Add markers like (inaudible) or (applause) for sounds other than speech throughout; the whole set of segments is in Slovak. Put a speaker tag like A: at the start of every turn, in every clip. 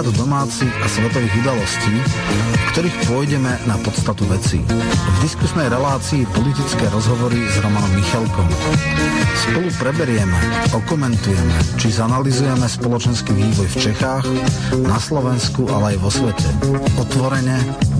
A: prehľad domácich a svetových udalostí, v ktorých pôjdeme na podstatu veci. V diskusnej relácii politické rozhovory s Romanom Michalkom. Spolu preberieme, okomentujeme, či zanalizujeme spoločenský vývoj v Čechách, na Slovensku, ale aj vo svete. Otvorene,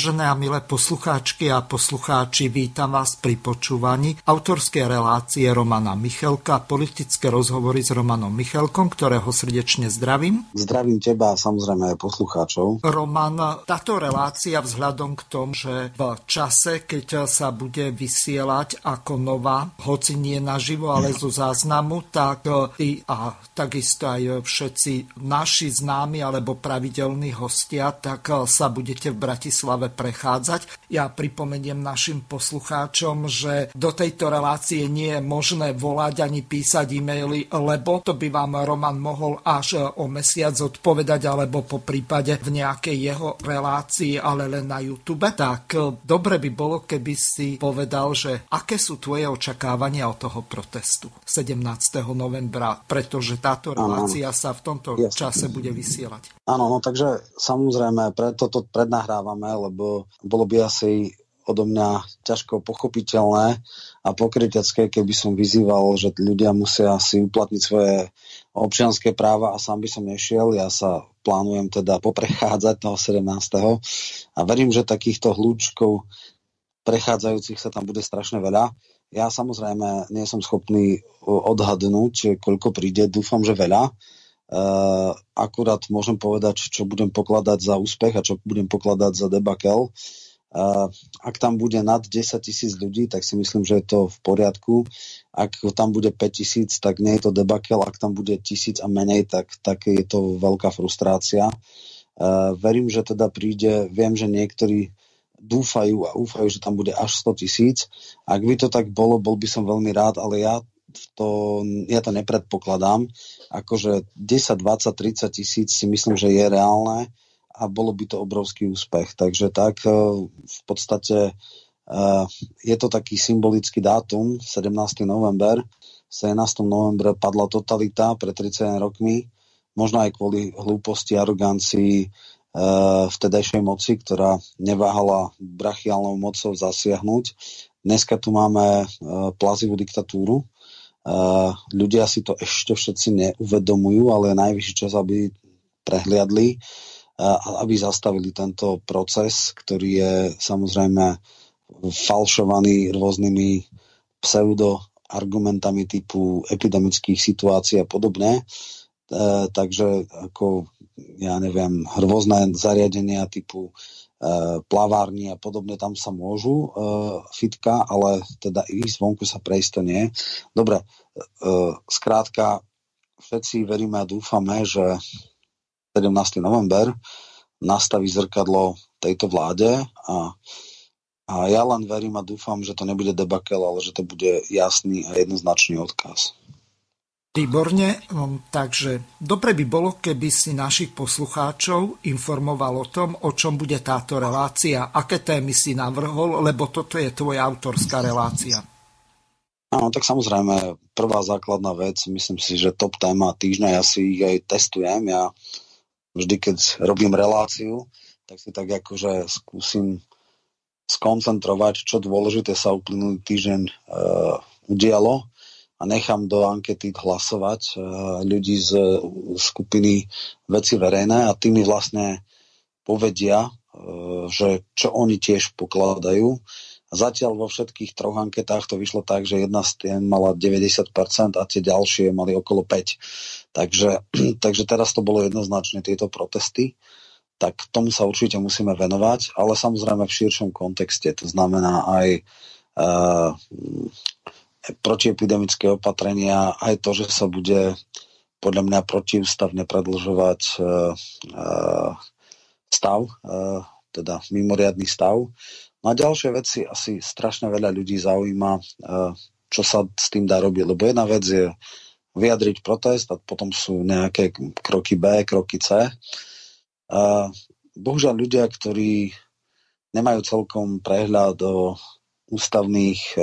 B: Vážené a milé poslucháčky a poslucháči, vítam vás pri počúvaní autorskej relácie Romana Michelka, politické rozhovory s Romanom Michelkom, ktorého srdečne zdravím.
C: Zdravím teba a samozrejme aj poslucháčov.
B: Roman, táto relácia vzhľadom k tomu, že v čase, keď sa bude vysielať ako nová, hoci nie naživo, ale zo záznamu, tak ty a takisto aj všetci naši známi alebo pravidelní hostia, tak sa budete v Bratislave Bratislave prechádzať. Ja pripomeniem našim poslucháčom, že do tejto relácie nie je možné volať ani písať e-maily, lebo to by vám Roman mohol až o mesiac odpovedať, alebo po prípade v nejakej jeho relácii, ale len na YouTube. Tak dobre by bolo, keby si povedal, že aké sú tvoje očakávania od toho protestu 17. novembra, pretože táto relácia sa v tomto čase bude vysielať.
C: Áno, no takže samozrejme, preto to prednahrávame, lebo bolo by asi odo mňa ťažko pochopiteľné a pokrytecké, keby som vyzýval, že ľudia musia si uplatniť svoje občianské práva a sám by som nešiel. Ja sa plánujem teda poprechádzať toho 17. a verím, že takýchto hľúčkov prechádzajúcich sa tam bude strašne veľa. Ja samozrejme nie som schopný odhadnúť, koľko príde. Dúfam, že veľa Uh, akurát môžem povedať, čo budem pokladať za úspech a čo budem pokladať za debakel. Uh, ak tam bude nad 10 tisíc ľudí, tak si myslím, že je to v poriadku. Ak tam bude 5 tisíc, tak nie je to debakel. Ak tam bude tisíc a menej, tak, tak je to veľká frustrácia. Uh, verím, že teda príde, viem, že niektorí dúfajú a úfajú, že tam bude až 100 tisíc. Ak by to tak bolo, bol by som veľmi rád, ale ja to, ja to nepredpokladám. Akože 10, 20, 30 tisíc si myslím, že je reálne a bolo by to obrovský úspech. Takže tak e, v podstate e, je to taký symbolický dátum, 17. november. 17. novembre padla totalita pred 31 rokmi, možno aj kvôli hlúposti, arogancii e, vtedajšej moci, ktorá neváhala brachiálnou mocou zasiahnuť. Dneska tu máme plazivú diktatúru, ľudia si to ešte všetci neuvedomujú, ale najvyšší čas, aby prehliadli aby zastavili tento proces, ktorý je samozrejme falšovaný rôznymi pseudoargumentami typu epidemických situácií a podobne. Takže ako, ja neviem, rôzne zariadenia typu E, plavárni a podobne, tam sa môžu e, fitka, ale teda ísť vonku sa prejsť nie. Dobre, e, skrátka, všetci veríme a dúfame, že 17. november nastaví zrkadlo tejto vláde a, a ja len verím a dúfam, že to nebude debakel, ale že to bude jasný a jednoznačný odkaz.
B: Výborne, um, takže dobre by bolo, keby si našich poslucháčov informoval o tom, o čom bude táto relácia, aké témy si navrhol, lebo toto je tvoja autorská relácia.
C: Áno, tak samozrejme, prvá základná vec, myslím si, že top téma týždňa, ja si ich aj testujem, ja vždy, keď robím reláciu, tak si tak akože skúsim skoncentrovať, čo dôležité sa uplynulý týždeň e, udialo a nechám do ankety hlasovať eh, ľudí z skupiny veci verejné a tí mi vlastne povedia, eh, že čo oni tiež pokladajú. Zatiaľ vo všetkých troch anketách to vyšlo tak, že jedna z tým mala 90% a tie ďalšie mali okolo 5. Takže, (clears throat) takže teraz to bolo jednoznačne tieto protesty tak tomu sa určite musíme venovať, ale samozrejme v širšom kontexte. To znamená aj uh, protiepidemické opatrenia, aj to, že sa bude podľa mňa protiústavne predlžovať stav, teda mimoriadný stav. No a ďalšie veci asi strašne veľa ľudí zaujíma, čo sa s tým dá robiť. Lebo jedna vec je vyjadriť protest a potom sú nejaké kroky B, kroky C. Bohužiaľ ľudia, ktorí nemajú celkom prehľad o ústavných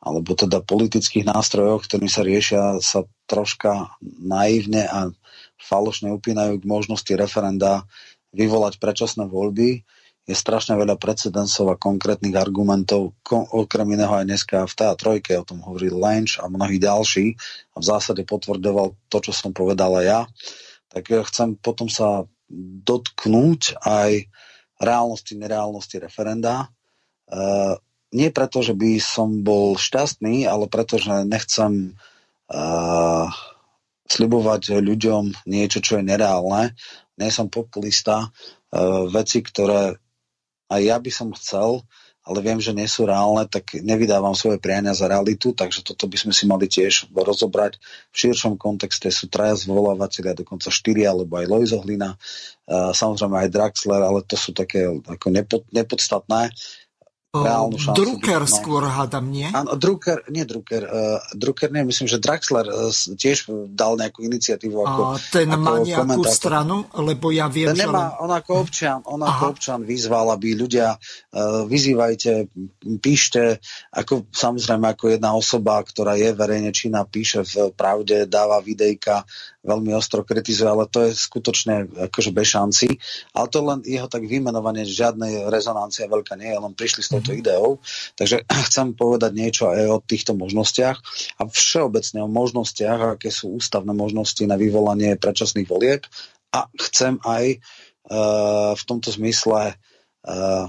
C: alebo teda politických nástrojoch, ktorými sa riešia, sa troška naivne a falošne upínajú k možnosti referenda vyvolať predčasné voľby. Je strašne veľa precedensov a konkrétnych argumentov, okrem iného aj dneska v TA trojke, o tom hovoril Lenč a mnohí ďalší a v zásade potvrdoval to, čo som povedal aj ja. Tak ja chcem potom sa dotknúť aj reálnosti, nereálnosti referenda. E, nie preto, že by som bol šťastný, ale preto, že nechcem uh, slibovať ľuďom niečo, čo je nereálne. Nie som populista. Uh, veci, ktoré aj ja by som chcel, ale viem, že nie sú reálne, tak nevydávam svoje priania za realitu, takže toto by sme si mali tiež rozobrať. V širšom kontexte sú traja zvolávateľia, dokonca štyri, alebo aj Lojzo Hlina, uh, samozrejme aj Draxler, ale to sú také ako nepod, nepodstatné
B: reálnu šancu. Drucker no. skôr hádam, nie?
C: Áno, Drucker, nie Drucker, uh, Drucker nie, myslím, že Draxler uh, tiež dal nejakú iniciatívu ako
B: A ten ako má nejakú komentátor. stranu? Lebo ja viem,
C: ten že... Nemá, on ako občan, on ako občan vyzval, aby ľudia uh, vyzývajte, píšte, ako samozrejme ako jedna osoba, ktorá je verejne činná, píše v pravde, dáva videjka, veľmi ostro kritizuje, ale to je skutočne akože bez šanci. Ale to len jeho tak vymenovanie, žiadnej rezonancia veľká nie je, len prišli s touto mhm. ideou. Takže (clears throat) chcem povedať niečo aj o týchto možnostiach a všeobecne o možnostiach, aké sú ústavné možnosti na vyvolanie predčasných volieb a chcem aj uh, v tomto zmysle uh,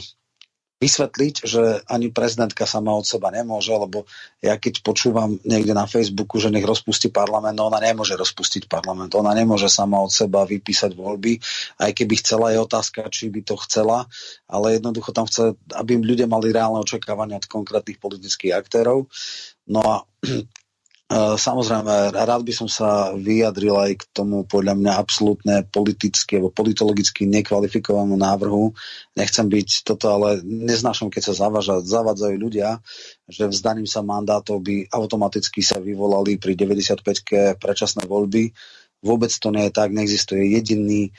C: vysvetliť, že ani prezidentka sama od seba nemôže, lebo ja keď počúvam niekde na Facebooku, že nech rozpustí parlament, no ona nemôže rozpustiť parlament, ona nemôže sama od seba vypísať voľby, aj keby chcela, je otázka, či by to chcela, ale jednoducho tam chce, aby ľudia mali reálne očakávania od konkrétnych politických aktérov. No a Samozrejme, rád by som sa vyjadril aj k tomu podľa mňa absolútne politicky alebo politologicky nekvalifikovanému návrhu. Nechcem byť toto, ale neznášam, keď sa zavaža, zavadzajú ľudia, že vzdaním sa mandátov by automaticky sa vyvolali pri 95-ke predčasné voľby. Vôbec to nie je tak, neexistuje jediný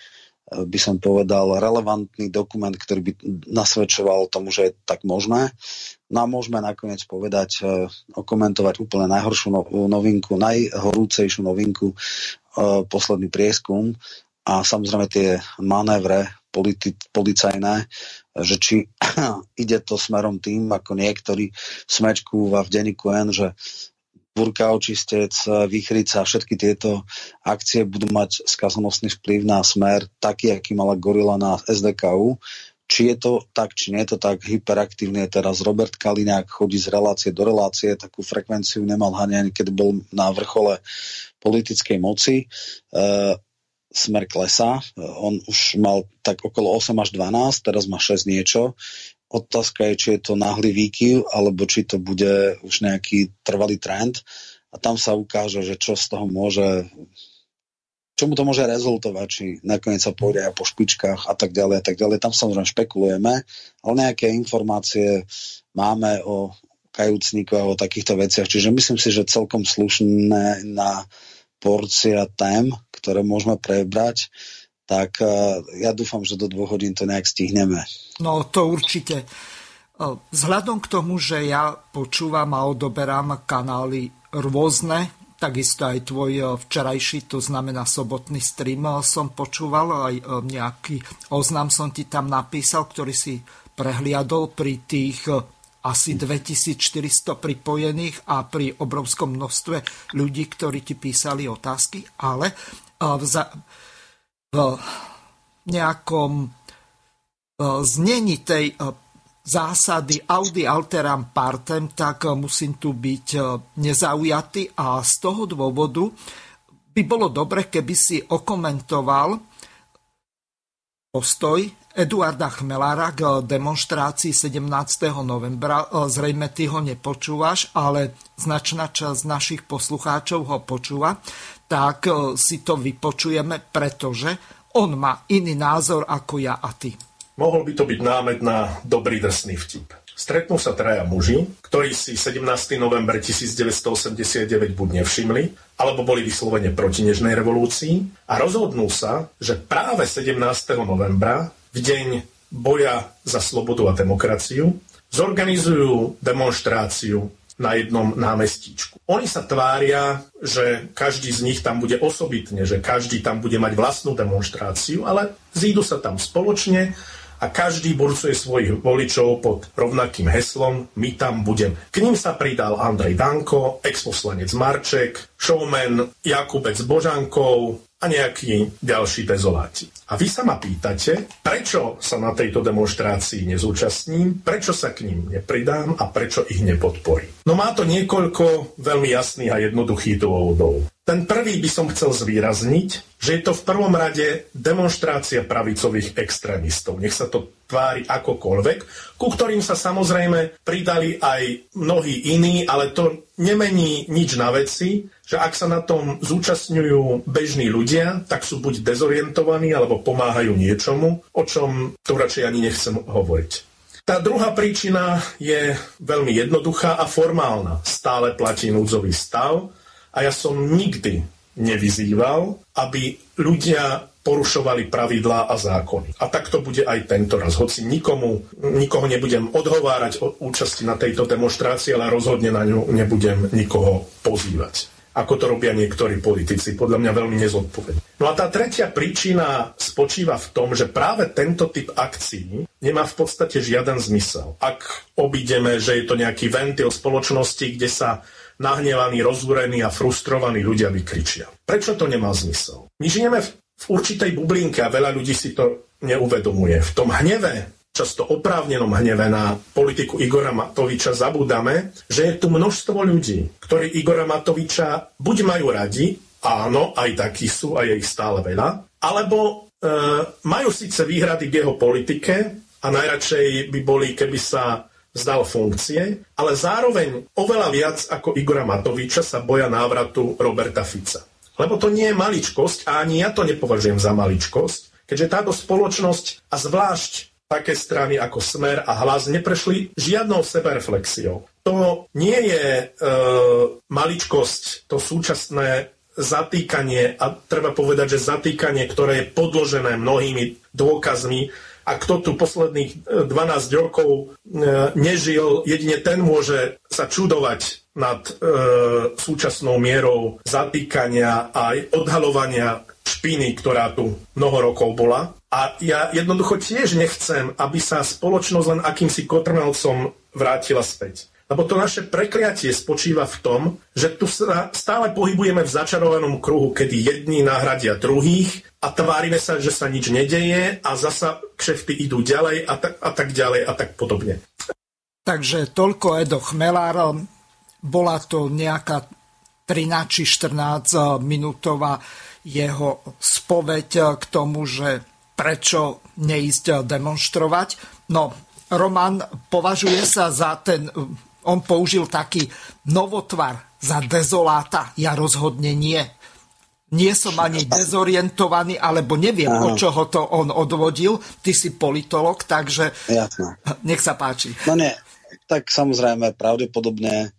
C: by som povedal, relevantný dokument, ktorý by nasvedčoval tomu, že je tak možné. No a môžeme nakoniec povedať, e, okomentovať úplne najhoršiu no, novinku, najhorúcejšiu novinku, e, posledný prieskum a samozrejme tie manévre politi- policajné, že či (clears throat) ide to smerom tým, ako niektorí smečkú v denníku N, že Burka očistec, Výchrica, všetky tieto akcie budú mať skazonostný vplyv na smer, taký, aký mala Gorila na SDKU. Či je to tak, či nie je to tak, hyperaktívne je teraz Robert Kaliňák, chodí z relácie do relácie, takú frekvenciu nemal ani keď bol na vrchole politickej moci. E, smer klesá, on už mal tak okolo 8 až 12, teraz má 6 niečo, Otázka je, či je to náhly výkyv, alebo či to bude už nejaký trvalý trend. A tam sa ukáže, že čo z toho môže čo mu to môže rezultovať, či nakoniec sa pôjde aj po špičkách a tak ďalej a tak ďalej. Tam samozrejme špekulujeme, ale nejaké informácie máme o kajúcníkoch a o takýchto veciach. Čiže myslím si, že celkom slušné na porcia tém, ktoré môžeme prebrať tak eh, ja dúfam, že do dvoch hodín to nejak stihneme.
B: No to určite. Eh, vzhľadom k tomu, že ja počúvam a odoberám kanály rôzne, takisto aj tvoj eh, včerajší, to znamená sobotný stream som počúval, aj nejaký oznam som ti tam napísal, ktorý si prehliadol pri tých asi 2400 pripojených a pri obrovskom množstve ľudí, ktorí ti písali otázky, ale v, v nejakom e, znení tej e, zásady audi alteram partem, tak e, musím tu byť nezaujatý a z toho dôvodu by bolo dobre, keby si okomentoval postoj Eduarda Chmelára k demonstrácii 17. novembra. Zrejme ty ho nepočúvaš, ale značná časť našich poslucháčov ho počúva tak si to vypočujeme, pretože on má iný názor ako ja a ty.
D: Mohol by to byť námed na dobrý drsný vtip. Stretnú sa traja muži, ktorí si 17. november 1989 buď nevšimli, alebo boli vyslovene proti nežnej revolúcii a rozhodnú sa, že práve 17. novembra, v deň boja za slobodu a demokraciu, zorganizujú demonstráciu na jednom námestíčku. Oni sa tvária, že každý z nich tam bude osobitne, že každý tam bude mať vlastnú demonstráciu, ale zídu sa tam spoločne a každý burcuje svojich voličov pod rovnakým heslom My tam budem. K ním sa pridal Andrej Danko, exposlanec Marček, showman Jakubec Božankov, a nejakí ďalší dezoláti. A vy sa ma pýtate, prečo sa na tejto demonstrácii nezúčastním, prečo sa k ním nepridám a prečo ich nepodporím. No má to niekoľko veľmi jasných a jednoduchých dôvodov. Ten prvý by som chcel zvýrazniť, že je to v prvom rade demonstrácia pravicových extrémistov. Nech sa to tvári akokoľvek, ku ktorým sa samozrejme pridali aj mnohí iní, ale to nemení nič na veci, že ak sa na tom zúčastňujú bežní ľudia, tak sú buď dezorientovaní, alebo pomáhajú niečomu, o čom tu radšej ani nechcem hovoriť. Tá druhá príčina je veľmi jednoduchá a formálna. Stále platí núdzový stav, a ja som nikdy nevyzýval, aby ľudia porušovali pravidlá a zákony. A tak to bude aj tento raz. Hoci nikomu, nikoho nebudem odhovárať o účasti na tejto demonstrácii, ale rozhodne na ňu nebudem nikoho pozývať. Ako to robia niektorí politici, podľa mňa veľmi nezodpovedne. No a tá tretia príčina spočíva v tom, že práve tento typ akcií nemá v podstate žiaden zmysel. Ak obideme, že je to nejaký ventil spoločnosti, kde sa nahnevaní, rozúrení a frustrovaní ľudia vykričia. Prečo to nemá zmysel? My žijeme v, v určitej bublinke a veľa ľudí si to neuvedomuje. V tom hneve, často oprávnenom hneve na politiku Igora Matoviča zabúdame, že je tu množstvo ľudí, ktorí Igora Matoviča buď majú radi, áno, aj takí sú a je ich stále veľa, alebo e, majú síce výhrady k jeho politike a najradšej by boli, keby sa vzdal funkcie, ale zároveň oveľa viac ako Igora Matoviča sa boja návratu Roberta Fica. Lebo to nie je maličkosť a ani ja to nepovažujem za maličkosť, keďže táto spoločnosť a zvlášť také strany ako Smer a Hlas neprešli žiadnou sebereflexiou. To nie je e, maličkosť, to súčasné zatýkanie, a treba povedať, že zatýkanie, ktoré je podložené mnohými dôkazmi, a kto tu posledných 12 e, rokov e, nežil, jedine ten môže sa čudovať nad e, súčasnou mierou zatýkania a odhalovania špiny, ktorá tu mnoho rokov bola. A ja jednoducho tiež nechcem, aby sa spoločnosť len akýmsi kotrmelcom vrátila späť. Lebo to naše prekliatie spočíva v tom, že tu sa stále pohybujeme v začarovanom kruhu, kedy jedni nahradia druhých a tvárime sa, že sa nič nedeje a zasa kšefty idú ďalej a tak, a tak ďalej a tak podobne.
B: Takže toľko Edo Chmelár. Bola to nejaká 13 či 14 minútová jeho spoveď k tomu, že prečo neísť demonstrovať. No, Roman považuje sa za ten on použil taký novotvar za dezoláta. Ja rozhodne nie. Nie som ani dezorientovaný, alebo neviem, Aha. od čoho to on odvodil. Ty si politolog, takže Jasne. nech sa páči.
C: No nie, tak samozrejme pravdepodobne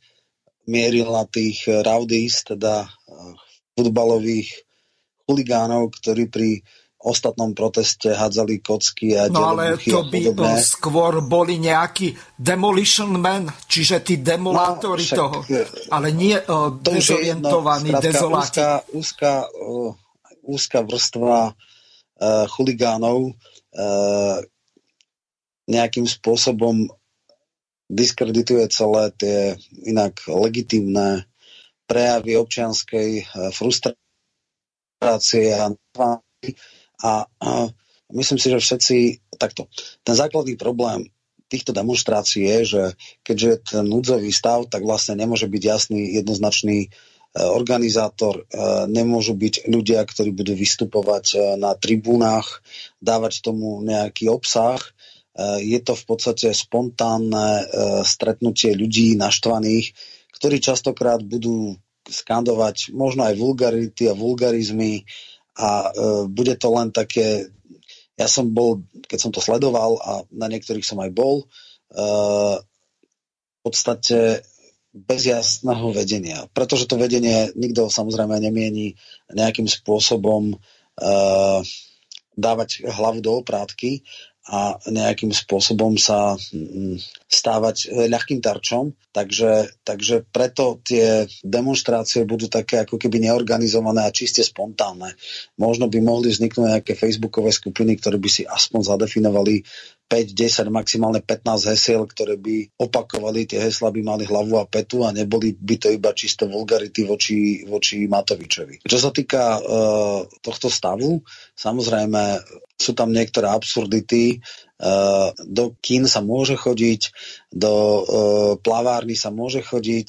C: mieril na tých rowdies, teda eh, futbalových chuligánov, ktorí pri ostatnom proteste hádzali kocky a
B: No ale to by podobné. skôr boli nejakí demolition men, čiže tí demolátori no, toho, ale nie uh, dezorientovaní no, dezoláti.
C: Úzka, úzka, uh, úzka vrstva uh, chuligánov uh, nejakým spôsobom diskredituje celé tie inak legitímne prejavy občianskej frustrácie a a, a myslím si, že všetci takto. Ten základný problém týchto demonstrácií je, že keďže je ten núdzový stav, tak vlastne nemôže byť jasný, jednoznačný e, organizátor, e, nemôžu byť ľudia, ktorí budú vystupovať e, na tribúnach, dávať tomu nejaký obsah. Je to v podstate spontánne stretnutie ľudí naštvaných, ktorí častokrát budú skandovať možno aj vulgarity a vulgarizmy a uh, bude to len také, ja som bol, keď som to sledoval a na niektorých som aj bol, uh, v podstate bez jasného vedenia. Pretože to vedenie nikto samozrejme nemieni nejakým spôsobom uh, dávať hlavu do oprátky a nejakým spôsobom sa mm, stávať e, ľahkým tarčom. Takže, takže preto tie demonstrácie budú také ako keby neorganizované a čiste spontánne. Možno by mohli vzniknúť nejaké facebookové skupiny, ktoré by si aspoň zadefinovali 5, 10, maximálne 15 hesiel, ktoré by opakovali, tie hesla by mali hlavu a petu a neboli by to iba čisto vulgarity voči, voči Matovičovi. Čo sa týka uh, tohto stavu, samozrejme sú tam niektoré absurdity, do kín sa môže chodiť, do eh, plavárny sa môže chodiť,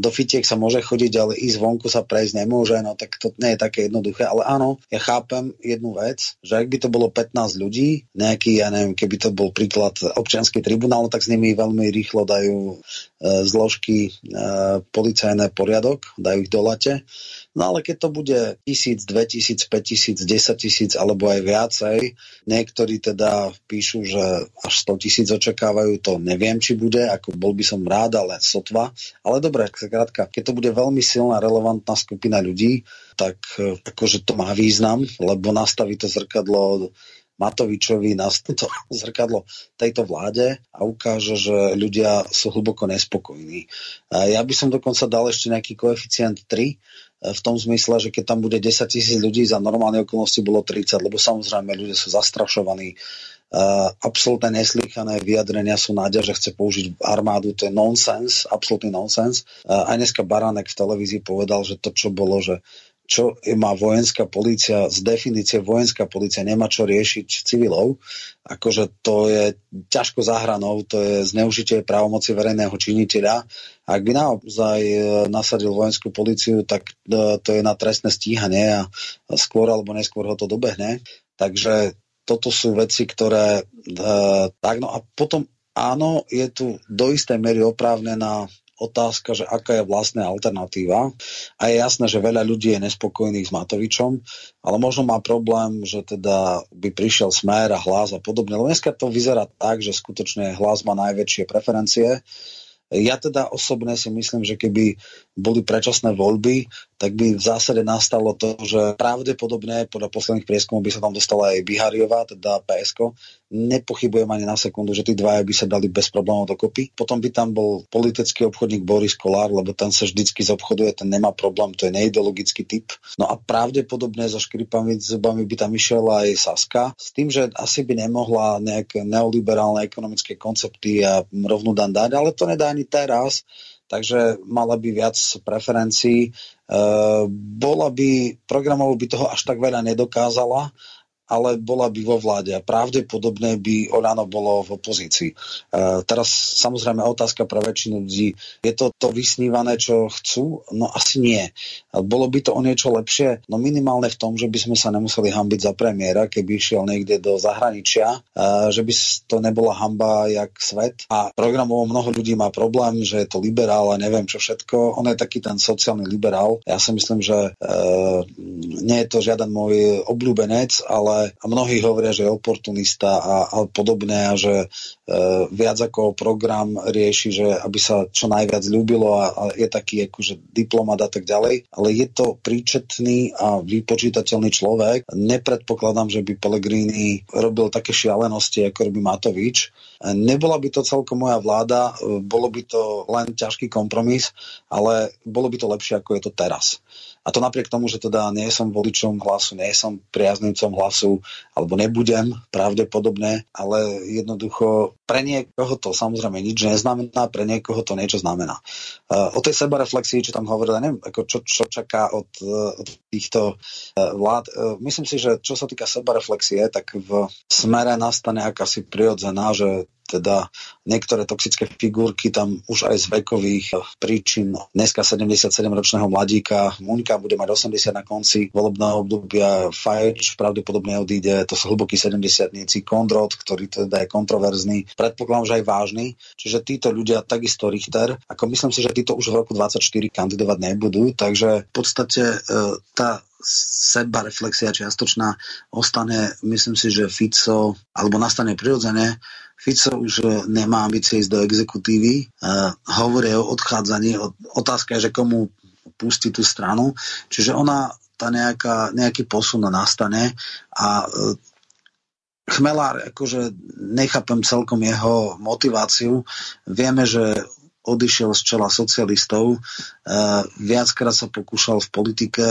C: do fitiek sa môže chodiť, ale ísť vonku sa prejsť nemôže, no tak to nie je také jednoduché. Ale áno, ja chápem jednu vec, že ak by to bolo 15 ľudí, nejaký, ja neviem, keby to bol príklad občianský tribunál, tak s nimi veľmi rýchlo dajú eh, zložky policajné poriadok, dajú ich do late No ale keď to bude tisíc, dve tisíc, päť tisíc, desať tisíc alebo aj viacej, niektorí teda píšu, že až 100 tisíc očakávajú, to neviem, či bude, ako bol by som rád, ale sotva. Ale dobre, krátka, keď to bude veľmi silná, relevantná skupina ľudí, tak e, akože to má význam, lebo nastaví to zrkadlo Matovičovi na (laughs) to zrkadlo tejto vláde a ukáže, že ľudia sú hlboko nespokojní. Ja by som dokonca dal ešte nejaký koeficient 3, v tom zmysle, že keď tam bude 10 tisíc ľudí, za normálne okolnosti bolo 30, lebo samozrejme ľudia sú zastrašovaní. Uh, absolútne neslýchané vyjadrenia sú Náďa, že chce použiť armádu, to je nonsens, absolútny nonsens. Uh, aj dneska Baránek v televízii povedal, že to, čo bolo, že čo má vojenská policia, z definície vojenská policia nemá čo riešiť civilov, akože to je ťažko zahranou, to je zneužitie právomoci verejného činiteľa. Ak by naozaj e, nasadil vojenskú policiu, tak e, to je na trestné stíhanie a skôr alebo neskôr ho to dobehne. Takže toto sú veci, ktoré... E, tak no a potom áno, je tu do istej miery oprávnená otázka, že aká je vlastná alternatíva. A je jasné, že veľa ľudí je nespokojných s Matovičom, ale možno má problém, že teda by prišiel smer a hlas a podobne. Lebo dneska to vyzerá tak, že skutočne hlas má najväčšie preferencie ja teda osobne si myslím, že keby boli predčasné voľby, tak by v zásade nastalo to, že pravdepodobne podľa posledných prieskumov by sa tam dostala aj Bihariová, teda PSK. Nepochybujem ani na sekundu, že tí dvaja by sa dali bez problémov dokopy. Potom by tam bol politický obchodník Boris Kolár, lebo ten sa vždycky zobchoduje, ten nemá problém, to je neideologický typ. No a pravdepodobne so škripami zubami by tam išiel aj Saska, s tým, že asi by nemohla nejaké neoliberálne ekonomické koncepty a rovnú dan dať, ale to nedá ani teraz, takže mala by viac preferencií. E, bola by, programovo by toho až tak veľa nedokázala, ale bola by vo vláde a pravdepodobne by Olano bolo v opozícii. E, teraz samozrejme otázka pre väčšinu ľudí, je to to vysnívané, čo chcú? No asi nie. Bolo by to o niečo lepšie? No minimálne v tom, že by sme sa nemuseli hambiť za premiéra, keby išiel niekde do zahraničia, e, že by to nebola hamba jak svet. A programovo mnoho ľudí má problém, že je to liberál a neviem čo všetko. On je taký ten sociálny liberál. Ja si myslím, že e, nie je to žiaden môj obľúbenec, ale a mnohí hovoria, že je oportunista a, a podobné a že e, viac ako program rieši, že aby sa čo najviac ľúbilo a, a je taký akože diplomat a tak ďalej, ale je to príčetný a vypočítateľný človek. Nepredpokladám, že by Pellegrini robil také šialenosti, ako robí Matovič. Nebola by to celkom moja vláda, bolo by to len ťažký kompromis, ale bolo by to lepšie, ako je to teraz. A to napriek tomu, že teda nie som voličom hlasu, nie som priaznivcom hlasu, alebo nebudem pravdepodobne, ale jednoducho pre niekoho to samozrejme nič neznamená, pre niekoho to niečo znamená. Uh, o tej sebareflexii, čo tam hovoril, neviem, ako čo, čo čaká od, uh, od týchto uh, vlád. Uh, myslím si, že čo sa týka sebareflexie, tak v smere nastane akási prirodzená, že teda niektoré toxické figurky tam už aj z vekových príčin. Dneska 77-ročného mladíka, Muňka bude mať 80 na konci volebného obdobia, Fajč pravdepodobne odíde, to sú hlbokí 70 Kondrot, ktorý teda je kontroverzný, predpokladám, že aj vážny. Čiže títo ľudia, takisto Richter, ako myslím si, že títo už v roku 24 kandidovať nebudú, takže v podstate e, tá seba reflexia čiastočná ostane, myslím si, že Fico, alebo nastane prirodzene, Fico už nemá ambície ísť do exekutívy, hovorí o odchádzaní, otázka je, že komu pustí tú stranu, čiže ona tá nejaká, nejaký posun nastane a uh, Chmelár, akože nechápem celkom jeho motiváciu. Vieme, že odišiel z čela socialistov, e, viackrát sa pokúšal v politike,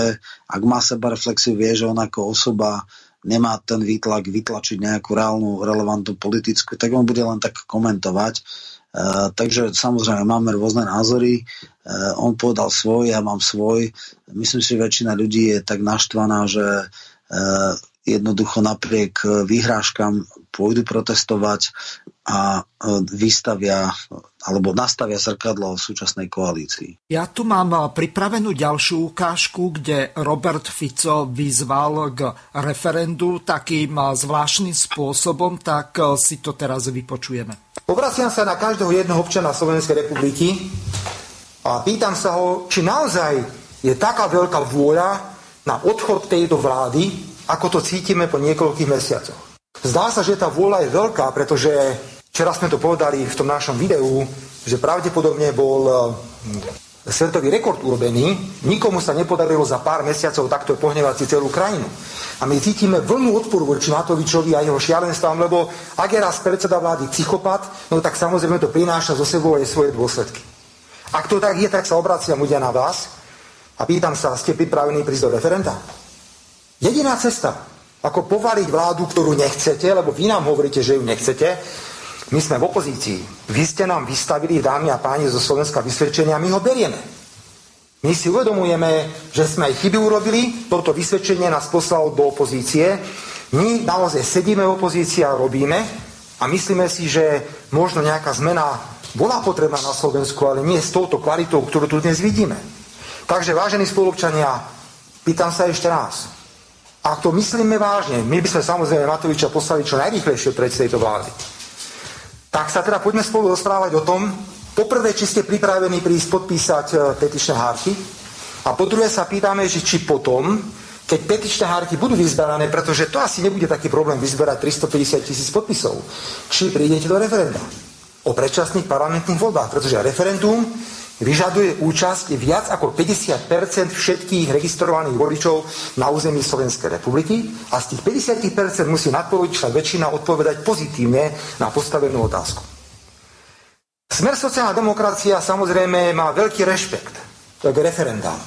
C: ak má seba reflexiu, vie, že on ako osoba nemá ten výtlak vytlačiť nejakú reálnu, relevantnú politickú, tak on bude len tak komentovať. E, takže samozrejme máme rôzne názory. E, on povedal svoj, ja mám svoj. Myslím si, že väčšina ľudí je tak naštvaná, že e, jednoducho napriek výhrážkam pôjdu protestovať a e, vystavia alebo nastavia zrkadlo v súčasnej koalícii.
B: Ja tu mám eh, pripravenú ďalšiu ukážku, kde Robert Fico vyzval k referendu takým eh, zvláštnym spôsobom, tak si to teraz vypočujeme.
E: Obraciam sa na každého jedného občana Slovenskej republiky a pýtam sa ho, či naozaj je taká veľká vôľa na odchod tejto vlády, ako to cítime po niekoľkých mesiacoch. Zdá sa, že tá vôľa je veľká, pretože Včera sme to povedali v tom našom videu, že pravdepodobne bol eh, svetový rekord urobený. Nikomu sa nepodarilo za pár mesiacov takto pohnevať si celú krajinu. A my cítime vlnu odporu voči Matovičovi a jeho šialenstvám, lebo ak je raz predseda vlády psychopat, no tak samozrejme to prináša zo sebou aj svoje dôsledky. Ak to tak je, tak sa obraciam ľudia na vás a pýtam sa, ste pripravení prísť do referenda? Jediná cesta, ako povaliť vládu, ktorú nechcete, lebo vy nám hovoríte, že ju nechcete, my sme v opozícii. Vy ste nám vystavili, dámy a páni, zo Slovenska vysvedčenia, my ho berieme. My si uvedomujeme, že sme aj chyby urobili, toto vysvedčenie nás poslalo do opozície. My naozaj sedíme v opozícii a robíme a myslíme si, že možno nejaká zmena bola potrebná na Slovensku, ale nie s touto kvalitou, ktorú tu dnes vidíme. Takže, vážení spolupčania, pýtam sa ešte raz. Ak to myslíme vážne, my by sme samozrejme Matoviča poslali čo najrýchlejšie pred tejto vlády. Tak sa teda poďme spolu rozprávať o tom, poprvé, či ste pripravení prísť podpísať e, petičné hárky a po druhé sa pýtame, že či potom, keď petičné hárky budú vyzberané, pretože to asi nebude taký problém vyzberať 350 tisíc podpisov, či prídete do referenda o predčasných parlamentných voľbách, pretože referendum vyžaduje účasť viac ako 50% všetkých registrovaných voličov na území Slovenskej republiky a z tých 50% musí nadpolovičná väčšina odpovedať pozitívne na postavenú otázku. Smer sociálna demokracia samozrejme má veľký rešpekt k referendám.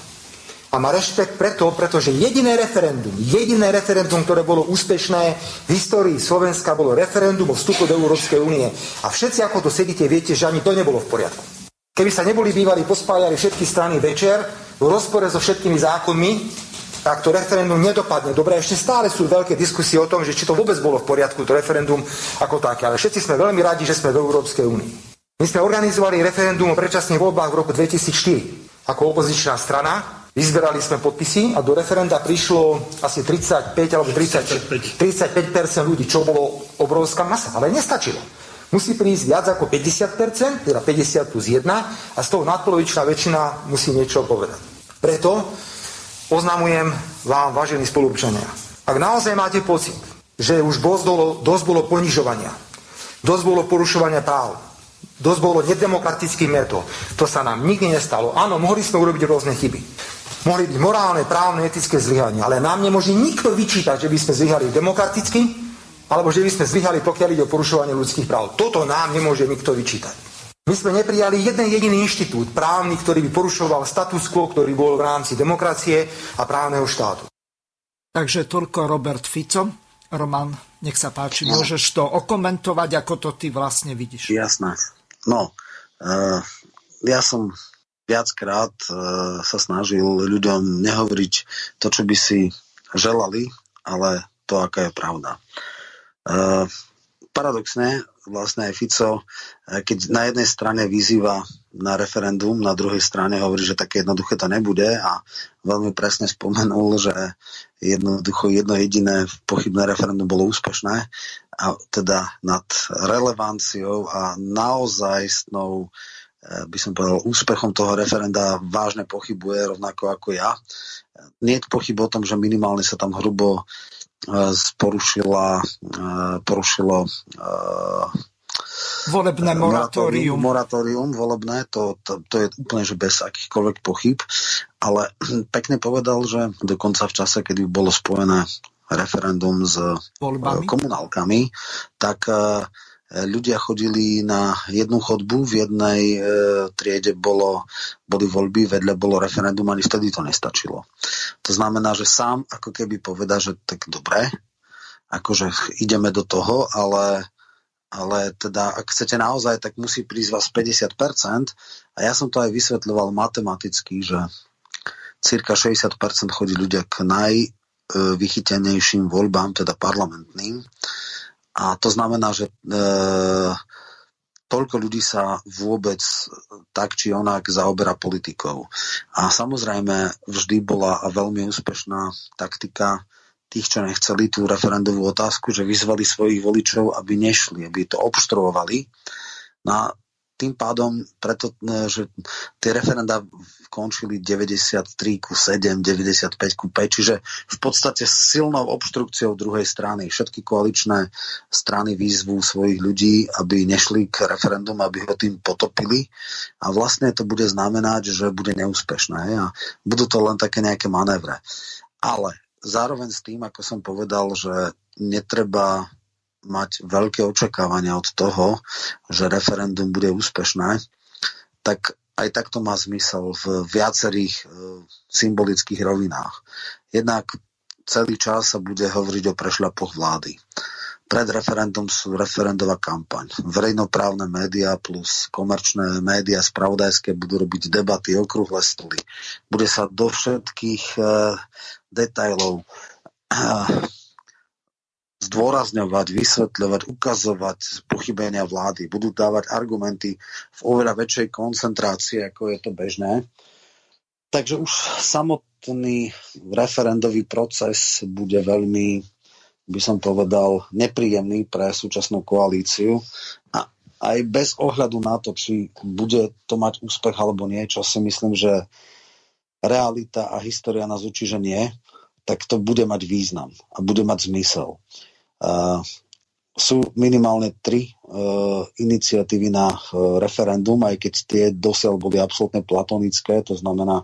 E: A má rešpekt preto, pretože jediné referendum, jediné referendum, ktoré bolo úspešné v histórii Slovenska, bolo referendum o vstupu do Európskej únie. A všetci, ako to sedíte, viete, že ani to nebolo v poriadku. Keby sa neboli bývali pospájali všetky strany večer v rozpore so všetkými zákonmi, tak to referendum nedopadne. Dobre, ešte stále sú veľké diskusie o tom, že či to vôbec bolo v poriadku, to referendum ako také. Ale všetci sme veľmi radi, že sme v Európskej únii. My sme organizovali referendum o predčasných voľbách v roku 2004 ako opozičná strana. Vyzberali sme podpisy a do referenda prišlo asi 35 alebo 30, 35% ľudí, čo bolo obrovská masa. Ale nestačilo musí prísť viac ako 50%, teda 50 plus 1 a z toho nadpolovičná väčšina musí niečo povedať. Preto oznamujem vám, vážení spolupčania, ak naozaj máte pocit, že už bolo, dosť bolo ponižovania, dosť bolo porušovania práv, dosť bolo nedemokratických metód, to sa nám nikdy nestalo. Áno, mohli sme urobiť rôzne chyby. Mohli byť morálne, právne, etické zlyhania, ale nám nemôže nikto vyčítať, že by sme zlyhali demokraticky, alebo že by sme zlyhali, pokiaľ ide o porušovanie ľudských práv. Toto nám nemôže nikto vyčítať. My sme neprijali jeden jediný inštitút právny, ktorý by porušoval status quo, ktorý bol v rámci demokracie a právneho štátu.
B: Takže toľko Robert Fico. Roman, nech sa páči, no. môžeš to okomentovať, ako to ty vlastne vidíš.
C: Jasné. No, uh, ja som viackrát uh, sa snažil ľuďom nehovoriť to, čo by si želali, ale to, aká je pravda. Uh, paradoxne vlastne aj Fico, keď na jednej strane vyzýva na referendum, na druhej strane hovorí, že také jednoduché to nebude a veľmi presne spomenul, že jednoducho jedno jediné pochybné referendum bolo úspešné a teda nad relevanciou a naozajstnou eh, by som povedal, úspechom toho referenda vážne pochybuje, rovnako ako ja. Nie je pochyb o tom, že minimálne sa tam hrubo porušila, porušilo
B: volebné moratórium.
C: Moratórium volebné, to, to, to je úplne že bez akýchkoľvek pochyb, ale (clears throat) pekne povedal, že dokonca v čase, kedy bolo spojené referendum s Voľbami. komunálkami, tak ľudia chodili na jednu chodbu, v jednej e, triede bolo, boli voľby, vedľa bolo referendum, ani vtedy to nestačilo. To znamená, že sám ako keby poveda, že tak dobre, akože ideme do toho, ale, ale teda ak chcete naozaj, tak musí prísť vás 50% a ja som to aj vysvetľoval matematicky, že cirka 60% chodí ľudia k najvychytenejším voľbám, teda parlamentným a to znamená, že e, toľko ľudí sa vôbec tak či onak zaoberá politikou. A samozrejme vždy bola veľmi úspešná taktika tých, čo nechceli tú referendovú otázku, že vyzvali svojich voličov, aby nešli, aby to obštruovali. No a tým pádom, preto, e, že tie referenda končili 93 ku 7, 95 ku 5, čiže v podstate silnou obštrukciou druhej strany. Všetky koaličné strany výzvu svojich ľudí, aby nešli k referendum, aby ho tým potopili a vlastne to bude znamenať, že bude neúspešné a budú to len také nejaké manévre. Ale zároveň s tým, ako som povedal, že netreba mať veľké očakávania od toho, že referendum bude úspešné, tak aj takto má zmysel v viacerých e, symbolických rovinách. Jednak celý čas sa bude hovoriť o prešľapoch vlády. Pred referendum sú referendová kampaň. Verejnoprávne médiá plus komerčné médiá spravodajské budú robiť debaty, okrúhle stoly. Bude sa do všetkých e, detajlov zdôrazňovať, vysvetľovať, ukazovať pochybenia vlády, budú dávať argumenty v oveľa väčšej koncentrácii, ako je to bežné. Takže už samotný referendový proces bude veľmi, by som povedal, nepríjemný pre súčasnú koalíciu a aj bez ohľadu na to, či bude to mať úspech alebo nie, čo si myslím, že realita a história nás učí, že nie, tak to bude mať význam a bude mať zmysel. Sú minimálne tri uh, iniciatívy na uh, referendum, aj keď tie dosiaľ boli absolútne platonické, to znamená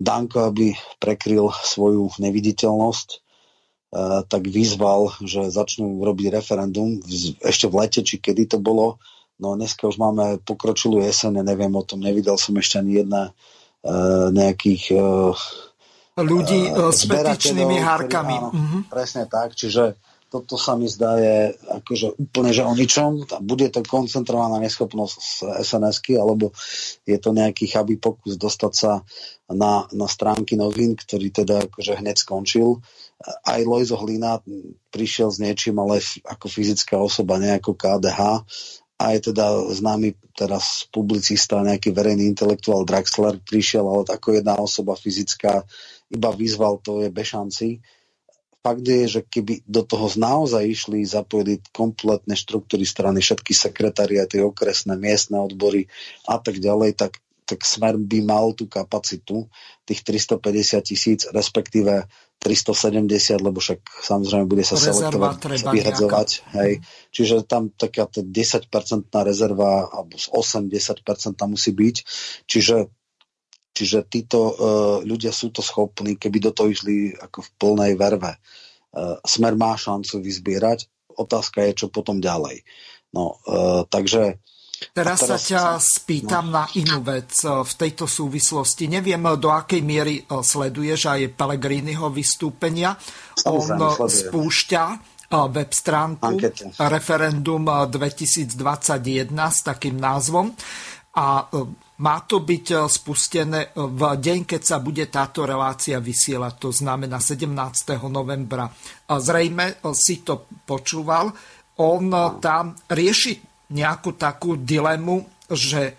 C: Danko, aby prekryl svoju neviditeľnosť, uh, tak vyzval, že začnú robiť referendum v, ešte v lete, či kedy to bolo. No dneska už máme pokročilú jeseň, neviem o tom, nevidel som ešte ani jedna uh, nejakých uh,
B: ľudí uh, s petičnými hárkami.
C: Áno, uh-huh. Presne tak, čiže toto sa mi zdá je akože úplne, že o ničom. Bude to koncentrovaná neschopnosť z sns alebo je to nejaký chabý pokus dostať sa na, na stránky novín, ktorý teda akože hneď skončil. Aj Lojzo Hlina prišiel s niečím, ale ako fyzická osoba, nejako KDH a je teda známy teraz publicista, nejaký verejný intelektuál Draxler prišiel, ale ako jedna osoba fyzická iba vyzval, to je bešanci fakt je, že keby do toho naozaj išli, zapojili kompletné štruktúry strany, všetky sekretariaty, okresné, miestne odbory a tak ďalej, tak, tak smer by mal tú kapacitu tých 350 tisíc, respektíve 370, lebo však samozrejme bude sa selektovať, vyhadzovať. Hej. Čiže tam taká 10-percentná rezerva alebo 8-10% tam musí byť. Čiže Čiže títo uh, ľudia sú to schopní, keby do toho išli ako v plnej verve. Uh, smer má šancu vyzbierať, otázka je, čo potom ďalej. No, uh, takže
B: Teraz, teraz sa ťa spýtam no. na inú vec v tejto súvislosti. Neviem, do akej miery sleduješ aj Pellegriniho vystúpenia. On spúšťa web stránku Ankete. Referendum 2021 s takým názvom a má to byť e, spustené e, v deň, keď sa bude táto relácia vysielať, to znamená 17. novembra. Zrejme e, si to počúval. on tam rieši nejakú takú dilemu, že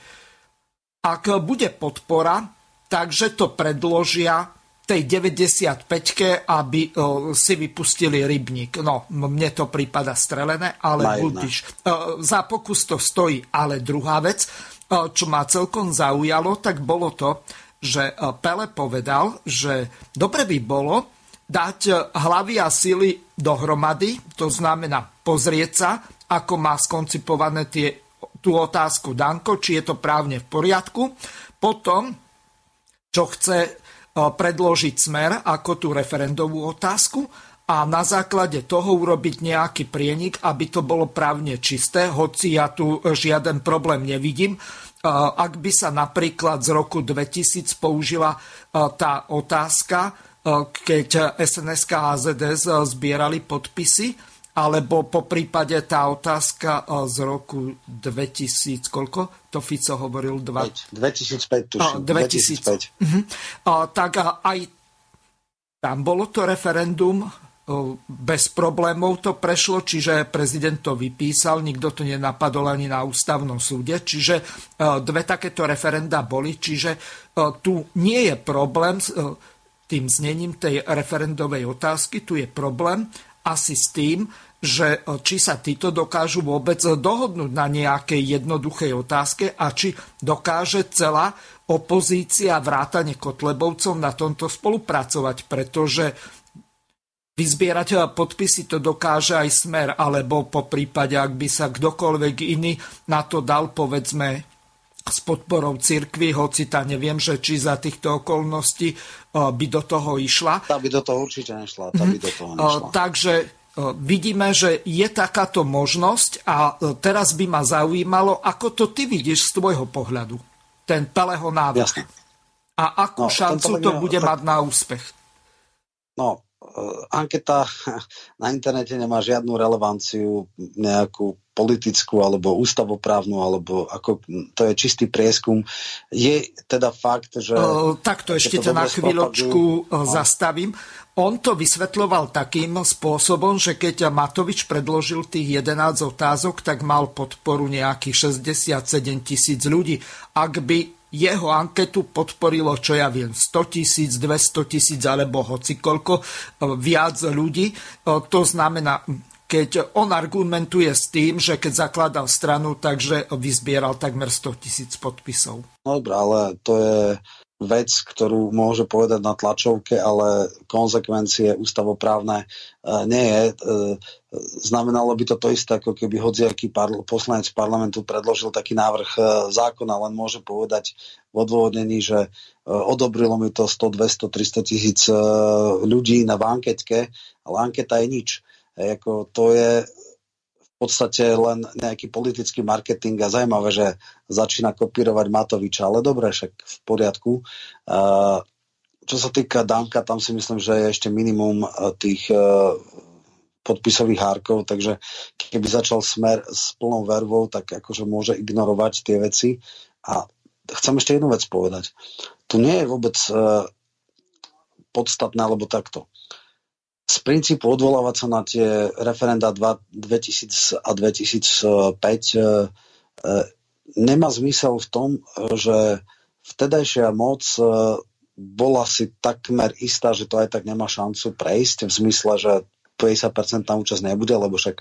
B: ak bude podpora, takže to predložia tej 95-ke, aby si vypustili rybník. No, mne to prípada strelené, ale budiš. Za pokus to stojí. Ale druhá vec, čo ma celkom zaujalo, tak bolo to, že Pele povedal, že dobre by bolo dať hlavy a sily dohromady, to znamená pozrieť sa, ako má skoncipované tie, tú otázku Danko, či je to právne v poriadku. Potom, čo chce predložiť smer ako tú referendovú otázku a na základe toho urobiť nejaký prienik, aby to bolo právne čisté, hoci ja tu žiaden problém nevidím. Ak by sa napríklad z roku 2000 použila tá otázka, keď SNS a AZS zbierali podpisy, alebo po prípade tá otázka e, z roku 2000, koľko? To Fico hovoril?
C: 2... 2005, tuším.
B: 2005. 2005. Uh-huh. A, tak aj tam bolo to referendum, e, bez problémov to prešlo, čiže prezident to vypísal, nikto to nenapadol ani na ústavnom súde, čiže e, dve takéto referenda boli, čiže tu nie je problém s tým znením tej referendovej otázky, tu je problém asi s tým, že e, či sa títo dokážu vôbec dohodnúť na nejakej jednoduchej otázke a či dokáže celá opozícia vrátane Kotlebovcov na tomto spolupracovať, pretože vyzbierať e, podpisy to dokáže aj smer, alebo po prípade, ak by sa kdokoľvek iný na to dal, povedzme, s podporou cirkvy, hoci tá neviem, že či za týchto okolností e, by do toho išla.
C: Tá by do toho určite nešla. Tá by do toho nešla.
B: Takže vidíme, že je takáto možnosť a teraz by ma zaujímalo, ako to ty vidíš z tvojho pohľadu, ten Peleho návrh.
C: Jasne.
B: A akú no, šancu to bude tak... mať na úspech?
C: No, anketa na internete nemá žiadnu relevanciu nejakú politickú alebo ústavoprávnu, alebo ako to je čistý prieskum. Je teda fakt, že...
B: Uh, takto ešte ťa na chvíľočku uh, zastavím. On to vysvetľoval takým spôsobom, že keď Matovič predložil tých 11 otázok, tak mal podporu nejakých 67 tisíc ľudí. Ak by jeho anketu podporilo, čo ja viem, 100 tisíc, 200 tisíc alebo hoci koľko e, viac ľudí. E, to znamená, keď on argumentuje s tým, že keď zakladal stranu, takže vyzbieral takmer 100 tisíc podpisov.
C: Dobré, ale to je vec, ktorú môže povedať na tlačovke, ale konsekvencie ústavoprávne e, nie je. E, znamenalo by to to isté, ako keby hodziaký parl- poslanec parlamentu predložil taký návrh e, zákona, len môže povedať v odôvodnení, že odobrilo mi to 100, 200, 300 tisíc ľudí na anketke, ale anketa je nič. Jako to je podstate len nejaký politický marketing a zaujímavé, že začína kopírovať Matoviča, ale dobre, však v poriadku. Čo sa týka Danka, tam si myslím, že je ešte minimum tých podpisových hárkov, takže keby začal smer s plnou vervou, tak akože môže ignorovať tie veci. A chcem ešte jednu vec povedať. Tu nie je vôbec podstatné, alebo takto z princípu odvolávať sa na tie referenda 2000 a 2005 e, e, nemá zmysel v tom, že vtedajšia moc e, bola si takmer istá, že to aj tak nemá šancu prejsť v zmysle, že 50% účasť nebude, lebo však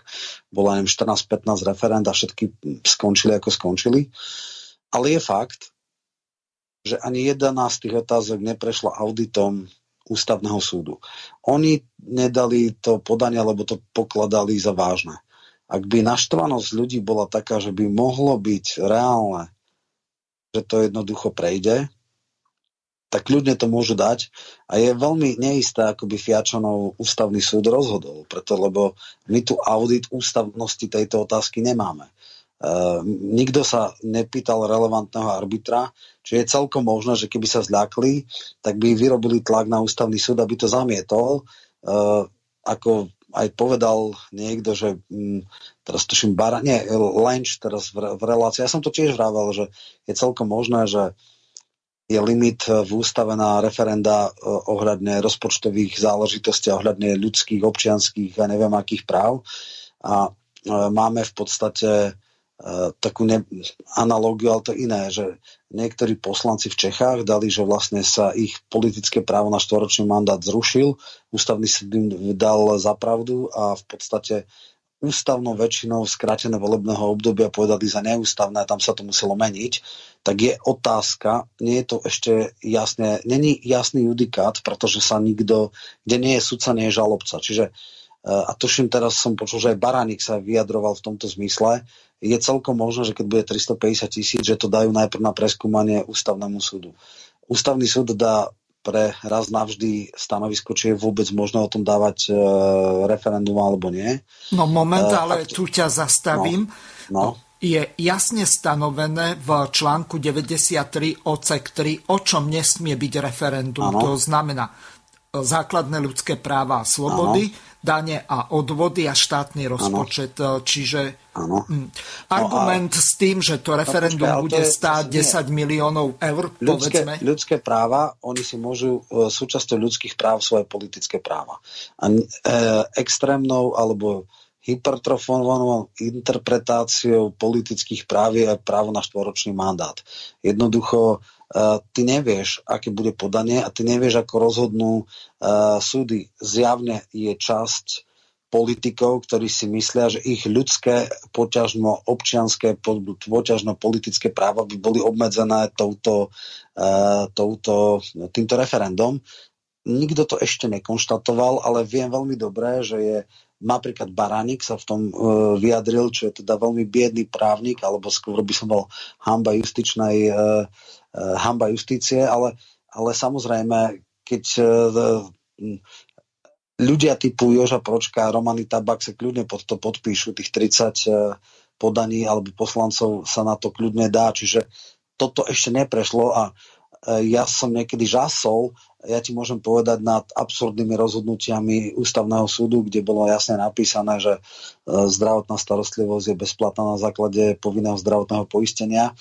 C: bola 14-15 referend a všetky skončili ako skončili. Ale je fakt, že ani jedna z tých otázok neprešla auditom ústavného súdu. Oni nedali to podanie, lebo to pokladali za vážne. Ak by naštvanosť ľudí bola taká, že by mohlo byť reálne, že to jednoducho prejde, tak ľudne to môžu dať a je veľmi neisté, ako by Fiačanov ústavný súd rozhodol, preto lebo my tu audit ústavnosti tejto otázky nemáme. Uh, nikto sa nepýtal relevantného arbitra, čiže je celkom možné, že keby sa zľakli, tak by vyrobili tlak na ústavný súd, aby to zamietol. Uh, ako aj povedal niekto, že um, teraz tuším Bara, nie, Lenč teraz v, v relácii, ja som to tiež vravel, že je celkom možné, že je limit v ústave na referenda uh, ohľadne rozpočtových záležitostí, ohľadne ľudských, občianských a neviem akých práv. A máme v podstate takú ne- analógiu, ale to iné, že niektorí poslanci v Čechách dali, že vlastne sa ich politické právo na štvoročný mandát zrušil, ústavný súd im dal zapravdu a v podstate ústavnou väčšinou skrátené volebného obdobia povedali za neústavné a tam sa to muselo meniť, tak je otázka, nie je to ešte jasné, není jasný judikát, pretože sa nikto, kde nie je sudca, nie je žalobca. Čiže e, a tuším teraz som počul, že aj Baránik sa vyjadroval v tomto zmysle, je celkom možné, že keď bude 350 tisíc, že to dajú najprv na preskúmanie ústavnému súdu. Ústavný súd dá pre raz navždy stanovisko, či je vôbec možné o tom dávať e, referendum alebo nie.
B: No moment, e, ale tu ťa zastavím.
C: No, no.
B: Je jasne stanovené v článku 93 odsek 3, o čom nesmie byť referendum. Ano. To znamená základné ľudské práva a slobody, ano. dane a odvody a štátny rozpočet. Ano. Čiže ano. Hm, argument no a... s tým, že to referendum no, bude stáť nie. 10 miliónov eur,
C: ľudské,
B: povedzme.
C: Ľudské práva, oni si môžu e, súčasťou ľudských práv svoje politické práva. A e, extrémnou alebo hypertrofovanou interpretáciou politických práv je právo na štvoročný mandát. Jednoducho ty nevieš, aké bude podanie a ty nevieš, ako rozhodnú uh, súdy. Zjavne je časť politikov, ktorí si myslia, že ich ľudské, poťažno občianské, poťažno politické práva by boli obmedzené touto, uh, touto, týmto referendum. Nikto to ešte nekonštatoval, ale viem veľmi dobre, že je napríklad Baranik sa v tom uh, vyjadril, čo je teda veľmi biedný právnik, alebo skôr by som bol hamba justičnej uh, Eh, hamba justície, ale, ale samozrejme, keď eh, ľudia typu Joža Pročka Romany Tabak sa kľudne pod to podpíšu, tých 30 eh, podaní alebo poslancov sa na to kľudne dá, čiže toto ešte neprešlo a ja som niekedy žasol, ja ti môžem povedať nad absurdnými rozhodnutiami ústavného súdu, kde bolo jasne napísané, že zdravotná starostlivosť je bezplatná na základe povinného zdravotného poistenia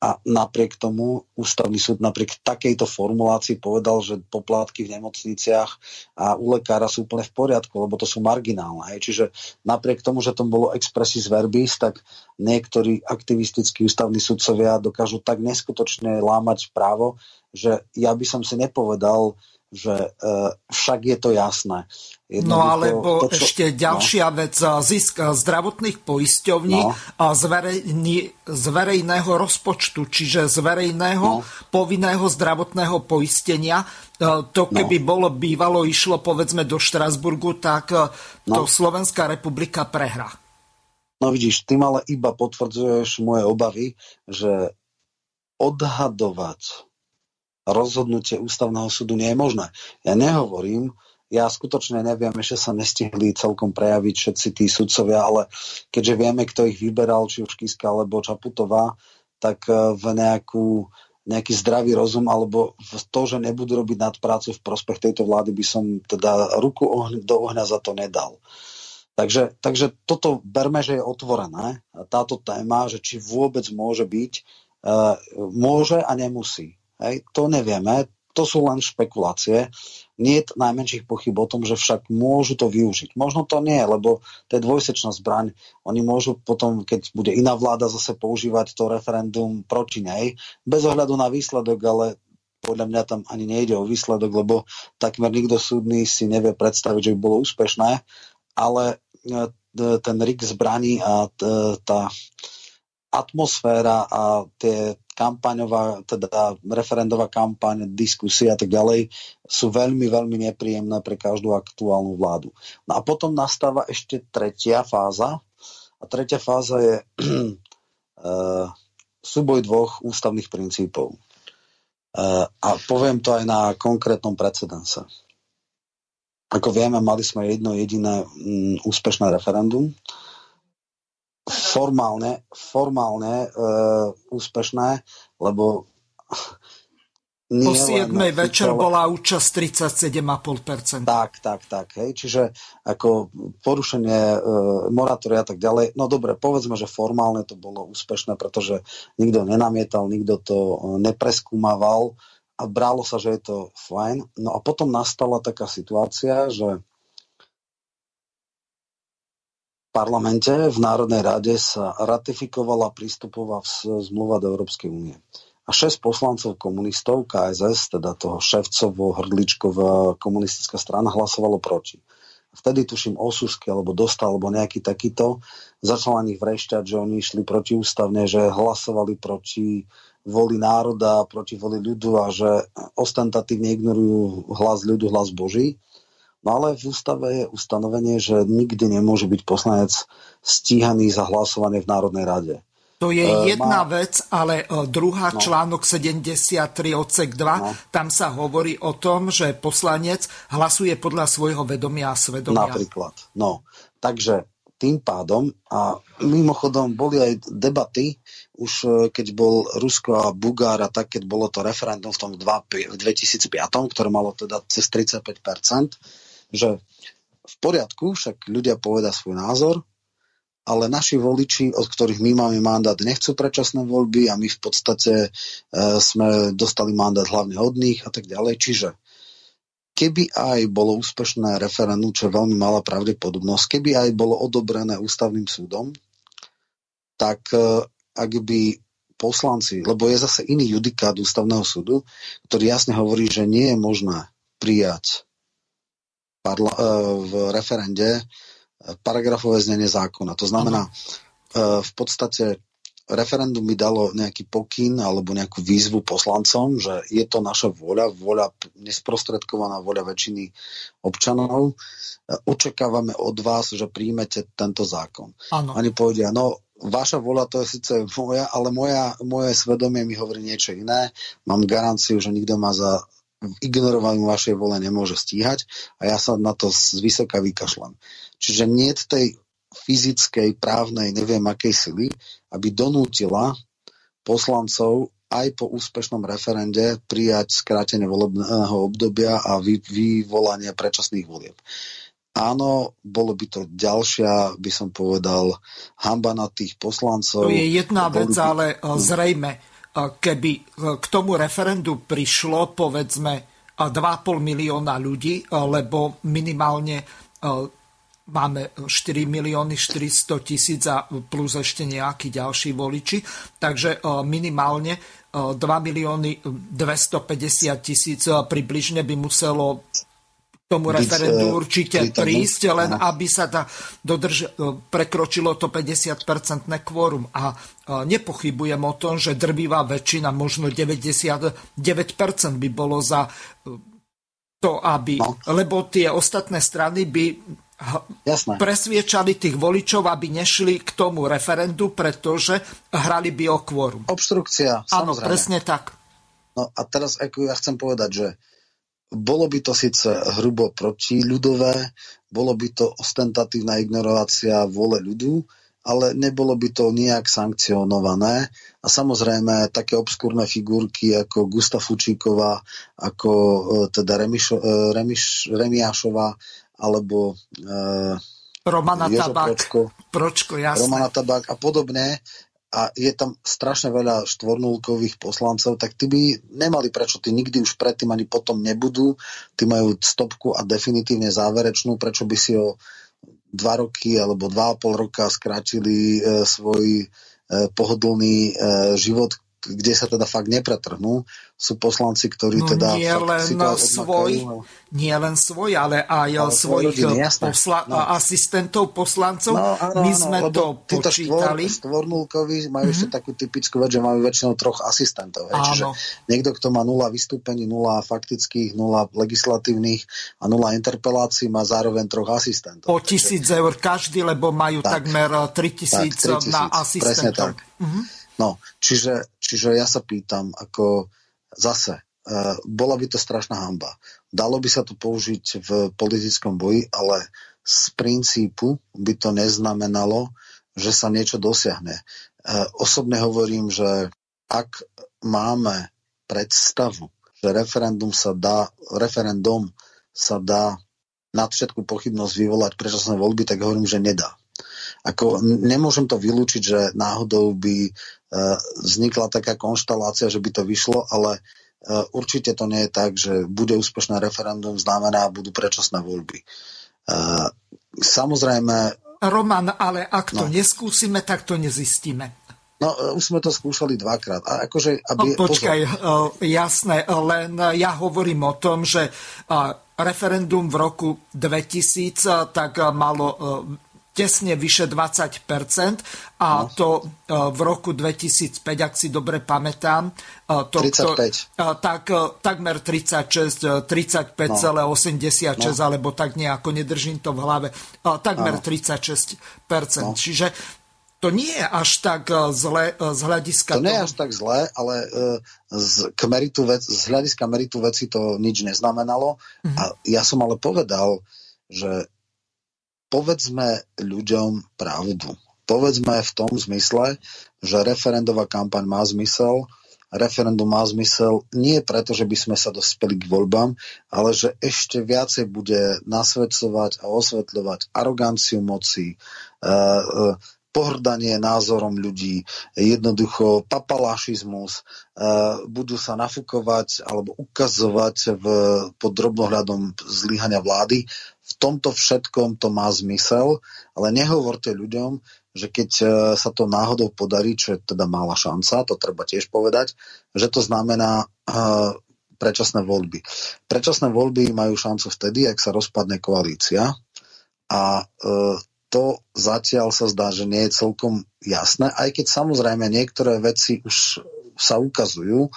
C: a napriek tomu ústavný súd napriek takejto formulácii povedal, že poplatky v nemocniciach a u lekára sú úplne v poriadku, lebo to sú marginálne. Hej. Čiže napriek tomu, že to bolo expressis verbis, tak niektorí aktivistickí ústavní sudcovia dokážu tak neskutočne lámať právo, že ja by som si nepovedal, že uh, však je to jasné.
B: Jednoducho, no alebo to, čo... ešte ďalšia no. vec, zisk zdravotných poisťovní no. z, verejni, z verejného rozpočtu, čiže z verejného no. povinného zdravotného poistenia. To keby no. bolo bývalo, išlo povedzme do Štrasburgu, tak to no. Slovenská republika prehra.
C: No vidíš, ty ale iba potvrdzuješ moje obavy, že odhadovať rozhodnutie ústavného súdu nie je možné. Ja nehovorím, ja skutočne neviem, ešte sa nestihli celkom prejaviť všetci tí sudcovia, ale keďže vieme, kto ich vyberal, či už Kiska alebo Čaputová, tak e, v nejakú, nejaký zdravý rozum alebo v to, že nebudú robiť nadprácu v prospech tejto vlády, by som teda ruku do ohňa za to nedal. Takže, takže toto berme, že je otvorené. Táto téma, že či vôbec môže byť, uh, môže a nemusí. Hej, to nevieme, to sú len špekulácie. Nie je najmenších pochyb o tom, že však môžu to využiť. Možno to nie, lebo to je dvojsečná zbraň. Oni môžu potom, keď bude iná vláda, zase používať to referendum proti nej, bez ohľadu na výsledok, ale podľa mňa tam ani nejde o výsledok, lebo takmer nikto súdny si nevie predstaviť, že by bolo úspešné, ale e, ten rik zbraní a tá atmosféra a tie kampaňová, teda referendová kampaň, diskusie a tak ďalej sú veľmi, veľmi nepríjemné pre každú aktuálnu vládu. No a potom nastáva ešte tretia fáza. A tretia fáza je uh, (clears throat) súboj dvoch ústavných princípov. Uh, a poviem to aj na konkrétnom precedense. Ako vieme, mali sme jedno jediné um, úspešné referendum, formálne, formálne e, úspešné, lebo
B: po 7. večer bola účasť 37,5%.
C: Tak, tak, tak. Hej. Čiže ako porušenie e, moratória a tak ďalej. No dobre, povedzme, že formálne to bolo úspešné, pretože nikto nenamietal, nikto to e, nepreskúmaval a bralo sa, že je to fajn. No a potom nastala taká situácia, že parlamente, v Národnej rade sa ratifikovala prístupová zmluva do Európskej únie. A šesť poslancov komunistov, KSS, teda toho ševcovo hrdličková komunistická strana, hlasovalo proti. Vtedy tuším Osusky alebo Dostal alebo nejaký takýto začal na nich vrešťať, že oni išli protiústavne, že hlasovali proti voli národa, proti voli ľudu a že ostentatívne ignorujú hlas ľudu, hlas Boží. No ale v ústave je ustanovenie, že nikdy nemôže byť poslanec stíhaný za hlasovanie v Národnej rade.
B: To je uh, jedna má... vec, ale uh, druhá no. článok 73 odsek 2, no. tam sa hovorí o tom, že poslanec hlasuje podľa svojho vedomia a svedomia.
C: Napríklad. No, takže tým pádom, a mimochodom boli aj debaty, už e, keď bol Rusko a Bugár a tak, keď bolo to referendum v tom 2, v 2005, ktoré malo teda cez 35%, že v poriadku, však ľudia poveda svoj názor, ale naši voliči, od ktorých my máme mandát, nechcú predčasné voľby a my v podstate e, sme dostali mandát hlavne od nich a tak ďalej. Čiže keby aj bolo úspešné referendum, čo je veľmi malá pravdepodobnosť, keby aj bolo odobrené ústavným súdom, tak e, ak by poslanci, lebo je zase iný judikát ústavného súdu, ktorý jasne hovorí, že nie je možné prijať v referende paragrafové znenie zákona. To znamená, uh, v podstate referendum mi dalo nejaký pokyn alebo nejakú výzvu poslancom, že je to naša vôľa, vôľa nesprostredkovaná vôľa väčšiny občanov. Očakávame od vás, že príjmete tento zákon. Ano. Oni povedia, no vaša vôľa to je síce moja, ale moja, moje svedomie mi hovorí niečo iné. Mám garanciu, že nikto ma za ignorovaniu vašej vole nemôže stíhať a ja sa na to z vysoka vykašľam. Čiže nie tej fyzickej, právnej, neviem akej sily, aby donútila poslancov aj po úspešnom referende prijať skrátenie volebného obdobia a vy, vyvolanie predčasných volieb. Áno, bolo by to ďalšia, by som povedal, hamba na tých poslancov.
B: To je jedna vec, by... ale eh, zrejme, keby eh, k tomu referendu prišlo, povedzme, 2,5 milióna ľudí, lebo minimálne máme 4 milióny 400 tisíc a plus ešte nejakí ďalší voliči, takže e, minimálne 2 e, milióny 250 tisíc e, približne by muselo tomu referendu určite prísť, len aby sa da dodrž- prekročilo to 50-percentné kvórum. A nepochybujem o tom, že drvivá väčšina, možno 99% by bolo za to, aby... No. Lebo tie ostatné strany by Jasné. presviečali tých voličov, aby nešli k tomu referendu, pretože hrali by o kvórum.
C: Obštrukcia,
B: Áno, presne tak.
C: No a teraz ako ja chcem povedať, že bolo by to síce hrubo proti ľudové, bolo by to ostentatívna ignorácia vôle ľudu, ale nebolo by to nejak sankcionované. A samozrejme také obskúrne figurky ako Gustav Fučíková, ako e, teda Remišo, e, Remiš, Remiášová, alebo uh,
B: Romana Tabak, Pročko,
C: Pročko jasné. Romana Tabak a podobne a je tam strašne veľa štvornulkových poslancov, tak tí by nemali prečo, tí nikdy už predtým ani potom nebudú, tí majú stopku a definitívne záverečnú, prečo by si o dva roky alebo dva a pol roka skrátili e, svoj e, pohodlný e, život, kde sa teda fakt nepretrhnú, sú poslanci, ktorí no, teda...
B: Nie len svoj, no. nie len svoj, ale aj ale svojich rodiny, posla- no. asistentov poslancov. No, áno, My sme áno, to počítali.
C: Stvor, stvornulkoví majú mm-hmm. ešte takú typickú vec, že majú väčšinou troch asistentov. Áno. Čiže niekto, kto má nula vystúpení, nula faktických, nula legislatívnych a nula interpelácií, má zároveň troch asistentov.
B: Po tisíc eur každý, lebo majú tak, takmer 3000 na asistentov.
C: Presne tak. Mm-hmm. No, čiže, čiže ja sa pýtam, ako zase, uh, bola by to strašná hamba. Dalo by sa to použiť v politickom boji, ale z princípu by to neznamenalo, že sa niečo dosiahne. Uh, osobne hovorím, že ak máme predstavu, že referendum sa dá, referendum sa dá nad všetku pochybnosť vyvolať predčasné voľby, tak hovorím, že nedá. Ako, nemôžem to vylúčiť, že náhodou by uh, vznikla taká konštalácia, že by to vyšlo, ale uh, určite to nie je tak, že bude úspešné referendum, znamená, budú predčasné voľby. Uh, samozrejme,
B: Roman, ale ak to no. neskúsime, tak to nezistíme.
C: No, e, už sme to skúšali dvakrát. A akože, aby,
B: no, počkaj, pozor. E, jasné, len ja hovorím o tom, že referendum v roku 2000 tak malo tesne vyše 20% a no. to e, v roku 2005, ak si dobre pamätám,
C: e, to, 35.
B: To, tak e, takmer 36, 35,86 no. no. alebo tak nejako, nedržím to v hlave, takmer no. 36% no. Čiže to nie je až tak zle z hľadiska
C: To nie je až tak zle, ale z, k meritu vec, z hľadiska meritu veci to nič neznamenalo. Mm-hmm. A ja som ale povedal, že povedzme ľuďom pravdu. Povedzme v tom zmysle, že referendová kampaň má zmysel, referendum má zmysel nie preto, že by sme sa dospeli k voľbám, ale že ešte viacej bude nasvedcovať a osvetľovať aroganciu moci, e, e, pohrdanie názorom ľudí, jednoducho papalašizmus, e, budú sa nafúkovať alebo ukazovať v, pod drobnohľadom zlyhania vlády v tomto všetkom to má zmysel, ale nehovorte ľuďom, že keď e, sa to náhodou podarí, čo je teda malá šanca, to treba tiež povedať, že to znamená uh, predčasné voľby. Predčasné voľby majú šancu vtedy, ak sa rozpadne koalícia a to zatiaľ sa zdá, že nie je celkom jasné, aj keď samozrejme niektoré veci už sa ukazujú.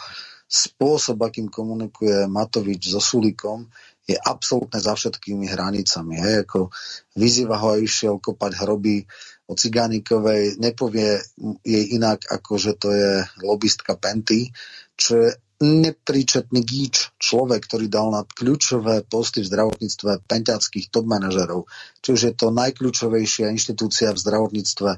C: Spôsob, akým komunikuje Matovič so Sulikom, je absolútne za všetkými hranicami. Hej, ako vyzýva ho a išiel kopať hroby o Cigánikovej, nepovie jej inak, ako že to je lobistka Penty, čo je nepríčetný gíč, človek, ktorý dal na kľúčové posty v zdravotníctve penťackých top manažerov. Či už je to najkľúčovejšia inštitúcia v zdravotníctve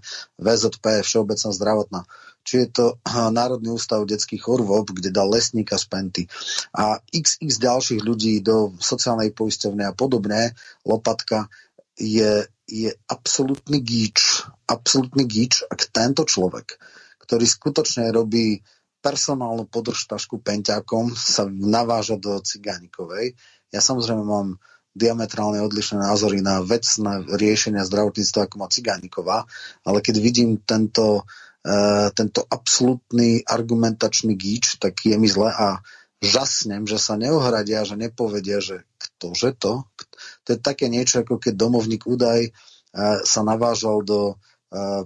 C: VZP, Všeobecná zdravotná. Či je to Národný ústav detských chorôb, kde dal lesníka z Penty. A xx ďalších ľudí do sociálnej poisťovne a podobne, Lopatka je, je absolútny gíč, absolútny gíč, ak tento človek, ktorý skutočne robí personálnu podržtašku penťakom, sa naváža do Cigánikovej. Ja samozrejme mám diametrálne odlišné názory na vecné riešenia zdravotníctva, ako má Cigániková, ale keď vidím tento Eh, tento absolútny argumentačný gíč, tak je mi zle a žasnem, že sa neohradia, že nepovedia, že ktože to? To je také niečo, ako keď domovník údaj eh, sa navážal do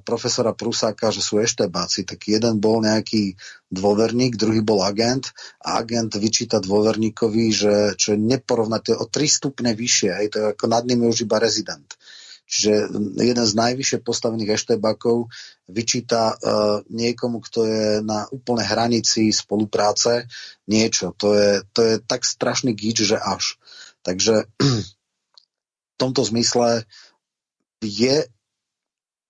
C: profesora Prusáka, že sú eštebáci. Tak jeden bol nejaký dôverník, druhý bol agent a agent vyčíta dôverníkovi, že čo je neporovnateľné o tri stupne vyššie, aj to je ako nad ním už iba rezident. Čiže jeden z najvyššie postavených eštebakov vyčíta uh, niekomu, kto je na úplnej hranici spolupráce niečo. To je, to je tak strašný gíč, že až. Takže (clears throat) v tomto zmysle je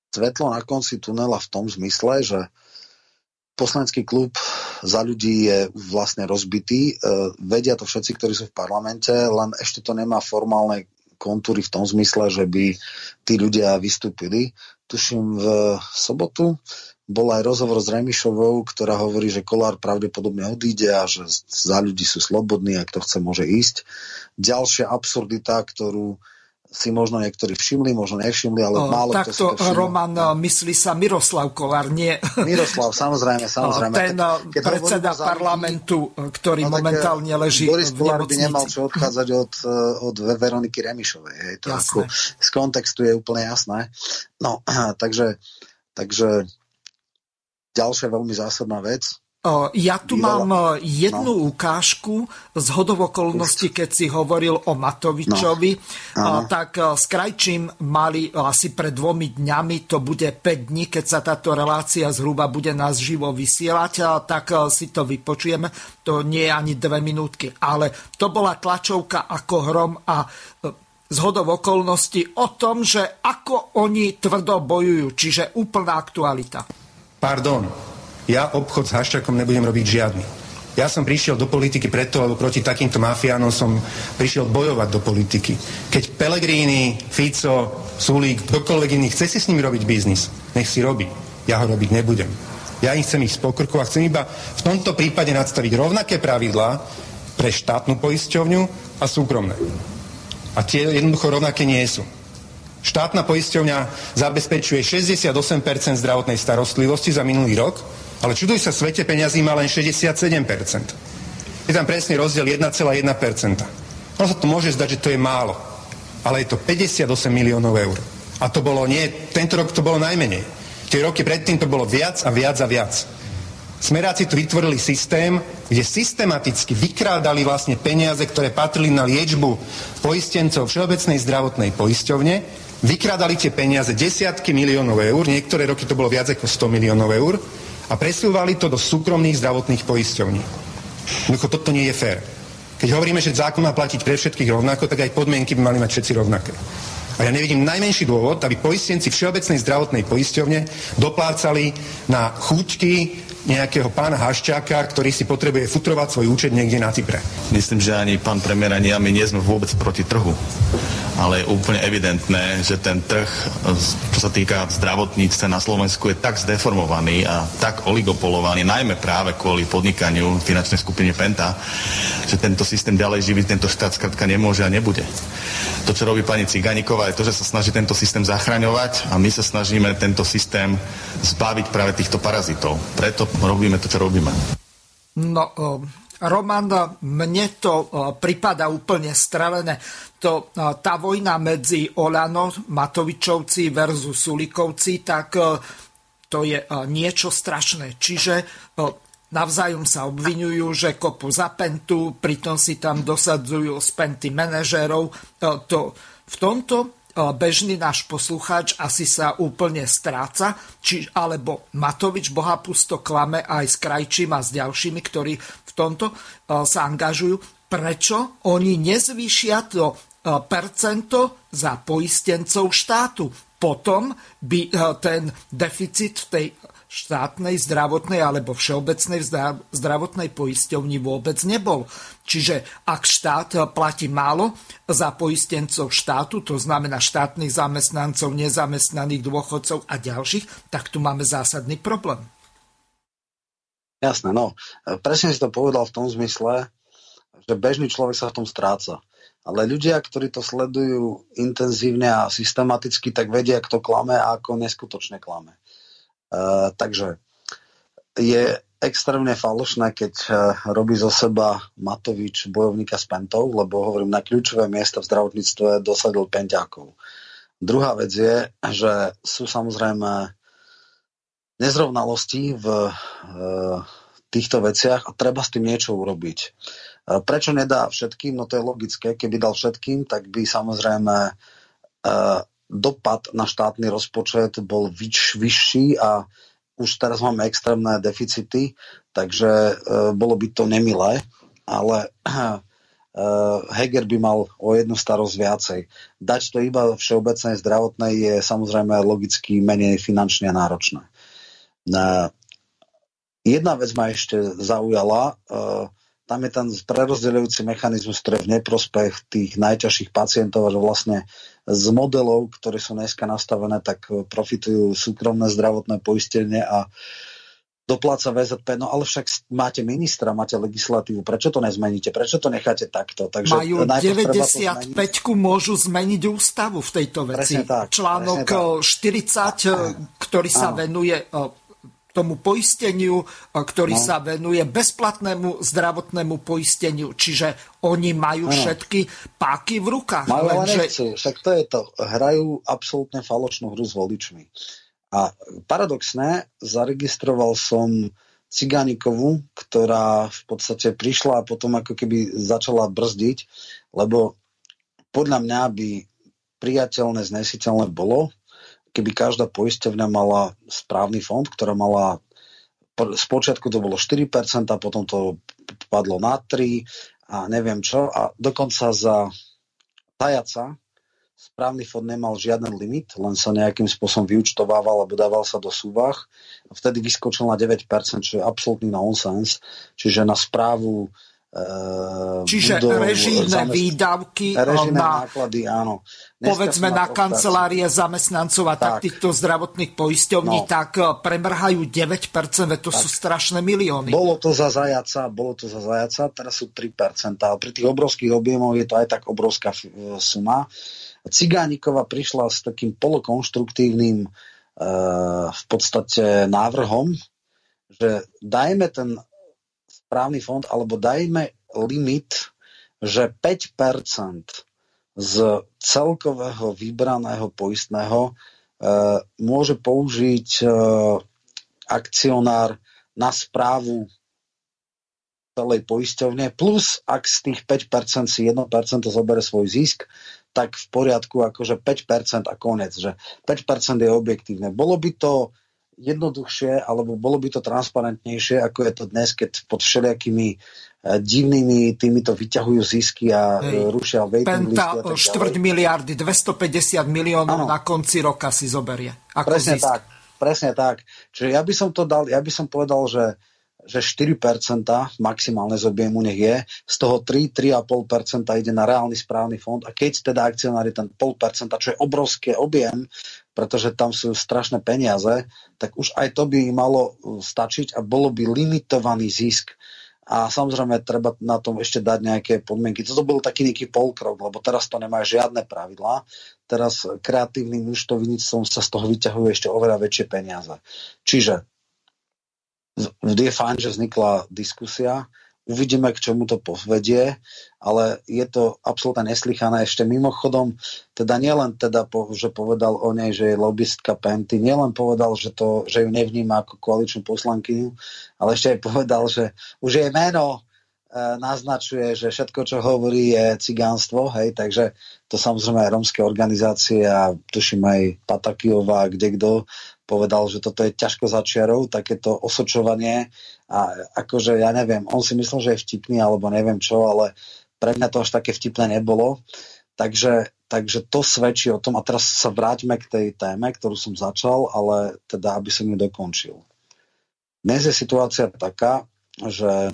C: svetlo na konci tunela v tom zmysle, že poslanecký klub za ľudí je vlastne rozbitý. Uh, vedia to všetci, ktorí sú v parlamente, len ešte to nemá formálne kontúry v tom zmysle, že by tí ľudia vystúpili. Tuším v sobotu bol aj rozhovor s Remišovou, ktorá hovorí, že Kolár pravdepodobne odíde a že za ľudí sú slobodní a kto chce, môže ísť. Ďalšia absurdita, ktorú si možno niektorí všimli, možno nevšimli, ale o, málo
B: takto,
C: kto si to všimli.
B: Roman, no. myslí sa Miroslav Kolár, nie...
C: Miroslav, samozrejme, (laughs) samozrejme.
B: Ten tak, predseda parlamentu, ktorý no, momentálne leží
C: Boris Kolár by nemal čo odchádzať od, od Veroniky Remišovej. Hej, to ako, z kontextu je úplne jasné. No, (clears throat) takže, takže ďalšia veľmi zásadná vec,
B: ja tu mám jednu no. ukážku z hodovokolnosti, keď si hovoril o Matovičovi. No. Tak s Krajčím mali asi pred dvomi dňami, to bude 5 dní, keď sa táto relácia zhruba bude nás živo vysielať, tak si to vypočujeme. To nie je ani dve minútky, ale to bola tlačovka ako hrom a z hodov okolností o tom, že ako oni tvrdo bojujú, čiže úplná aktualita.
F: Pardon, ja obchod s Haščakom nebudem robiť žiadny. Ja som prišiel do politiky preto, lebo proti takýmto mafiánom som prišiel bojovať do politiky. Keď Pellegrini, Fico, Sulík, kdokoľvek iný chce si s nimi robiť biznis, nech si robí. Ja ho robiť nebudem. Ja im chcem ich z pokrku a chcem iba v tomto prípade nadstaviť rovnaké pravidlá pre štátnu poisťovňu a súkromné. A tie jednoducho rovnaké nie sú. Štátna poisťovňa zabezpečuje 68% zdravotnej starostlivosti za minulý rok, ale čuduj sa, svete peňazí má len 67%. Je tam presný rozdiel 1,1%. Ono sa to môže zdať, že to je málo, ale je to 58 miliónov eur. A to bolo nie, tento rok to bolo najmenej. Tie roky predtým to bolo viac a viac a viac. Smeráci tu vytvorili systém, kde systematicky vykrádali vlastne peniaze, ktoré patrili na liečbu poistencov Všeobecnej zdravotnej poisťovne, vykrádali tie peniaze desiatky miliónov eur, niektoré roky to bolo viac ako 100 miliónov eur, a presúvali to do súkromných zdravotných poisťovní. Jednoducho toto nie je fér. Keď hovoríme, že zákon má platiť pre všetkých rovnako, tak aj podmienky by mali mať všetci rovnaké. A ja nevidím najmenší dôvod, aby poistenci Všeobecnej zdravotnej poisťovne doplácali na chúťky nejakého pána Haščáka, ktorý si potrebuje futrovať svoj účet niekde na Cypre.
G: Myslím, že ani pán premiér, ani ja, my nie sme vôbec proti trhu ale je úplne evidentné, že ten trh, čo sa týka zdravotníctva na Slovensku, je tak zdeformovaný a tak oligopolovaný, najmä práve kvôli podnikaniu finančnej skupiny Penta, že tento systém ďalej živiť tento štát skrátka nemôže a nebude. To, čo robí pani Ciganíková, je to, že sa snaží tento systém zachraňovať a my sa snažíme tento systém zbaviť práve týchto parazitov. Preto robíme to, čo robíme.
B: No, Roman, mne to pripada úplne strelené. To, tá vojna medzi Olano, Matovičovci versus Sulikovci, tak to je niečo strašné. Čiže navzájom sa obvinujú, že kopu za pentu, pritom si tam dosadzujú z penty manažérov. To, v tomto bežný náš poslucháč asi sa úplne stráca, či, alebo Matovič bohapusto klame aj s Krajčím a s ďalšími, ktorí v tomto sa angažujú. Prečo oni nezvýšia to percento za poistencov štátu? Potom by ten deficit v tej štátnej zdravotnej alebo všeobecnej zdravotnej poisťovni vôbec nebol. Čiže ak štát platí málo za poistencov štátu, to znamená štátnych zamestnancov, nezamestnaných dôchodcov a ďalších, tak tu máme zásadný problém.
C: Jasné, no. Presne si to povedal v tom zmysle, že bežný človek sa v tom stráca. Ale ľudia, ktorí to sledujú intenzívne a systematicky, tak vedia, kto klame a ako neskutočne klame. Uh, takže je extrémne falošné, keď uh, robí zo seba Matovič bojovníka s Pentou, lebo hovorím, na kľúčové miesta v zdravotníctve dosadil Penťákov. Druhá vec je, že sú samozrejme nezrovnalosti v uh, týchto veciach a treba s tým niečo urobiť. Uh, prečo nedá všetkým? No to je logické. Keby dal všetkým, tak by samozrejme uh, dopad na štátny rozpočet bol vyš, vyšší a už teraz máme extrémne deficity, takže e, bolo by to nemilé, ale (clears throat) e, Heger by mal o jednu starosť viacej. Dať to iba všeobecnej zdravotnej je samozrejme logicky menej finančne náročné. E, jedna vec ma ešte zaujala, e, tam je ten prerozdeľujúci mechanizmus, ktorý je v neprospech tých najťažších pacientov, že vlastne z modelov, ktoré sú dneska nastavené, tak profitujú súkromné zdravotné poistenie a dopláca VZP, no ale však máte ministra, máte legislatívu, prečo to nezmeníte, prečo to necháte takto?
B: Takže Majú 95 môžu zmeniť ústavu v tejto veci.
C: tak,
B: Článok tak. 40, ktorý sa venuje tomu poisteniu, ktorý no. sa venuje bezplatnému zdravotnému poisteniu. Čiže oni majú no. všetky páky v rukách.
C: Majú, ale nechcú. Však to je to. Hrajú absolútne falošnú hru s voličmi. A paradoxné, zaregistroval som Cigánikovu, ktorá v podstate prišla a potom ako keby začala brzdiť, lebo podľa mňa by priateľné, znesiteľné bolo, keby každá poisťovňa mala správny fond, ktorá mala Spočiatku to bolo 4%, potom to padlo na 3 a neviem čo. A dokonca za tajaca správny fond nemal žiaden limit, len sa nejakým spôsobom vyučtovával alebo dával sa do súvah. A vtedy vyskočil na 9%, čo je absolútny nonsens. Čiže na správu
B: Čiže budov, režijné zamest... výdavky
C: režijné na, náklady, áno.
B: Dneska povedzme na kancelárie zamestnancov a tak, tak týchto zdravotných poisťovní, no. tak e, premrhajú 9%, veď to tak. sú strašné milióny.
C: Bolo to za zajaca, bolo to za zajaca, teraz sú 3%, ale pri tých obrovských objemoch je to aj tak obrovská suma. Cigánikova prišla s takým polokonštruktívnym e, v podstate návrhom, že dajme ten správny fond, alebo dajme limit, že 5% z celkového vybraného poistného e, môže použiť e, akcionár na správu celej poisťovne, plus ak z tých 5% si 1% zoberie svoj zisk, tak v poriadku akože 5% a konec, že 5% je objektívne. Bolo by to jednoduchšie, alebo bolo by to transparentnejšie, ako je to dnes, keď pod všelijakými uh, divnými týmito vyťahujú zisky a Hej. rušia
B: waiting Penta listy. štvrť miliardy, 250 miliónov ano. na konci roka si zoberie. Ako
C: presne
B: zisk.
C: tak, presne tak. Čiže ja by som to dal, ja by som povedal, že že 4% maximálne z objemu nech je, z toho 3-3,5% ide na reálny správny fond a keď teda akcionári ten 0,5%, čo je obrovský objem, pretože tam sú strašné peniaze, tak už aj to by malo uh, stačiť a bolo by limitovaný zisk. A samozrejme, treba na tom ešte dať nejaké podmienky. Toto bol taký nejaký polkrok, lebo teraz to nemá žiadne pravidlá. Teraz kreatívnym účtovníctvom sa z toho vyťahujú ešte oveľa väčšie peniaze. Čiže je fajn, že vznikla diskusia. Uvidíme, k čomu to povedie, ale je to absolútne neslychané. Ešte mimochodom, teda nielen teda, že povedal o nej, že je lobbystka Penty, nielen povedal, že, to, že ju nevníma ako koaličnú poslankyňu, ale ešte aj povedal, že už jej meno e, naznačuje, že všetko, čo hovorí, je cigánstvo, hej, takže to samozrejme aj romské organizácie a tuším aj Patakiová, kde kto povedal, že toto je ťažko začiarov, takéto osočovanie a akože ja neviem, on si myslel, že je vtipný alebo neviem čo, ale pre mňa to až také vtipné nebolo. Takže, takže to svedčí o tom, a teraz sa vráťme k tej téme, ktorú som začal, ale teda, aby som ju dokončil. Dnes je situácia taká, že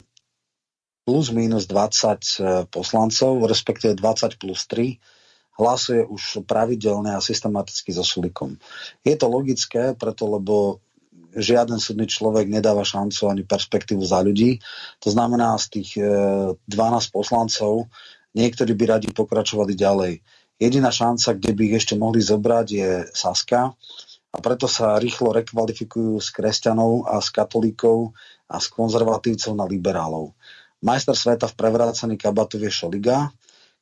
C: plus minus 20 eh, poslancov, respektíve 20 plus 3, hlasuje už pravidelne a systematicky so Sulikom. Je to logické, preto lebo žiaden súdny človek nedáva šancu ani perspektívu za ľudí. To znamená, z tých 12 e, poslancov niektorí by radi pokračovali ďalej. Jediná šanca, kde by ich ešte mohli zobrať, je Saska a preto sa rýchlo rekvalifikujú z kresťanov a z katolíkov a z konzervatívcov na liberálov. Majster sveta v prevrácaný kabatu je Šoliga,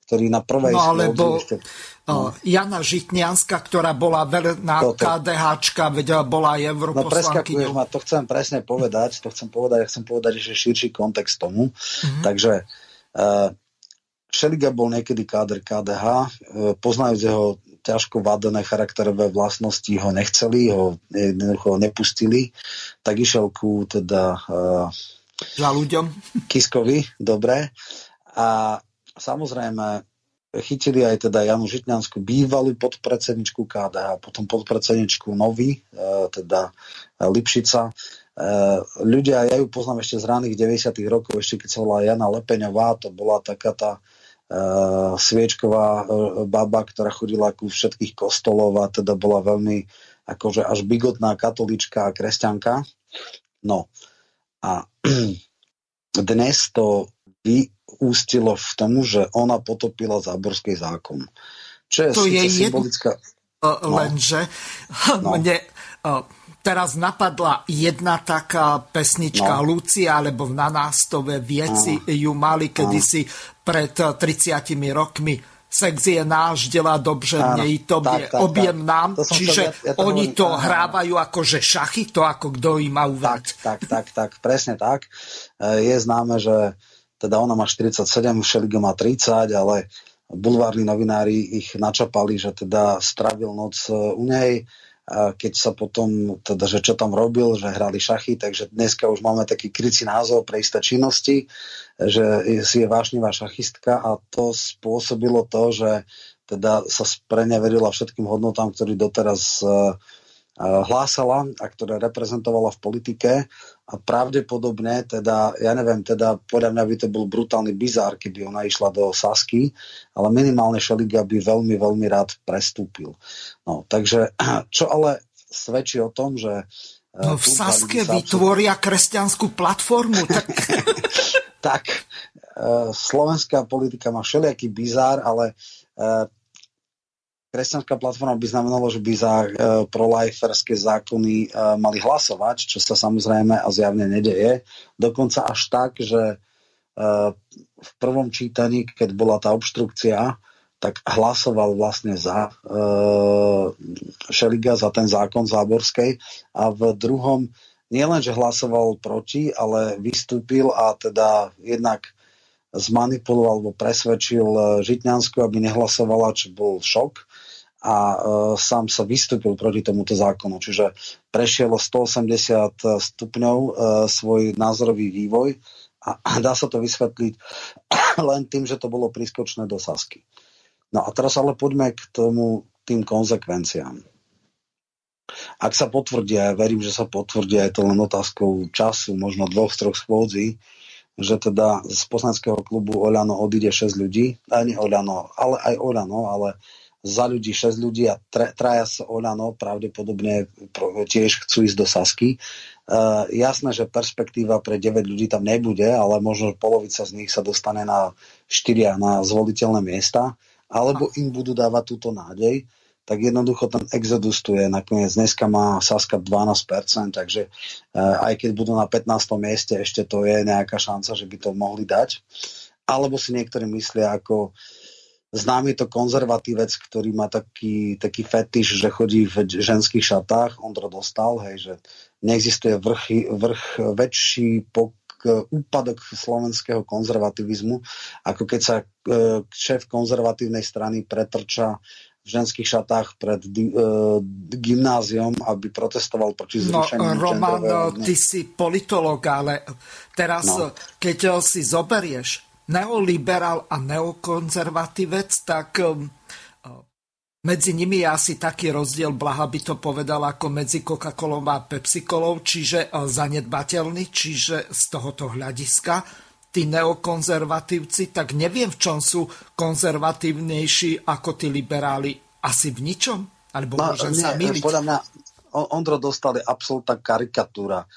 C: ktorý na prvej
B: no, alebo ešte... No. Jana Žitňanská, ktorá bola verná KDHčka, veď bola aj europoslankyňou.
C: No to chcem presne povedať, to chcem povedať, ja chcem povedať ešte širší kontext tomu. Mm-hmm. Takže uh, Šeliga bol niekedy káder KDH, uh, e, poznajúc jeho ťažko vádané charakterové vlastnosti ho nechceli, ho jednoducho nepustili, tak išiel ku teda uh,
B: za ľuďom.
C: Kiskovi, dobre. A Samozrejme, chytili aj teda Janu Žitňanskú, bývalú podpredsedničku KDH, potom podpredsedničku Nový, e, teda Lipšica. E, ľudia, ja ju poznám ešte z raných 90. rokov, ešte keď sa volá Jana Lepeňová, to bola taká tá e, sviečková baba, ktorá chodila ku všetkých kostolov a teda bola veľmi akože až bigotná katolička a kresťanka. No a (clears throat) dnes to vyústilo v tomu, že ona potopila záborský zákon. Čo je to je symbolická...
B: No. Lenže (laughs) no. mne teraz napadla jedna taká pesnička no. Lucia, alebo v Nanástove vieci no. ju mali kedysi no. pred 30 rokmi sex je náš, delá dobře, mne i tobie, tak, tak, objem tak. nám. To Čiže to, ja, to oni hovorím, to áno. hrávajú ako že šachy, to ako kto im má uvať.
C: Tak, tak, tak, tak, presne tak. E, je známe, že teda ona má 47, Šeligo má 30, ale bulvárni novinári ich načapali, že teda stravil noc e, u nej, keď sa potom, teda, že čo tam robil, že hrali šachy, takže dneska už máme taký krycí názov pre isté činnosti, že si je vášnivá šachistka a to spôsobilo to, že teda sa spreneverila všetkým hodnotám, ktorý doteraz uh, hlásala a ktoré reprezentovala v politike a pravdepodobne, teda, ja neviem, teda podľa mňa by to bol brutálny bizár, keby ona išla do Sasky, ale minimálne Šeliga by veľmi, veľmi rád prestúpil. No, takže, (clears throat) čo ale svedčí o tom, že
B: e, No v Saske vytvoria kresťanskú platformu. Tak, (laughs)
C: tak uh, slovenská politika má všelijaký bizár, ale uh, kresťanská platforma by znamenalo, že by za uh, proliferské zákony uh, mali hlasovať, čo sa samozrejme a zjavne nedeje. Dokonca až tak, že uh, v prvom čítaní, keď bola tá obštrukcia, tak hlasoval vlastne za uh, Šeliga, za ten zákon Záborskej a v druhom nielen, že hlasoval proti, ale vystúpil a teda jednak zmanipuloval alebo presvedčil Žitňansku, aby nehlasovala, čo bol šok a e, sám sa vystúpil proti tomuto zákonu. Čiže prešiel o 180 stupňov e, svoj názorový vývoj a, dá sa to vysvetliť (coughs) len tým, že to bolo prískočné do Sasky. No a teraz ale poďme k tomu, tým konsekvenciám. Ak sa potvrdia, ja verím, že sa potvrdia, je to len otázkou času, možno dvoch, troch schôdzí, že teda z poslaneckého klubu Oľano odíde 6 ľudí, ani Oľano, ale aj Oľano, ale za ľudí 6 ľudí a traja z Olano pravdepodobne tiež chcú ísť do Sasky. Uh, jasné, že perspektíva pre 9 ľudí tam nebude, ale možno polovica z nich sa dostane na 4 na zvoliteľné miesta, alebo im budú dávať túto nádej, tak jednoducho ten exodus tu je. Nakoniec dneska má Saska 12%, takže uh, aj keď budú na 15. mieste, ešte to je nejaká šanca, že by to mohli dať. Alebo si niektorí myslia ako Známy to konzervatívec, ktorý má taký, taký fetiš, že chodí v ženských šatách. Ondro dostal, hej, že neexistuje vrch, vrch väčší pok, úpadok slovenského konzervativizmu, ako keď sa e, šéf konzervatívnej strany pretrča v ženských šatách pred e, gymnáziom, aby protestoval proti no, zrušeniu
B: No, Roman, ty si politolog, ale teraz, no. keď si zoberieš neoliberál a neokonzervatívec, tak um, uh, medzi nimi je asi taký rozdiel, Blaha by to povedal, ako medzi Coca-Colou a Pepsi-Colou, čiže uh, zanedbateľný, čiže z tohoto hľadiska tí neokonzervatívci, tak neviem, v čom sú konzervatívnejší ako tí liberáli. Asi v ničom? Alebo no, môžem nie, sa?
C: Podľa mňa Ondro dostali absolútna karikatúra e,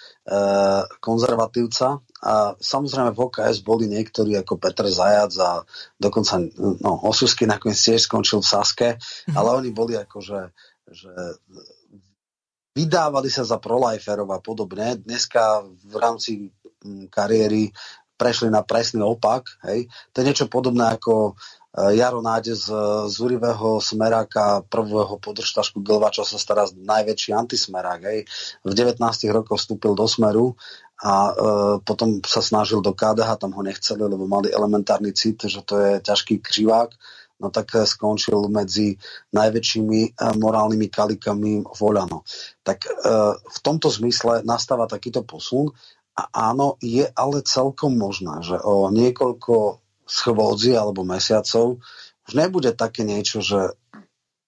C: konzervatívca a samozrejme v OKS boli niektorí ako Petr Zajac a dokonca no, Osusky nakoniec tiež skončil v Saske, mm. ale oni boli ako, že, vydávali sa za proliferov a podobne. Dneska v rámci kariéry prešli na presný opak. Hej. To je niečo podobné ako Eh, Jaro Náde z Zurivého smeráka, prvého podržtašku Glvača sa stará najväčší antismerák. Hej. V 19 rokoch vstúpil do Smeru a e, potom sa snažil do KDH, tam ho nechceli, lebo mali elementárny cit, že to je ťažký křivák no tak skončil medzi najväčšími eh, morálnymi kalikami Voľano. Tak e, v tomto zmysle nastáva takýto posun a áno, je ale celkom možné, že o niekoľko schôdzi alebo mesiacov už nebude také niečo, že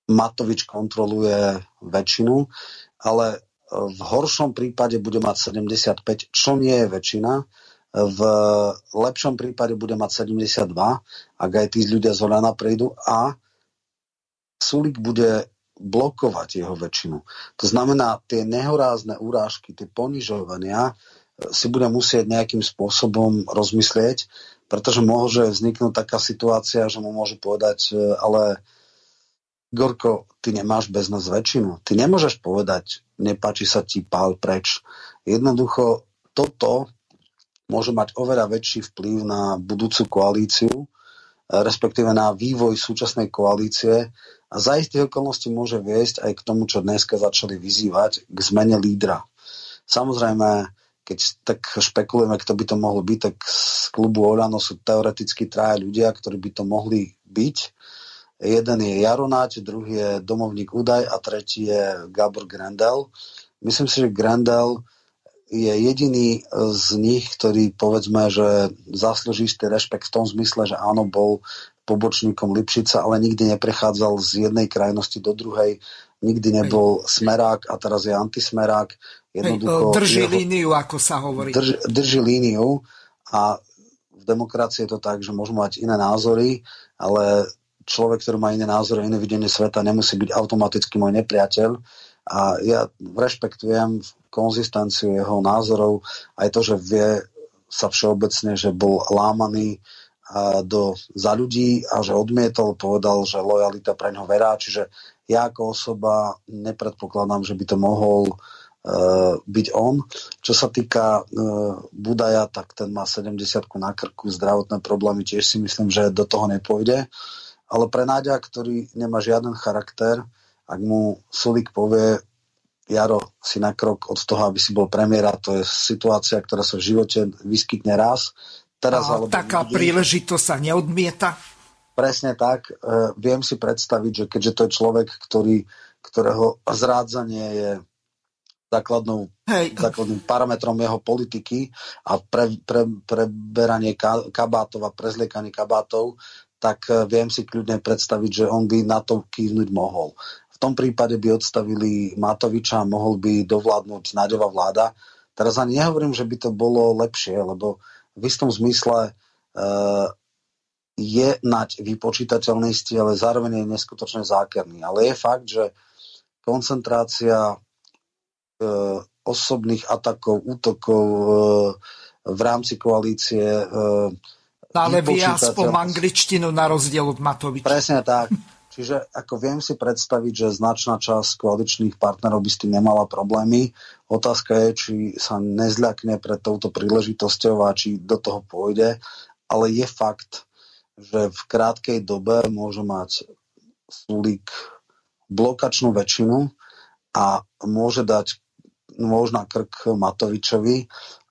C: Matovič kontroluje väčšinu, ale v horšom prípade bude mať 75, čo nie je väčšina. V lepšom prípade bude mať 72, ak aj tí ľudia z Hoľana prídu a Sulik bude blokovať jeho väčšinu. To znamená, tie nehorázne úrážky, tie ponižovania si bude musieť nejakým spôsobom rozmyslieť pretože môže vzniknúť taká situácia, že mu môžu povedať, e, ale Gorko, ty nemáš bez nás väčšinu. Ty nemôžeš povedať, nepáči sa ti, pál preč. Jednoducho toto môže mať oveľa väčší vplyv na budúcu koalíciu, respektíve na vývoj súčasnej koalície a za istých okolností môže viesť aj k tomu, čo dneska začali vyzývať, k zmene lídra. Samozrejme, keď tak špekulujeme, kto by to mohol byť, tak z klubu Olano sú teoreticky traja ľudia, ktorí by to mohli byť. Jeden je Jaronáč, druhý je Domovník Udaj a tretí je Gabor Grendel. Myslím si, že Grendel je jediný z nich, ktorý povedzme, že zaslúži istý rešpekt v tom zmysle, že áno, bol pobočníkom Lipšica, ale nikdy neprechádzal z jednej krajnosti do druhej, nikdy nebol smerák a teraz je antismerák.
B: Jednoducho, drží jeho, líniu, ako sa hovorí.
C: Drž, drží líniu a v demokracii je to tak, že môžu mať iné názory, ale človek, ktorý má iné názory, iné videnie sveta, nemusí byť automaticky môj nepriateľ. A ja rešpektujem konzistenciu jeho názorov, aj to, že vie sa všeobecne, že bol lámaný do, za ľudí a že odmietol, povedal, že lojalita pre ňo verá, čiže ja ako osoba nepredpokladám, že by to mohol uh, byť on. Čo sa týka uh, Budaja, tak ten má 70 na krku, zdravotné problémy, tiež si myslím, že do toho nepôjde. Ale pre Náďa, ktorý nemá žiaden charakter, ak mu Sulik povie, Jaro, si na krok od toho, aby si bol premiéra, to je situácia, ktorá sa v živote vyskytne raz,
B: Teraz, a taká nikdy. príležitosť sa neodmieta?
C: Presne tak. E, viem si predstaviť, že keďže to je človek, ktorý, ktorého zrádzanie je základnou, základným parametrom jeho politiky a pre, pre, preberanie kabátov a prezliekanie kabátov, tak e, viem si kľudne predstaviť, že on by na to kývnuť mohol. V tom prípade by odstavili Matoviča a mohol by dovládnuť Náďová vláda. Teraz ani nehovorím, že by to bolo lepšie, lebo v istom zmysle uh, je nať vypočítateľnosti, ale zároveň je neskutočne zákerný. Ale je fakt, že koncentrácia uh, osobných atakov, útokov uh, v rámci koalície uh,
B: ale vie aspoň angličtinu na rozdiel od Matoviča.
C: Presne tak. Čiže ako viem si predstaviť, že značná časť koaličných partnerov by s tým nemala problémy. Otázka je, či sa nezľakne pred touto príležitosťou a či do toho pôjde. Ale je fakt, že v krátkej dobe môže mať Sulík blokačnú väčšinu a môže dať môž na krk Matovičovi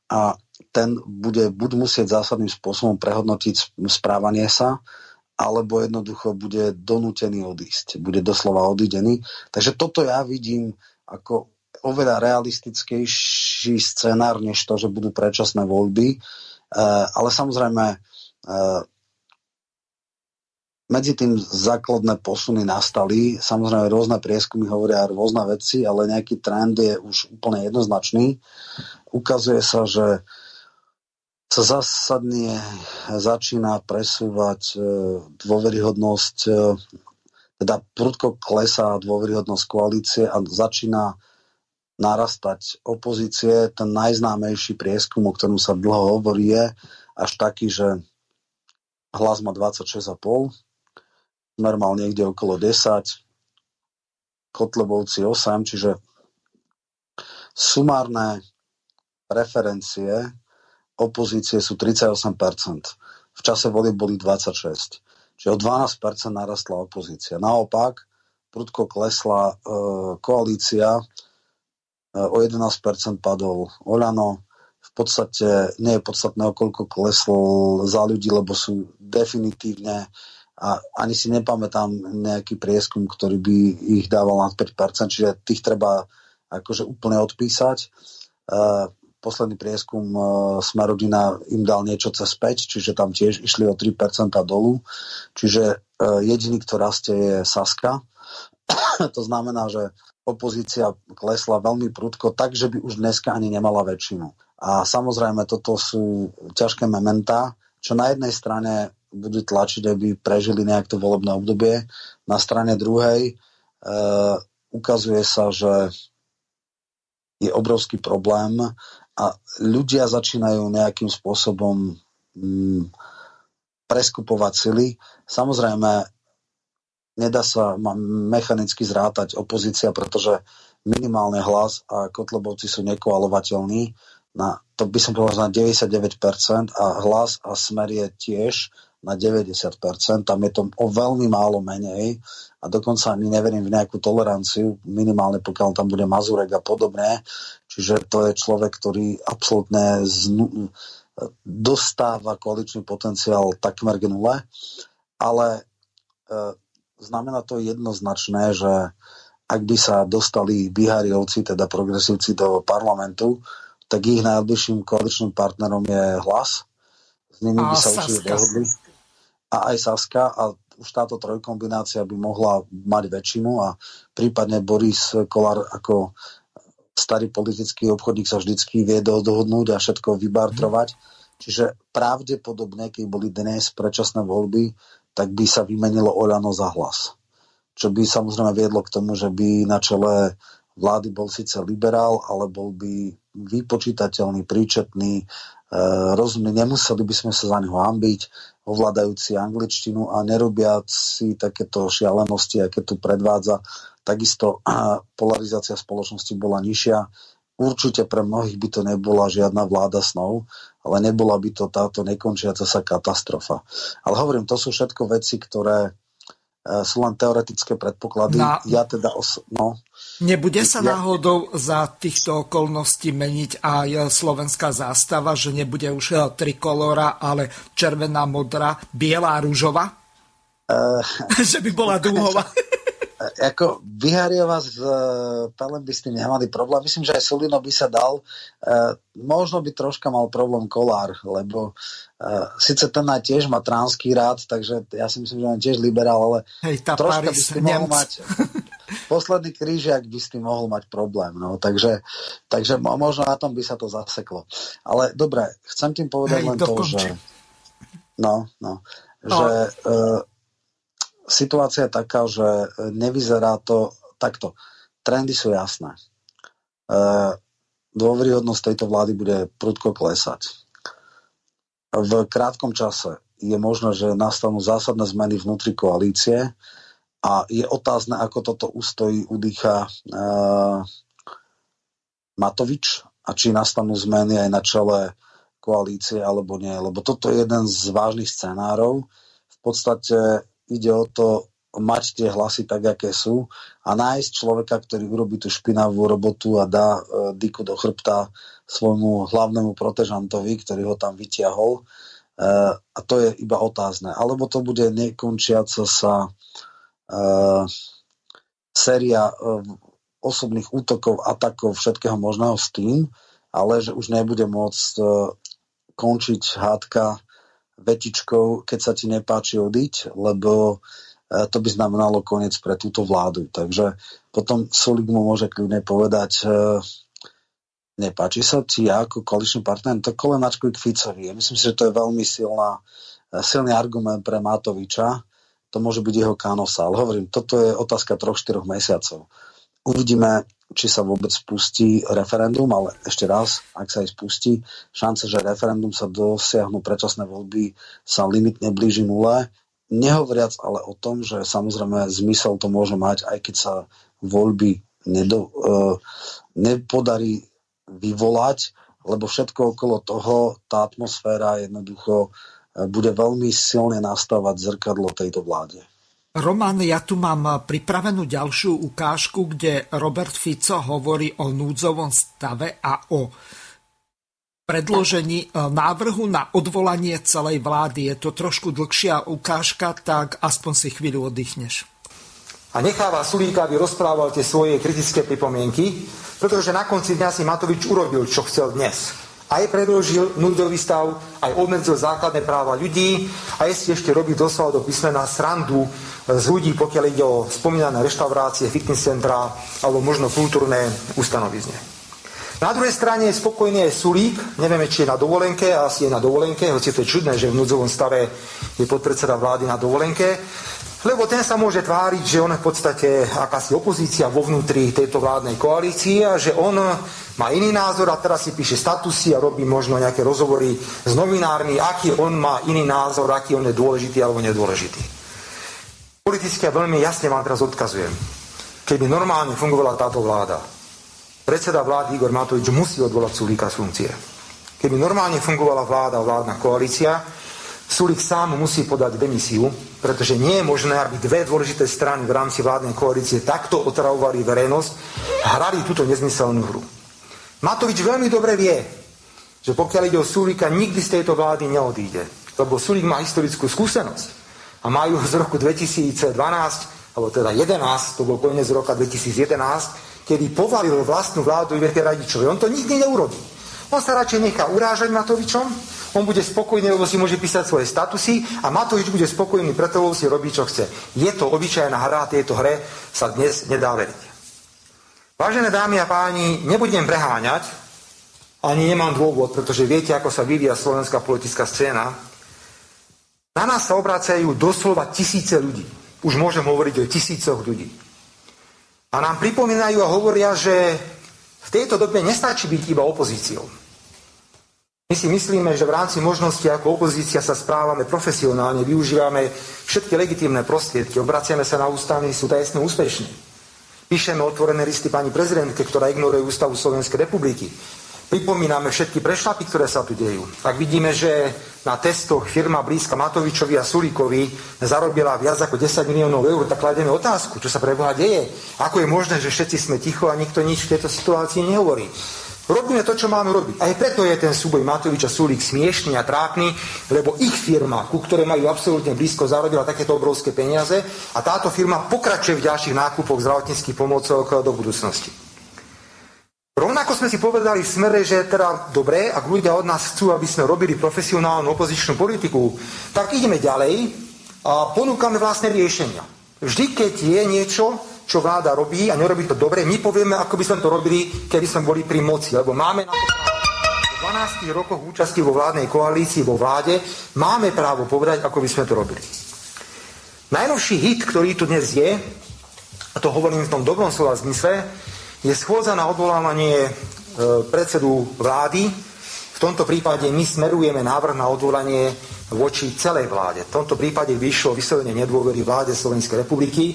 C: a ten bude buď musieť zásadným spôsobom prehodnotiť správanie sa, alebo jednoducho bude donútený odísť. Bude doslova odidený. Takže toto ja vidím ako oveľa realistickejší scenár, než to, že budú predčasné voľby. E, ale samozrejme e, medzi tým základné posuny nastali. Samozrejme rôzne prieskumy hovoria rôzne veci, ale nejaký trend je už úplne jednoznačný. Ukazuje sa, že sa zásadne začína presúvať e, dôveryhodnosť, e, teda prudko klesá dôveryhodnosť koalície a začína narastať opozície. Ten najznámejší prieskum, o ktorom sa dlho hovorí, je až taký, že hlas má 26,5, Smer mal niekde okolo 10, Kotlebovci 8, čiže sumárne preferencie opozície sú 38%. V čase volieb boli 26. Čiže o 12% narastla opozícia. Naopak, prudko klesla e, koalícia, e, o 11% padol Oľano. V podstate nie je podstatné, koľko kleslo za ľudí, lebo sú definitívne a ani si nepamätám nejaký prieskum, ktorý by ich dával nad 5%, čiže tých treba akože úplne odpísať. E, posledný prieskum uh, Smerodina im dal niečo cez 5, čiže tam tiež išli o 3% dolu. Čiže uh, jediný, kto rastie, je Saska. (coughs) to znamená, že opozícia klesla veľmi prudko, tak, že by už dneska ani nemala väčšinu. A samozrejme, toto sú ťažké mementá, čo na jednej strane budú tlačiť, aby prežili nejak to volebné obdobie. Na strane druhej e, ukazuje sa, že je obrovský problém a ľudia začínajú nejakým spôsobom mm, preskupovať sily. Samozrejme, nedá sa mechanicky zrátať opozícia, pretože minimálne hlas a Kotlebovci sú nekoalovateľní. Na, to by som povedal na 99% a hlas a smer je tiež na 90%. Tam je to o veľmi málo menej a dokonca ani neverím v nejakú toleranciu, minimálne pokiaľ tam bude Mazurek a podobne. Čiže to je človek, ktorý absolútne znu, dostáva koaličný potenciál takmer k nule, ale e, znamená to jednoznačné, že ak by sa dostali Bihariovci, teda progresívci do parlamentu, tak ich najbližším koaličným partnerom je hlas. S nimi by sa určite dohodli. A aj Saska. A už táto trojkombinácia by mohla mať väčšinu a prípadne Boris Kolár ako starý politický obchodník sa vždycky vie dohodnúť a všetko vybartrovať. Čiže pravdepodobne, keď boli dnes predčasné voľby, tak by sa vymenilo Oľano za hlas. Čo by samozrejme viedlo k tomu, že by na čele vlády bol síce liberál, ale bol by vypočítateľný, príčetný rozumne, nemuseli by sme sa za neho hambiť, ovládajúci angličtinu a nerobiac si takéto šialenosti, aké tu predvádza. Takisto polarizácia spoločnosti bola nižšia. Určite pre mnohých by to nebola žiadna vláda snov, ale nebola by to táto nekončiaca sa katastrofa. Ale hovorím, to sú všetko veci, ktoré E, sú len teoretické predpoklady. Na... Ja teda os- no,
B: Nebude sa ja... náhodou za týchto okolností meniť aj slovenská zástava, že nebude už trikolora, ale červená, modrá, biela a rúžová? Uh... (laughs) že by bola (laughs) dúhová. (laughs)
C: ako Vyhariova s uh, Pelem by s tým nemali problém. Myslím, že aj Sulino by sa dal. Uh, možno by troška mal problém Kolár, lebo uh, síce ten aj tiež má tránsky rád, takže ja si myslím, že on tiež liberál, ale
B: Hej, tá
C: troška
B: Paris,
C: by s tým mohol mať posledný krížiak by s tým mohol mať problém. No, takže, takže možno na tom by sa to zaseklo. Ale dobre, chcem tým povedať Hej, len dokonči. to, že no, no, no. že uh, situácia je taká, že nevyzerá to takto. Trendy sú jasné. E, dôveryhodnosť tejto vlády bude prudko klesať. V krátkom čase je možné, že nastanú zásadné zmeny vnútri koalície a je otázne, ako toto ustojí, udýcha e, Matovič a či nastanú zmeny aj na čele koalície alebo nie. Lebo toto je jeden z vážnych scenárov. V podstate ide o to mať tie hlasy tak, aké sú a nájsť človeka, ktorý urobí tú špinavú robotu a dá e, dyku do chrbta svojmu hlavnému protežantovi, ktorý ho tam vytiahol. E, a to je iba otázne. Alebo to bude nekončiaca sa e, séria e, osobných útokov, atakov, všetkého možného s tým, ale že už nebude môcť e, končiť hádka vetičkou, keď sa ti nepáči odiť, lebo e, to by znamenalo koniec pre túto vládu. Takže potom Sulik mu môže kľudne povedať, e, nepáči sa ti ja ako koaličný partner, to kolenačkuj k Ficovi. Ja myslím si, že to je veľmi silná, e, silný argument pre Matoviča. To môže byť jeho kanosa. Ale hovorím, toto je otázka troch, štyroch mesiacov. Uvidíme, či sa vôbec spustí referendum, ale ešte raz, ak sa aj spustí, šance, že referendum sa dosiahnu predčasné voľby sa limitne blíži nule. Nehovoriac ale o tom, že samozrejme zmysel to môže mať, aj keď sa voľby nedo, uh, nepodarí vyvolať, lebo všetko okolo toho, tá atmosféra jednoducho uh, bude veľmi silne nastavať zrkadlo tejto vláde.
B: Roman, ja tu mám pripravenú ďalšiu ukážku, kde Robert Fico hovorí o núdzovom stave a o predložení e, návrhu na odvolanie celej vlády. Je to trošku dlhšia ukážka, tak aspoň si chvíľu oddychneš.
E: A necháva Sulíka, aby rozprával tie svoje kritické pripomienky, pretože na konci dňa si Matovič urobil, čo chcel dnes aj predložil núdzový stav, aj obmedzil základné práva ľudí a si ešte robí doslova do písmena srandu z ľudí, pokiaľ ide o spomínané reštaurácie, fitness centra alebo možno kultúrne ustanovizne. Na druhej strane je spokojný aj Sulík, nevieme, či je na dovolenke, asi je na dovolenke, hoci to je čudné, že v núdzovom stave je podpredseda vlády na dovolenke, lebo ten sa môže tváriť, že on je v podstate akási opozícia vo vnútri tejto vládnej koalície a že on má iný názor a teraz si píše statusy a robí možno nejaké rozhovory s novinármi, aký on má iný názor, aký on je dôležitý alebo nedôležitý. Politicky a veľmi jasne vám teraz odkazujem. Keby normálne fungovala táto vláda, predseda vlády Igor Matovič musí odvolať Sulíka z funkcie. Keby normálne fungovala vláda, vládna koalícia, Sulik sám musí podať demisiu, pretože nie je možné, aby dve dôležité strany v rámci vládnej koalície takto otravovali verejnosť a hrali túto nezmyselnú hru. Matovič veľmi dobre vie, že pokiaľ ide o Sulika, nikdy z tejto vlády neodíde, lebo Sulik má historickú skúsenosť a majú z roku 2012, alebo teda 11, to bol koniec roka 2011, kedy povalil vlastnú vládu Iverke Radičovi. On to nikdy neurobí. On sa radšej nechá urážať Matovičom, on bude spokojný, lebo si môže písať svoje statusy a Matovič bude spokojný, preto si robí, čo chce. Je to obyčajná hra, tejto hre sa dnes nedá veriť. Vážené dámy a páni, nebudem preháňať, ani nemám dôvod, pretože viete, ako sa vyvíja slovenská politická scéna. Na nás sa obracajú doslova tisíce ľudí. Už môžem hovoriť o tisícoch ľudí. A nám pripomínajú a hovoria, že v tejto dobe nestačí byť iba opozíciou. My si myslíme, že v rámci možnosti ako opozícia sa správame profesionálne, využívame všetky legitímne prostriedky, obraciame sa na ústavný súd a sme úspešní. Píšeme otvorené listy pani prezidentke, ktorá ignoruje ústavu Slovenskej republiky. Pripomíname všetky prešlapy, ktoré sa tu dejú. Ak vidíme, že na testoch firma blízka Matovičovi a Sulíkovi zarobila viac ako 10 miliónov eur, tak kladieme otázku, čo sa pre Boha deje. Ako je možné, že všetci sme ticho a nikto nič v tejto situácii nehovorí. Robíme to, čo máme robiť. Aj preto je ten súboj Matoviča Sulík smiešný a trápny, lebo ich firma, ku ktorej majú absolútne blízko, zarobila takéto obrovské peniaze a táto firma pokračuje v ďalších nákupoch zdravotníckých pomôcok do budúcnosti. Rovnako sme si povedali v smere, že teda dobre, ak ľudia od nás chcú, aby sme robili profesionálnu opozičnú politiku, tak ideme ďalej a ponúkame vlastné riešenia. Vždy, keď je niečo, čo vláda robí a nerobí to dobre, my povieme, ako by sme to robili, keby sme boli pri moci. Lebo máme na to právo. 12 rokoch účasti vo vládnej koalícii, vo vláde, máme právo povedať, ako by sme to robili. Najnovší hit, ktorý tu dnes je, a to hovorím v tom dobrom slova zmysle, je schôdza na odvolávanie e, predsedu vlády. V tomto prípade my smerujeme návrh na odvolanie voči celej vláde. V tomto prípade vyšlo vyslovene nedôvery vláde Slovenskej republiky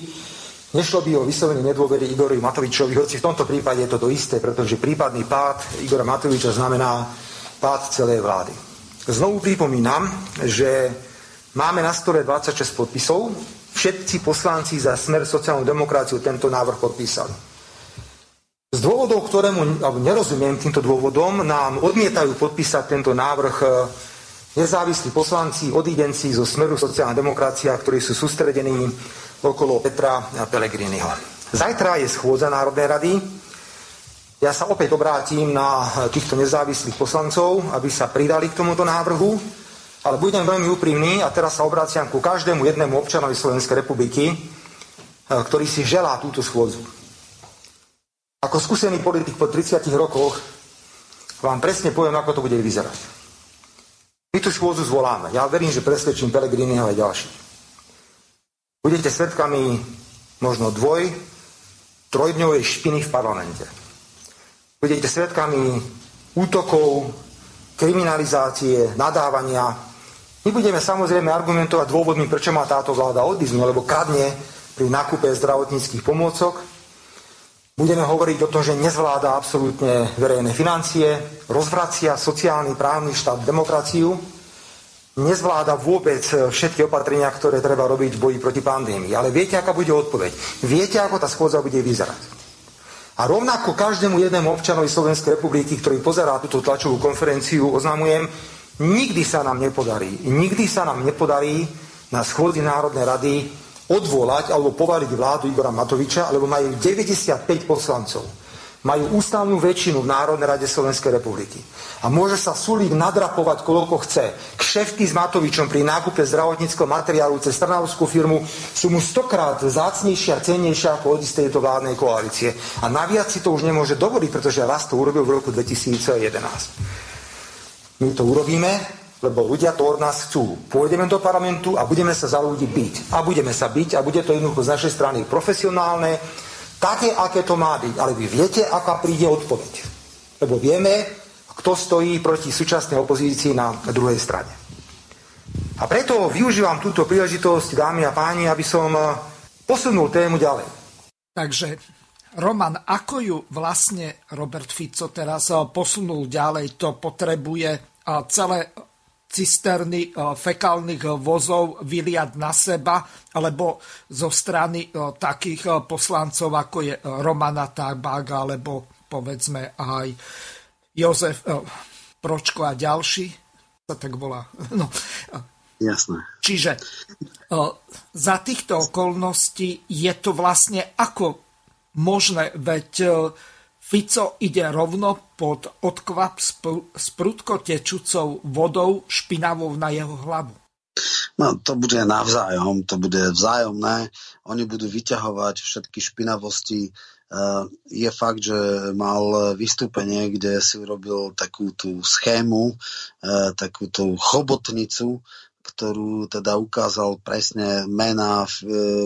E: Nešlo by o vyslovene nedôvery Igorovi Matovičovi, hoci v tomto prípade je to to isté, pretože prípadný pád Igora Matoviča znamená pád celej vlády. Znovu pripomínam, že máme na stole 26 podpisov. Všetci poslanci za smer sociálnu demokraciu tento návrh podpísali. Z dôvodov, ktorému alebo nerozumiem týmto dôvodom, nám odmietajú podpísať tento návrh e, nezávislí poslanci, odídenci zo Smeru sociálna demokracia, ktorí sú sústredení okolo Petra Pelegriniho. Zajtra je schôdza Národnej rady. Ja sa opäť obrátim na týchto nezávislých poslancov, aby sa pridali k tomuto návrhu, ale budem veľmi úprimný a teraz sa obráciam ku každému jednému občanovi Slovenskej republiky, ktorý si želá túto schôdzu. Ako skúsený politik po 30 rokoch vám presne poviem, ako to bude vyzerať. My tú schôdzu zvoláme. Ja verím, že presvedčím Pelegriniho aj ďalších. Budete svetkami možno dvoj, trojdňovej špiny v parlamente. Budete svetkami útokov, kriminalizácie, nadávania. My budeme samozrejme argumentovať dôvodmi, prečo má táto vláda odísť, lebo kradne pri nákupe zdravotníckých pomôcok. Budeme hovoriť o tom, že nezvláda absolútne verejné financie, rozvracia sociálny právny štát, demokraciu nezvláda vôbec všetky opatrenia, ktoré treba robiť v boji proti pandémii. Ale viete, aká bude odpoveď? Viete, ako tá schôdza bude vyzerať? A rovnako každému jednému občanovi Slovenskej republiky, ktorý pozerá túto tlačovú konferenciu, oznamujem, nikdy sa nám nepodarí, nikdy sa nám nepodarí na schôdzi Národnej rady odvolať alebo povaliť vládu Igora Matoviča, lebo majú 95 poslancov majú ústavnú väčšinu v Národnej rade Slovenskej republiky. A môže sa Sulík nadrapovať, koľko chce. Kšefty s Matovičom pri nákupe zdravotníckého materiálu cez Trnavskú firmu sú mu stokrát zácnejšie a cennejšie ako od tejto vládnej koalície. A naviac si to už nemôže dovoliť, pretože raz to urobil v roku 2011. My to urobíme, lebo ľudia to od nás chcú. Pôjdeme do parlamentu a budeme sa za ľudí byť. A budeme sa byť a bude to jednoducho z našej strany profesionálne, také, aké to má byť. Ale vy viete, aká príde odpoveď. Lebo vieme, kto stojí proti súčasnej opozícii na druhej strane. A preto využívam túto príležitosť, dámy a páni, aby som eh, posunul tému ďalej.
B: Takže Roman, ako ju vlastne Robert Fico teraz eh, posunul ďalej, to potrebuje eh, celé cisterny eh, fekálnych eh, vozov vyliať na seba, alebo zo strany eh, takých poslancov, ako je Romana Tabák, alebo povedzme aj Jozef Pročko a ďalší, sa tak volá. (laughs) No.
C: Jasné.
B: Čiže za týchto okolností je to vlastne ako možné, veď Fico ide rovno pod odkvap s prudko tečúcou vodou špinavou na jeho hlavu.
C: No to bude navzájom, to bude vzájomné. Oni budú vyťahovať všetky špinavosti. Uh, je fakt, že mal vystúpenie, kde si urobil takú tú schému, uh, takú tú chobotnicu, ktorú teda ukázal presne mena,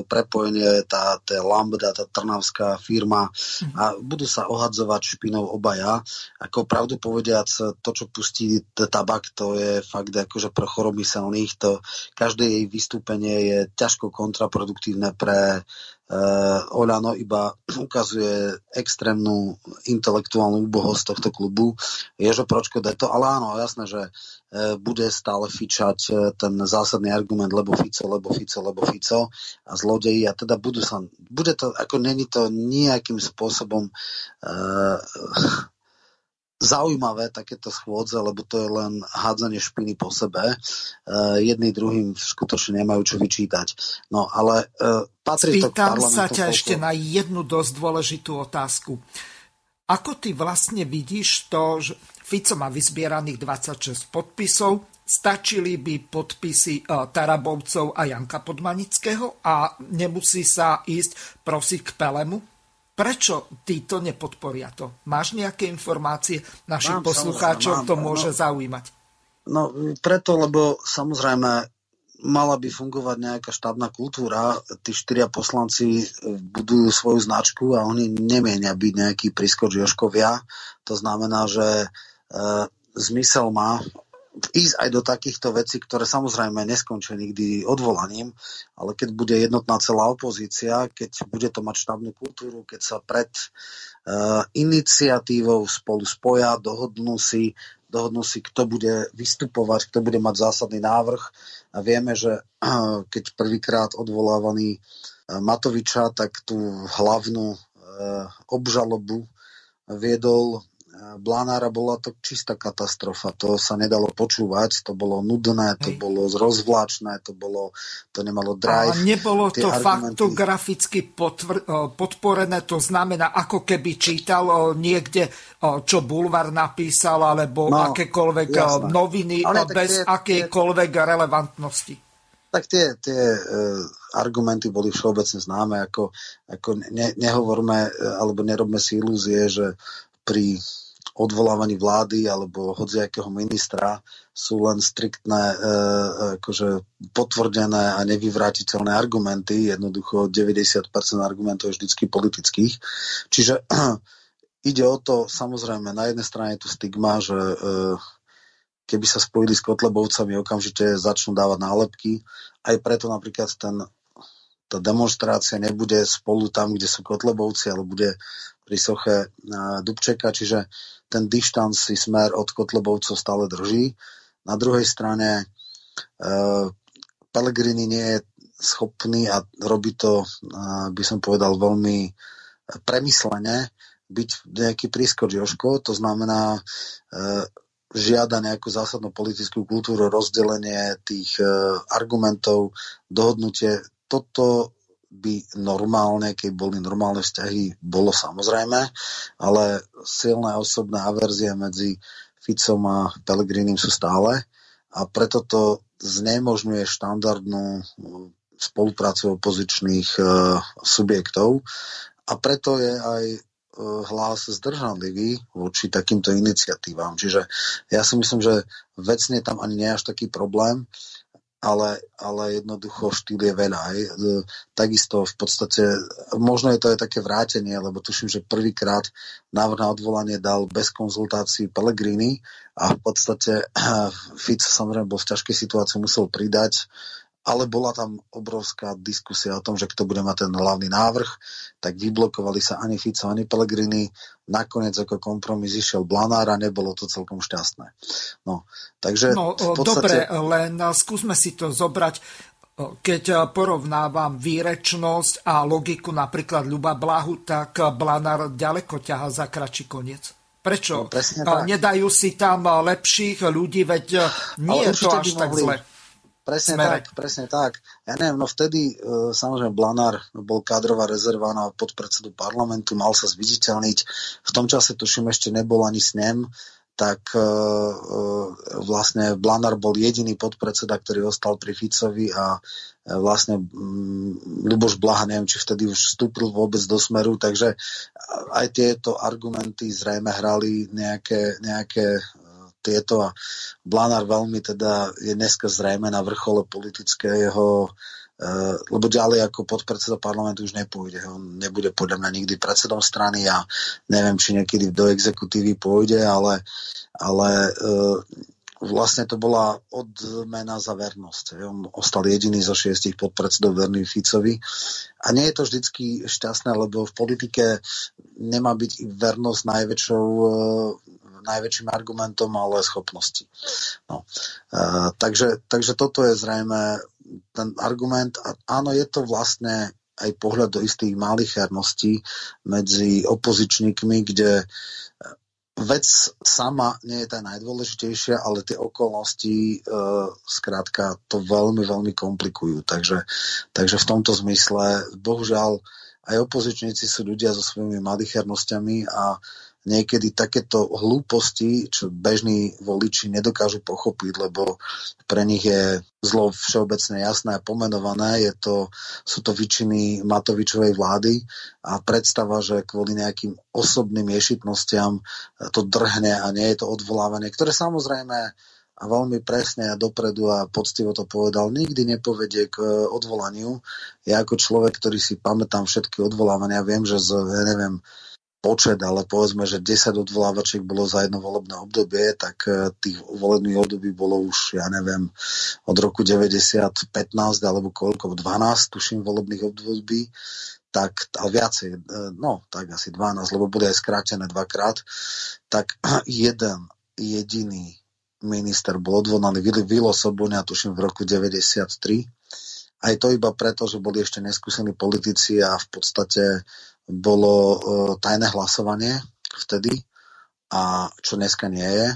C: prepojenie, tá, tá Lambda, tá trnavská firma. A budú sa ohadzovať špinou obaja. Ako pravdu povediac, to, čo pustí tabak, to je fakt akože pre choromyselných, to každé jej vystúpenie je ťažko kontraproduktívne pre Uh, Oľano iba (clears throat) ukazuje extrémnu intelektuálnu úbohosť tohto klubu. Ježo Pročko to, ale áno, jasné, že uh, bude stále fičať uh, ten zásadný argument lebo Fico, lebo Fico, lebo Fico a zlodeji a teda budú sa, bude to, ako není to nejakým spôsobom uh, zaujímavé takéto schôdze, lebo to je len hádzanie špiny po sebe. Uh, jedný druhým skutočne nemajú čo vyčítať. No ale uh, patrí
B: Spýtam to k sa ťa ešte na jednu dosť dôležitú otázku. Ako ty vlastne vidíš to, že Fico má vyzbieraných 26 podpisov, stačili by podpisy uh, Tarabovcov a Janka Podmanického a nemusí sa ísť prosiť k Pelemu? Prečo títo nepodporia to? Máš nejaké informácie? Našich mám, poslucháčov mám, to môže no, zaujímať.
C: No preto, lebo samozrejme mala by fungovať nejaká štábna kultúra. Tí štyria poslanci budujú svoju značku a oni nemienia byť nejakí prískoč Joškovia. To znamená, že e, zmysel má ísť aj do takýchto vecí, ktoré samozrejme neskončia nikdy odvolaním, ale keď bude jednotná celá opozícia, keď bude to mať štábnu kultúru, keď sa pred uh, iniciatívou spolu spoja, dohodnú si, dohodnú si, kto bude vystupovať, kto bude mať zásadný návrh. A vieme, že uh, (clears throat) keď prvýkrát odvolávaný uh, Matoviča, tak tú hlavnú uh, obžalobu viedol Blanára bola to čistá katastrofa. To sa nedalo počúvať, to bolo nudné, to Hej. bolo rozvláčné, to, bolo, to nemalo drive.
B: A nebolo to argumenty... faktograficky potvr- podporené, to znamená, ako keby čítal niekde, čo Bulvar napísal, alebo no, akékoľvek jasné. noviny Ale bez tie, akejkoľvek tie... relevantnosti.
C: Tak tie, tie uh, argumenty boli všeobecne známe, ako, ako ne, nehovorme alebo nerobme si ilúzie, že pri odvolávaní vlády alebo hodziakého ministra sú len striktné e, e akože potvrdené a nevyvrátiteľné argumenty. Jednoducho 90% argumentov je vždycky politických. Čiže (clears throat) ide o to, samozrejme, na jednej strane je tu stigma, že e, keby sa spojili s Kotlebovcami, okamžite začnú dávať nálepky. Aj preto napríklad ten, tá demonstrácia nebude spolu tam, kde sú Kotlebovci, ale bude pri soche e, Dubčeka, čiže ten dištanc si smer od Kotlebovcov stále drží. Na druhej strane e, Pellegrini nie je schopný a robí to, e, by som povedal, veľmi premyslene, byť nejaký prískoč Joško, to znamená žiada nejakú zásadnú politickú kultúru, rozdelenie tých argumentov, dohodnutie. Toto by normálne, keď boli normálne vzťahy, bolo samozrejme, ale silné osobné averzie medzi Ficom a Pelegrinim sú stále a preto to znemožňuje štandardnú spoluprácu opozičných uh, subjektov a preto je aj uh, hlas zdržanlivý voči takýmto iniciatívam. Čiže ja si myslím, že vecne tam ani nie je až taký problém ale, ale jednoducho štýl je veľa. Aj. E, takisto v podstate, možno je to aj také vrátenie, lebo tuším, že prvýkrát návrh na odvolanie dal bez konzultácií Pellegrini a v podstate Fico samozrejme bol v ťažkej situácii, musel pridať ale bola tam obrovská diskusia o tom, že kto bude mať ten hlavný návrh, tak vyblokovali sa ani Fico, ani Pellegrini. Nakoniec ako kompromis išiel Blanár a nebolo to celkom šťastné. No, takže
B: no, v podstate... Dobre, len skúsme si to zobrať. Keď porovnávam výrečnosť a logiku napríklad Ľuba Blahu, tak Blanár ďaleko ťaha za kratší koniec. Prečo? No, Nedajú si tam lepších ľudí, veď nie Ale je to až tak mohli... zle
C: Presne smere. tak, presne tak. Ja neviem, no vtedy e, samozrejme Blanár bol kádrová rezerva na podpredsedu parlamentu, mal sa zviditeľniť. V tom čase tuším ešte nebol ani snem, tak e, e, vlastne Blanár bol jediný podpredseda, ktorý ostal pri Ficovi a vlastne mm, Luboš Blaha, neviem, či vtedy už vstúpil vôbec do smeru, takže aj tieto argumenty zrejme hrali nejaké, nejaké tieto a Blanár veľmi teda je dneska zrejme na vrchole politického Uh, lebo ďalej ako podpredseda parlamentu už nepôjde. On nebude podľa mňa nikdy predsedom strany a neviem, či niekedy do exekutívy pôjde, ale, ale uh, vlastne to bola odmena za vernosť. On ostal jediný zo šiestich podpredsedov verný Ficovi. A nie je to vždycky šťastné, lebo v politike nemá byť vernosť najväčšou e, najväčším argumentom, ale schopnosti. No. E, takže, takže toto je zrejme ten argument. A áno, je to vlastne aj pohľad do istých malých herností medzi opozičníkmi, kde vec sama nie je tá najdôležitejšia, ale tie okolnosti e, skrátka to veľmi, veľmi komplikujú. Takže, takže v tomto zmysle, bohužiaľ, aj opozičníci sú ľudia so svojimi malichernosťami a niekedy takéto hlúposti, čo bežní voliči nedokážu pochopiť, lebo pre nich je zlo všeobecne jasné a pomenované. Je to, sú to vyčiny Matovičovej vlády a predstava, že kvôli nejakým osobným ješitnostiam to drhne a nie je to odvolávanie, ktoré samozrejme a veľmi presne a dopredu a poctivo to povedal, nikdy nepovedie k odvolaniu. Ja ako človek, ktorý si pamätám všetky odvolávania, viem, že z, neviem, počet, ale povedzme, že 10 odvolávačiek bolo za jedno volebné obdobie, tak e, tých volebných období bolo už, ja neviem, od roku 90 15 alebo koľko, 12 tuším volebných období, tak, ale viacej, e, no tak asi 12, lebo bude aj skrátené dvakrát, tak (clears throat) jeden jediný minister bol odvolaný Vilo Sobonia, tuším v roku 93, aj to iba preto, že boli ešte neskúsení politici a v podstate bolo uh, tajné hlasovanie vtedy, a čo dneska nie je.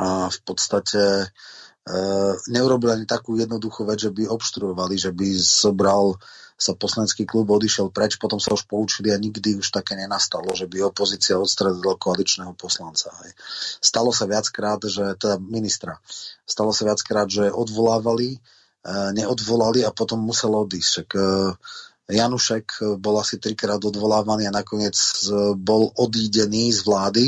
C: A v podstate uh, neurobili ani takú jednoduchú vec, že by obštruovali, že by zobral sa poslanecký klub odišiel preč, potom sa už poučili a nikdy už také nenastalo, že by opozícia odstredila koaličného poslanca. Hej. Stalo sa viackrát, že teda ministra, stalo sa viackrát, že odvolávali, uh, neodvolali a potom musel odísť. Však, uh, Janušek eh, bol asi trikrát odvolávaný a nakoniec eh, bol odídený z vlády,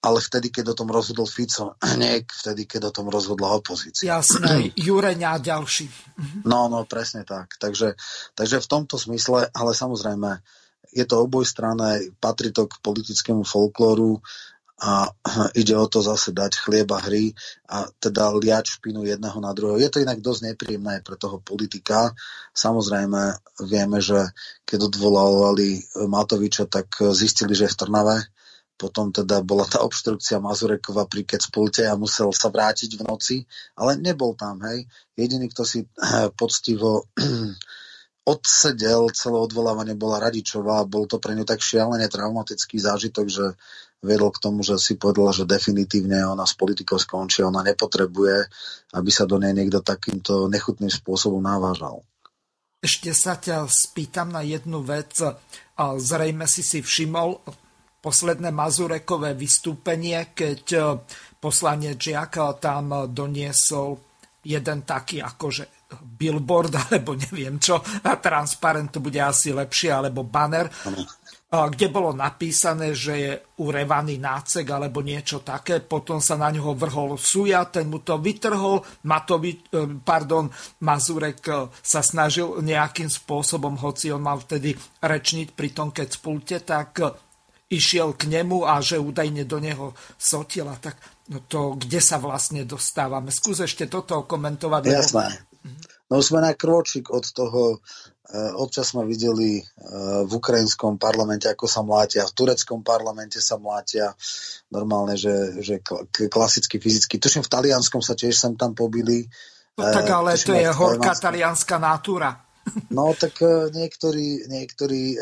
C: ale vtedy, keď o tom rozhodol Fico, (clears throat) nie vtedy, keď o tom rozhodla opozícia.
B: Jasné, (clears throat) Jureňa a ďalší.
C: Mhm. No, no, presne tak. Takže, takže v tomto smysle, ale samozrejme, je to obojstranné, patrí to k politickému folklóru a (clears throat) ide o to zase dať chlieba hry a teda liať špinu jedného na druhého. Je to inak dosť nepríjemné pre toho politika. Samozrejme vieme, že keď odvolávali Matoviča, tak zistili, že je v Trnave. Potom teda bola tá obštrukcia Mazurekova pri Kecpulte a musel sa vrátiť v noci, ale nebol tam, hej. Jediný, kto si poctivo (clears throat) odsedel celé odvolávanie bola Radičová a bol to pre ňu tak šialene traumatický zážitok, že viedol k tomu, že si povedala, že definitívne ona s politikou skončí, ona nepotrebuje, aby sa do nej niekto takýmto nechutným spôsobom navážal.
B: Ešte sa ťa spýtam na jednu vec. Zrejme si si všimol posledné Mazurekové vystúpenie, keď e, poslanec Žiak tam doniesol jeden taký akože billboard, (laughs) alebo neviem čo, a transparent to bude asi lepšie, alebo banner, kde bolo napísané, že je urevaný nácek alebo niečo také. Potom sa na ňoho vrhol Suja, ten mu to vytrhol. Matovi, e, pardon, Mazurek e, sa snažil nejakým spôsobom, hoci on mal vtedy rečniť pri tom keď spulte, tak e, išiel k nemu a že údajne do neho sotila. Tak no to kde sa vlastne dostávame? Skús ešte toto komentovať.
C: Jasné. No sme na kročík od toho Eh, občas sme videli eh, v ukrajinskom parlamente, ako sa mlátia, v tureckom parlamente sa mlátia normálne, že, že klasicky fyzicky. Tuším, v talianskom sa tiež sem tam pobili.
B: No tak eh, ale Tuším, to je horká talianská natúra. (laughs)
C: No tak niektorí, niektorí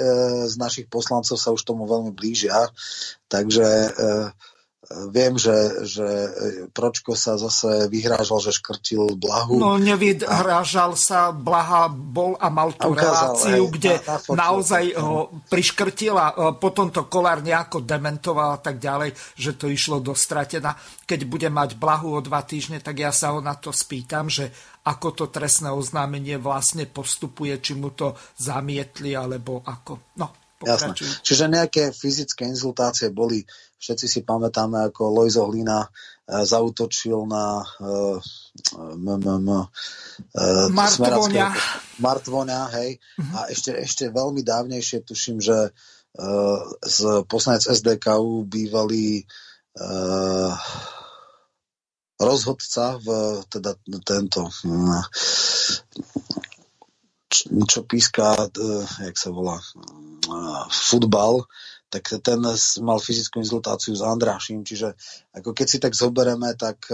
C: z našich poslancov sa už tomu veľmi blížia, takže Viem, že, že Pročko sa zase vyhrážal, že škrtil Blahu.
B: No nevyhrážal sa, Blaha bol a mal tú a ukázal, reláciu, hej, kde na, na naozaj ho priškrtil a potom to Kolár nejako dementoval a tak ďalej, že to išlo do stratená. Keď bude mať Blahu o dva týždne, tak ja sa ho na to spýtam, že ako to trestné oznámenie vlastne postupuje, či mu to zamietli, alebo ako. No,
C: Jasné. Čiže nejaké fyzické inzultácie boli, všetci si pamätáme, ako Lojzo Hlina e, zautočil na
B: Martvoňa.
C: Martvoňa, hej. Uh-huh. A ešte, ešte veľmi dávnejšie tuším, že z poslanec SDKU bývalý rozhodca v teda tento hm, čo píska, jak sa volá, futbal, tak ten mal fyzickú inzultáciu s Andrášim, čiže ako keď si tak zoberieme, tak,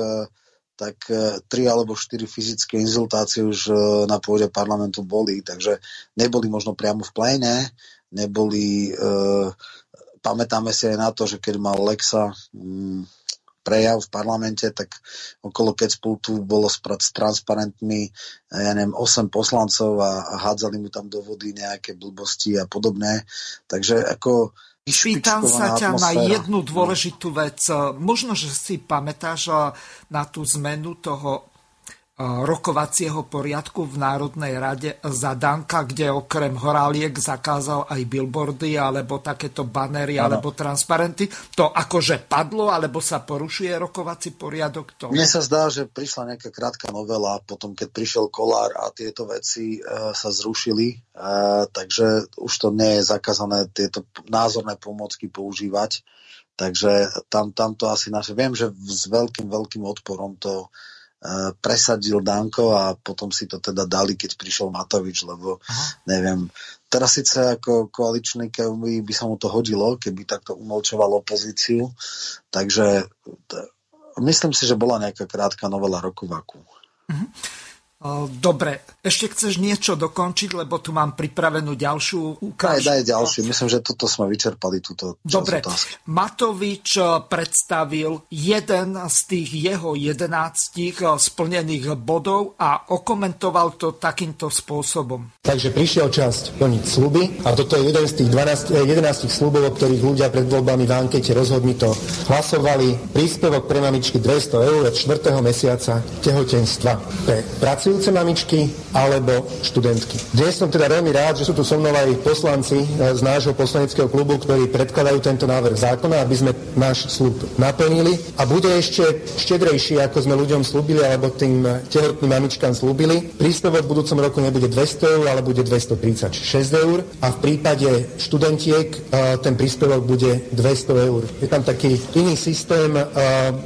C: tak tri alebo štyri fyzické inzultácie už e, na pôde parlamentu boli, takže neboli možno priamo v pléne, neboli, e, pamätáme si aj na to, že keď mal Lexa mm, prejav v parlamente, tak okolo Kecpultu bolo s transparentmi, ja neviem, 8 poslancov a, a hádzali mu tam do vody nejaké blbosti a podobné. Takže ako
B: Pýtam sa ťa atmosféra. na jednu dôležitú vec. Možno, že si pamätáš na tú zmenu toho rokovacieho poriadku v Národnej rade za Danka, kde okrem horáliek zakázal aj billboardy alebo takéto banery ano. alebo transparenty. To akože padlo, alebo sa porušuje rokovací poriadok? To...
C: Mne sa zdá, že prišla nejaká krátka novela, potom keď prišiel Kolár a tieto veci e, sa zrušili, e, takže už to nie je zakázané tieto názorné pomocky používať. Takže tam, tam to asi naše... Viem, že s veľkým, veľkým odporom to presadil Danko a potom si to teda dali, keď prišiel Matovič, lebo Aha. neviem, teraz síce ako koaličný by, by sa mu to hodilo, keby takto umlčoval opozíciu, takže t- myslím si, že bola nejaká krátka novela Rokovaku. Uh-huh.
B: Dobre, ešte chceš niečo dokončiť, lebo tu mám pripravenú ďalšiu
C: ukážku. Daj, daj ďalšiu, myslím, že toto sme vyčerpali túto
B: Dobre, otázky. Matovič predstavil jeden z tých jeho jedenáctich splnených bodov a okomentoval to takýmto spôsobom.
F: Takže prišiel čas plniť sluby a toto je jeden z tých 12, 11 slubov, o ktorých ľudia pred voľbami v ankete rozhodnito hlasovali. Príspevok pre mamičky 200 eur od 4. mesiaca tehotenstva pre pracujú pracujúce mamičky alebo študentky. Dnes som teda veľmi rád, že sú tu so mnou aj poslanci e, z nášho poslaneckého klubu, ktorí predkladajú tento návrh zákona, aby sme náš slub naplnili a bude ešte štedrejší, ako sme ľuďom slúbili, alebo tým tehotným mamičkám slúbili. Príspevok v budúcom roku nebude 200 eur, ale bude 236 eur a v prípade študentiek e, ten príspevok bude 200 eur. Je tam taký iný systém, e,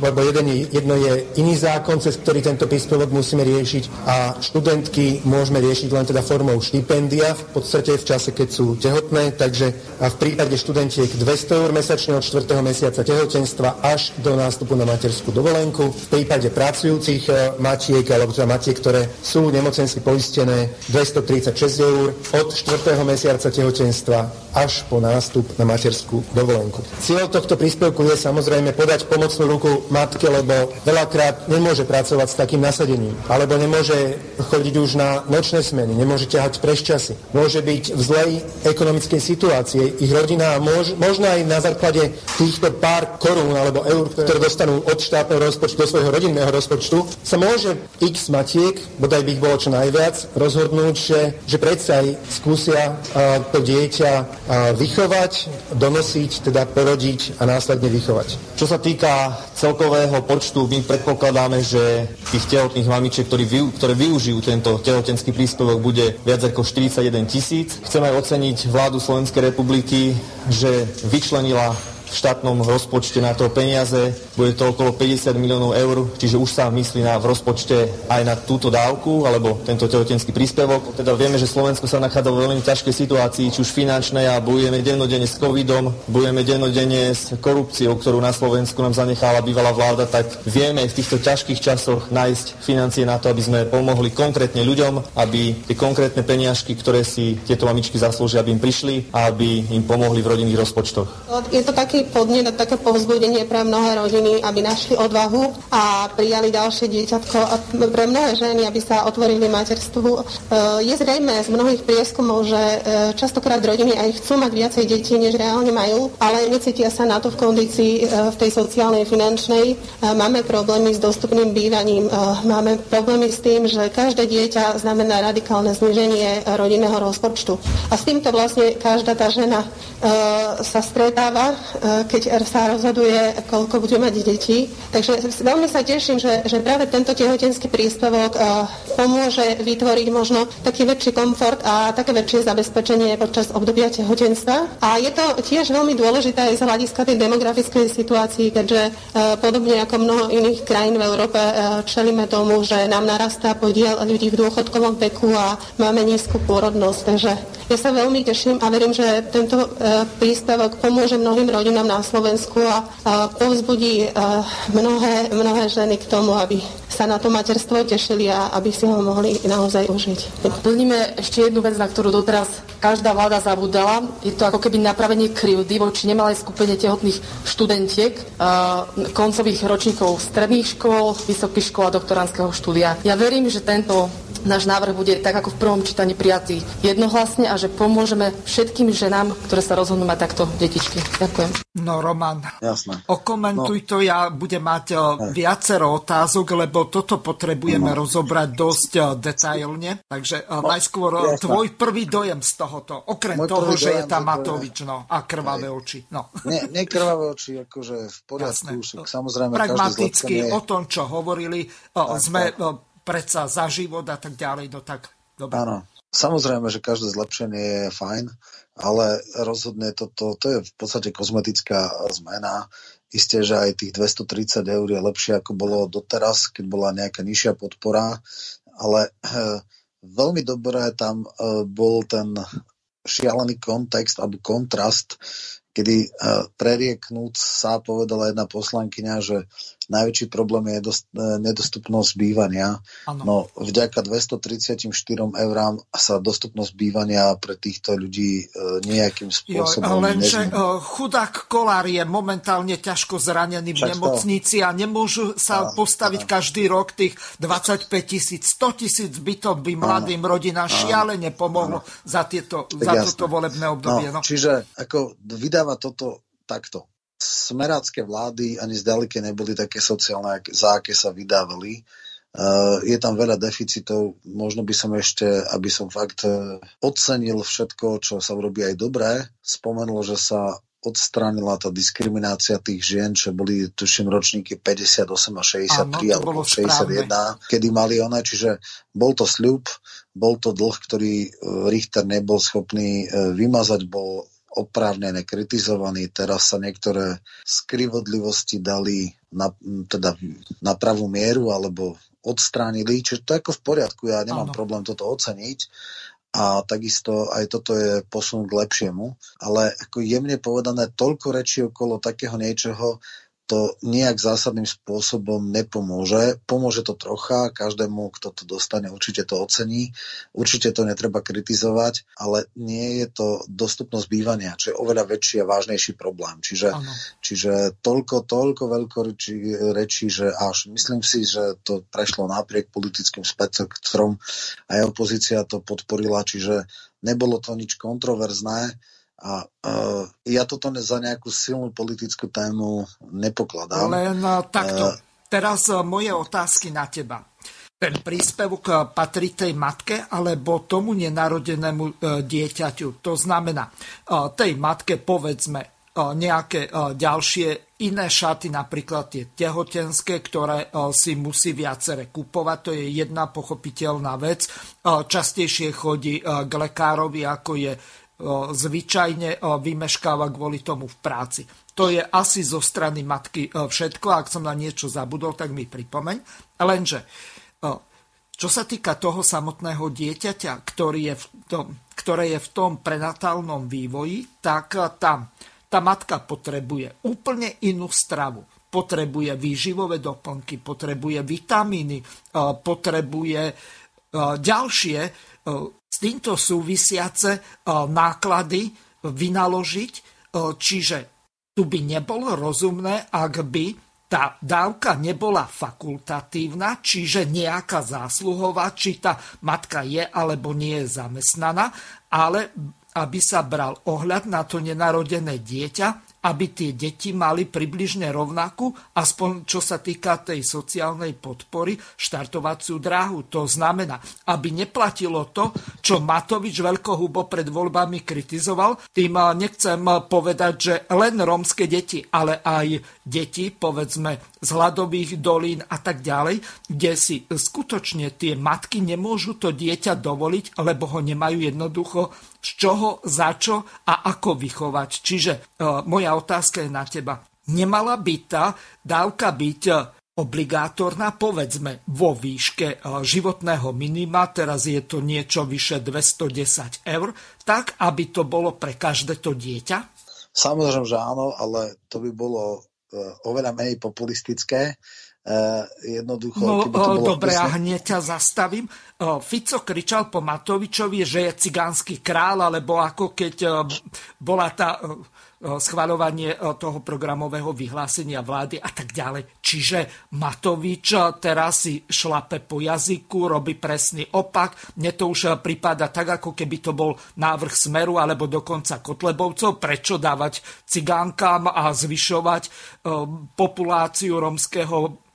F: lebo jeden je, jedno je iný zákon, cez ktorý tento príspevok musíme riešiť a študentky môžeme riešiť len teda formou štipendia v podstate v čase, keď sú tehotné, takže v prípade študentiek 200 eur mesačne od 4. mesiaca tehotenstva až do nástupu na materskú dovolenku. V prípade pracujúcich e, matiek, alebo teda matiek, ktoré sú nemocensky poistené, 236 eur od 4. mesiaca tehotenstva až po nástup na materskú dovolenku. Cieľ tohto príspevku je samozrejme podať pomocnú ruku matke, lebo veľakrát nemôže pracovať s takým nasadením, alebo nemôže chodiť už na nočné smeny, nemôže ťahať preščasy, môže byť v zlej ekonomickej situácii, ich rodina môž, možno aj na základe týchto pár korún alebo eur, ktoré dostanú od štátneho rozpočtu do svojho rodinného rozpočtu, sa môže x matiek, bodaj by ich bolo čo najviac, rozhodnúť, že, že predsa aj skúsia uh, to dieťa uh, vychovať, donosiť, teda porodiť a následne vychovať. Čo sa týka celkového počtu, my predpokladáme, že tých tehotných mamičiek, ktorí ktoré využijú tento tehotenský príspevok, bude viac ako 41 tisíc. Chcem aj oceniť vládu Slovenskej republiky, že vyčlenila v štátnom rozpočte na to peniaze. Bude to okolo 50 miliónov eur, čiže už sa myslí na, v rozpočte aj na túto dávku, alebo tento tehotenský príspevok. Teda vieme, že Slovensko sa nachádza v veľmi ťažkej situácii, či už finančnej a bojujeme dennodenne s covidom, bojujeme dennodenne s korupciou, ktorú na Slovensku nám zanechala bývalá vláda, tak vieme v týchto ťažkých časoch nájsť financie na to, aby sme pomohli konkrétne ľuďom, aby tie konkrétne peniažky, ktoré si tieto mamičky zaslúžia, aby im prišli a aby im pomohli v rodinných rozpočtoch.
H: Je to taký taký podnet a také povzbudenie pre mnohé rodiny, aby našli odvahu a prijali ďalšie dieťatko a pre mnohé ženy, aby sa otvorili materstvu. E, je zrejme z mnohých prieskumov, že e, častokrát rodiny aj chcú mať viacej detí, než reálne majú, ale necítia sa na to v kondícii v tej sociálnej, finančnej. Máme problémy s dostupným bývaním, máme problémy s tým, že každé dieťa znamená radikálne zniženie rodinného rozpočtu. A s týmto vlastne každá tá žena sa stretáva, e, keď sa rozhoduje, koľko bude mať detí. Takže veľmi sa teším, že, že práve tento tehotenský príspevok e, pomôže vytvoriť možno taký väčší komfort a také väčšie zabezpečenie počas obdobia tehotenstva. A je to tiež veľmi dôležité aj z hľadiska tej demografickej situácii, keďže e, podobne ako mnoho iných krajín v Európe čelíme tomu, že nám narastá podiel ľudí v dôchodkovom veku a máme nízku pôrodnosť. Takže ja sa veľmi teším a verím, že tento príspevok pomôže mnohým rodinám na Slovensku a, a povzbudí a mnohé, mnohé ženy k tomu, aby sa na to materstvo tešili a aby si ho mohli naozaj užiť.
I: Plníme ešte jednu vec, na ktorú doteraz každá vláda zabudala. Je to ako keby napravenie krivdy voči nemalej skupine tehotných študentiek, koncových ročníkov stredných škôl, vysokých škôl a doktorandského štúdia. Ja verím, že tento náš návrh bude tak ako v prvom čítaní prijatý jednohlasne a že pomôžeme všetkým ženám, ktoré sa rozhodnú mať takto detičky. Ďakujem.
B: No Roman,
C: Jasné.
B: okomentuj no. to, ja budem mať uh, viacero otázok, lebo toto potrebujeme no. rozobrať dosť detailne. Takže no, najskôr jasné. tvoj prvý dojem z tohoto, okrem Môj toho, že je tam Matovič no, a krvavé oči. No.
C: Nie, nie krvavé oči, akože v poriadku, však samozrejme
B: Pragmaticky o tom, čo hovorili, tak, sme tak predsa za život a tak ďalej, no tak dobre.
C: Áno, samozrejme, že každé zlepšenie je fajn, ale rozhodne toto, to je v podstate kozmetická zmena. Isté, že aj tých 230 eur je lepšie, ako bolo doteraz, keď bola nejaká nižšia podpora, ale e, veľmi dobré tam e, bol ten šialený kontext alebo kontrast, kedy e, prerieknúť sa povedala jedna poslankyňa, že najväčší problém je dost, e, nedostupnosť bývania. Ano. No vďaka 234 eurám sa dostupnosť bývania pre týchto ľudí e, nejakým spôsobom
B: jo, Lenže nezmení. E, chudák kolár je momentálne ťažko zranený v nemocnici a nemôžu sa a, postaviť a. každý rok tých 25 tisíc, 100 tisíc bytov by mladým ano. rodinám šialene pomohlo ano. za, tieto, za toto volebné obdobie.
C: No, no. Čiže ako vydáva toto takto smerácké vlády ani zdaleke neboli také sociálne, za aké sa vydávali. Uh, je tam veľa deficitov, možno by som ešte, aby som fakt uh, ocenil všetko, čo sa urobí aj dobré, spomenul, že sa odstránila tá diskriminácia tých žien, čo boli, tuším, ročníky 58 a 63 Áno, alebo 61, správne. kedy mali one, čiže bol to sľub, bol to dlh, ktorý uh, Richter nebol schopný vymazať, bol oprávnené kritizovaní. Teraz sa niektoré skrivodlivosti dali na, teda na pravú mieru alebo odstránili, čiže to je ako v poriadku, ja nemám Áno. problém toto oceniť a takisto aj toto je posun k lepšiemu, ale ako jemne povedané toľko rečí okolo takého niečoho, to nejak zásadným spôsobom nepomôže. Pomôže to trocha, každému, kto to dostane, určite to ocení, určite to netreba kritizovať, ale nie je to dostupnosť bývania, čo je oveľa väčší a vážnejší problém. Čiže, čiže toľko, toľko veľko rečí, rečí, že až myslím si, že to prešlo napriek politickým spektrom aj opozícia to podporila, čiže nebolo to nič kontroverzné a uh, ja toto za nejakú silnú politickú tému nepokladám.
B: Len uh, takto. Uh, Teraz moje otázky na teba. Ten príspevok patrí tej matke alebo tomu nenarodenému dieťaťu. To znamená, tej matke povedzme nejaké ďalšie iné šaty, napríklad tie tehotenské, ktoré si musí viacere kupovať. To je jedna pochopiteľná vec. Častejšie chodí k lekárovi, ako je zvyčajne vymeškáva kvôli tomu v práci. To je asi zo strany matky všetko. Ak som na niečo zabudol, tak mi pripomeň. Lenže, čo sa týka toho samotného dieťaťa, ktorý je v tom, ktoré je v tom prenatálnom vývoji, tak tam tá matka potrebuje úplne inú stravu. Potrebuje výživové doplnky, potrebuje vitamíny, potrebuje ďalšie s týmto súvisiace e, náklady vynaložiť, e, čiže tu by nebolo rozumné, ak by tá dávka nebola fakultatívna, čiže nejaká zásluhová, či tá matka je alebo nie je zamestnaná, ale aby sa bral ohľad na to nenarodené dieťa aby tie deti mali približne rovnakú, aspoň čo sa týka tej sociálnej podpory, štartovaciu dráhu. To znamená, aby neplatilo to, čo Matovič veľkohubo pred voľbami kritizoval. Tým nechcem povedať, že len rómske deti, ale aj deti, povedzme, z hladových dolín a tak ďalej, kde si skutočne tie matky nemôžu to dieťa dovoliť, lebo ho nemajú jednoducho z čoho, za čo a ako vychovať. Čiže e, moja otázka je na teba. Nemala by tá dávka byť e, obligátorná, povedzme, vo výške e, životného minima, teraz je to niečo vyše 210 eur, tak, aby to bolo pre každé to dieťa?
C: Samozrejme, že áno, ale to by bolo oveľa menej populistické Uh, jednoducho...
B: No, to bolo dobre, a hneď ťa zastavím. Fico kričal po Matovičovi, že je cigánsky král, alebo ako keď bola tá schvaľovanie toho programového vyhlásenia vlády a tak ďalej. Čiže Matovič teraz si šlape po jazyku, robí presný opak. Mne to už prípada tak, ako keby to bol návrh Smeru alebo dokonca Kotlebovcov. Prečo dávať cigánkam a zvyšovať populáciu romského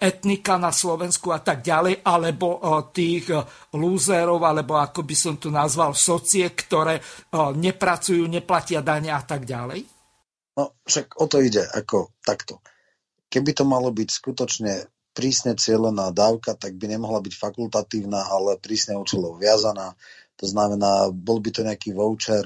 B: etnika na Slovensku a tak ďalej, alebo tých lúzerov, alebo ako by som tu nazval, socie, ktoré nepracujú, neplatia dane a tak ďalej?
C: No, však o to ide, ako takto. Keby to malo byť skutočne prísne cieľená dávka, tak by nemohla byť fakultatívna, ale prísne účelov viazaná. To znamená, bol by to nejaký voucher,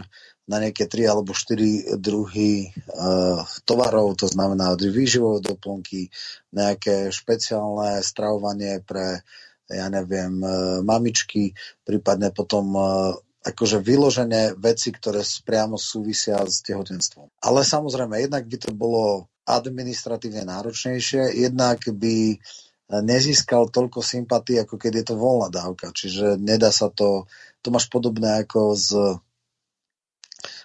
C: na nejaké tri alebo štyri druhy uh, tovarov, to znamená výživové doplnky, nejaké špeciálne stravovanie pre, ja neviem, uh, mamičky, prípadne potom uh, akože vyložené veci, ktoré priamo súvisia s tehotenstvom. Ale samozrejme, jednak by to bolo administratívne náročnejšie, jednak by nezískal toľko sympatí, ako keď je to voľná dávka. Čiže nedá sa to, to máš podobné ako s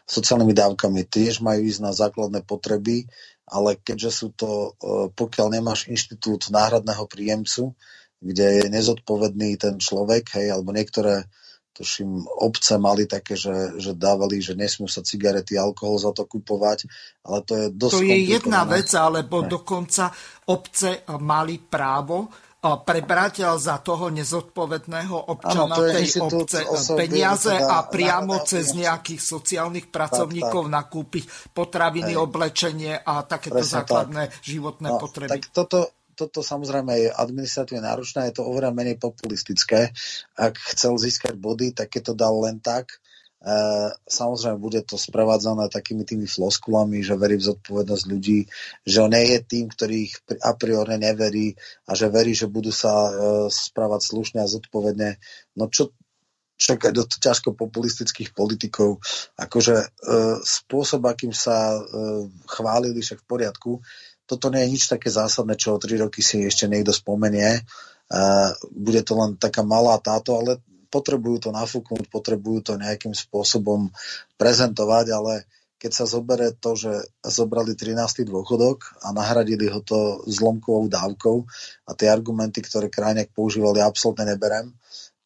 C: sociálnymi dávkami tiež majú ísť na základné potreby, ale keďže sú to, e, pokiaľ nemáš inštitút náhradného príjemcu, kde je nezodpovedný ten človek, hej, alebo niektoré tuším, obce mali také, že, že dávali, že nesmú sa cigarety, alkohol za to kupovať, ale to je dosť
B: To je jedna vec, alebo ne. dokonca obce mali právo prebrať za toho nezodpovedného občana ano, tej obce peniaze teda, a priamo na, cez nejakých sociálnych pracovníkov tak, tak. nakúpiť potraviny, Hej. oblečenie a takéto Presne základné tak. životné no, potreby.
C: Tak toto, toto samozrejme je administratívne náročné, je to oveľa menej populistické. Ak chcel získať body, tak keď to dal len tak, samozrejme, bude to sprevádzané takými tými floskulami, že verí v zodpovednosť ľudí, že on nie je tým, ktorý ich a priori neverí a že verí, že budú sa uh, správať slušne a zodpovedne. No čo, čakaj do ťažko populistických politikov, akože uh, spôsob, akým sa uh, chválili, však v poriadku, toto nie je nič také zásadné, čo o tri roky si ešte niekto spomenie. Uh, bude to len taká malá táto, ale potrebujú to nafúknuť, potrebujú to nejakým spôsobom prezentovať, ale keď sa zobere to, že zobrali 13. dôchodok a nahradili ho to zlomkovou dávkou a tie argumenty, ktoré Krajňák používali, absolútne neberem,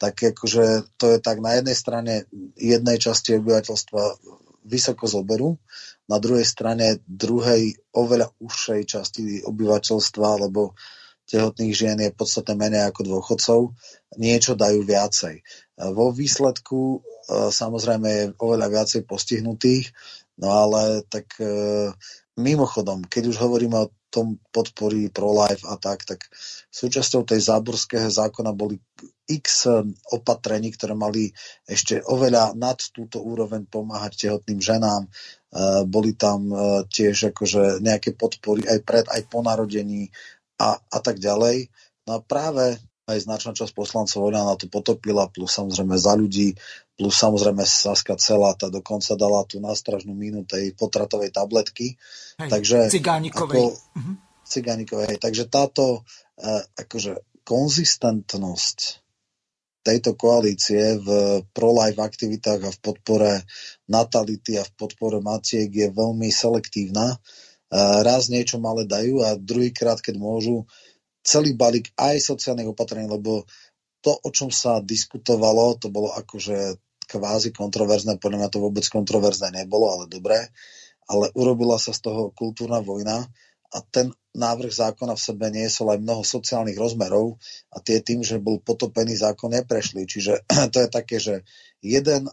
C: tak akože to je tak na jednej strane jednej časti obyvateľstva vysoko zoberú, na druhej strane druhej oveľa užšej časti obyvateľstva, lebo tehotných žien je podstatne menej ako dôchodcov, niečo dajú viacej. Vo výsledku e, samozrejme je oveľa viacej postihnutých, no ale tak e, mimochodom, keď už hovoríme o tom podporí pro-life a tak, tak súčasťou tej záborského zákona boli x opatrení, ktoré mali ešte oveľa nad túto úroveň pomáhať tehotným ženám. E, boli tam tiež akože nejaké podpory aj pred, aj po narodení a, a tak ďalej. No a práve aj značná časť poslancov na to potopila, plus samozrejme za ľudí, plus samozrejme Saska celá, tá dokonca dala tú nástražnú mínu tej potratovej tabletky.
B: Hej, takže, cigánikovej. Ako, uh-huh.
C: cigánikovej. Takže táto uh, akože konzistentnosť tejto koalície v pro-life aktivitách a v podpore natality a v podpore matiek je veľmi selektívna. Raz niečo malé dajú a druhýkrát, keď môžu, celý balík aj sociálnych opatrení, lebo to, o čom sa diskutovalo, to bolo akože kvázi kontroverzné, podľa mňa to vôbec kontroverzné nebolo, ale dobré, ale urobila sa z toho kultúrna vojna a ten návrh zákona v sebe niesol aj mnoho sociálnych rozmerov a tie tým, že bol potopený zákon, neprešli. Čiže (clears throat) to je také, že jeden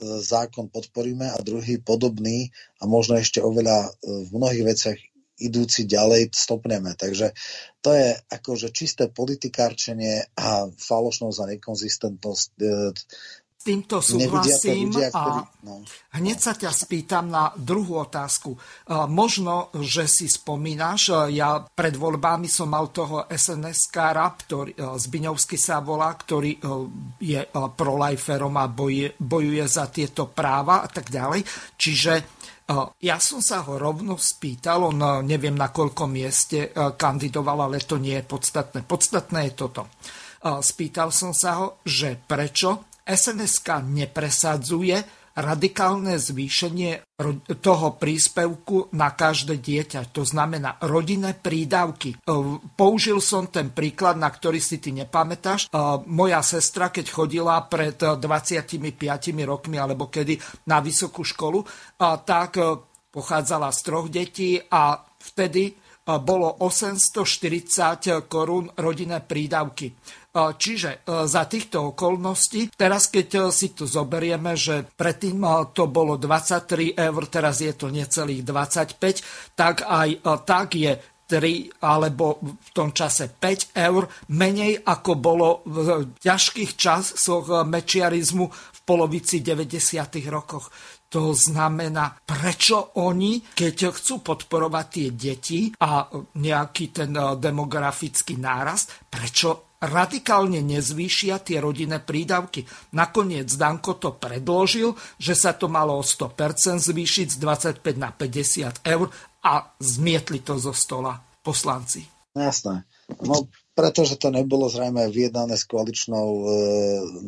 C: zákon podporíme a druhý podobný a možno ešte oveľa e, v mnohých veciach idúci ďalej stopneme. Takže to je akože čisté politikárčenie a falošnosť a nekonzistentnosť e,
B: týmto súhlasím ľudia, ktorí, no. a hneď sa ťa spýtam na druhú otázku. Možno, že si spomínaš, ja pred voľbami som mal toho SNS-kára, ktorý, Zbiňovský sa volá, ktorý je proliferom a bojuje, bojuje za tieto práva a tak ďalej. Čiže ja som sa ho rovno spýtal, on neviem na koľkom mieste kandidoval, ale to nie je podstatné. Podstatné je toto. Spýtal som sa ho, že prečo SNSK nepresadzuje radikálne zvýšenie toho príspevku na každé dieťa. To znamená rodinné prídavky. E, použil som ten príklad, na ktorý si ty nepamätáš. E, moja sestra, keď chodila pred 25 rokmi alebo kedy na vysokú školu, e, tak pochádzala z troch detí a vtedy bolo 840 korún rodinné prídavky. Čiže e, za týchto okolností, teraz keď e, si to zoberieme, že predtým e, to bolo 23 eur, teraz je to necelých 25, tak aj tak je 3 alebo v tom čase 5 eur menej ako bolo v ťažkých časoch mečiarizmu v polovici 90. rokoch. To znamená, prečo oni, keď chcú podporovať tie deti a nejaký ten demografický nárast, prečo radikálne nezvýšia tie rodinné prídavky. Nakoniec Danko to predložil, že sa to malo o 100% zvýšiť z 25 na 50 eur a zmietli to zo stola poslanci.
C: Jasné. No, pretože to nebolo zrejme vyjednané s koaličnou, e,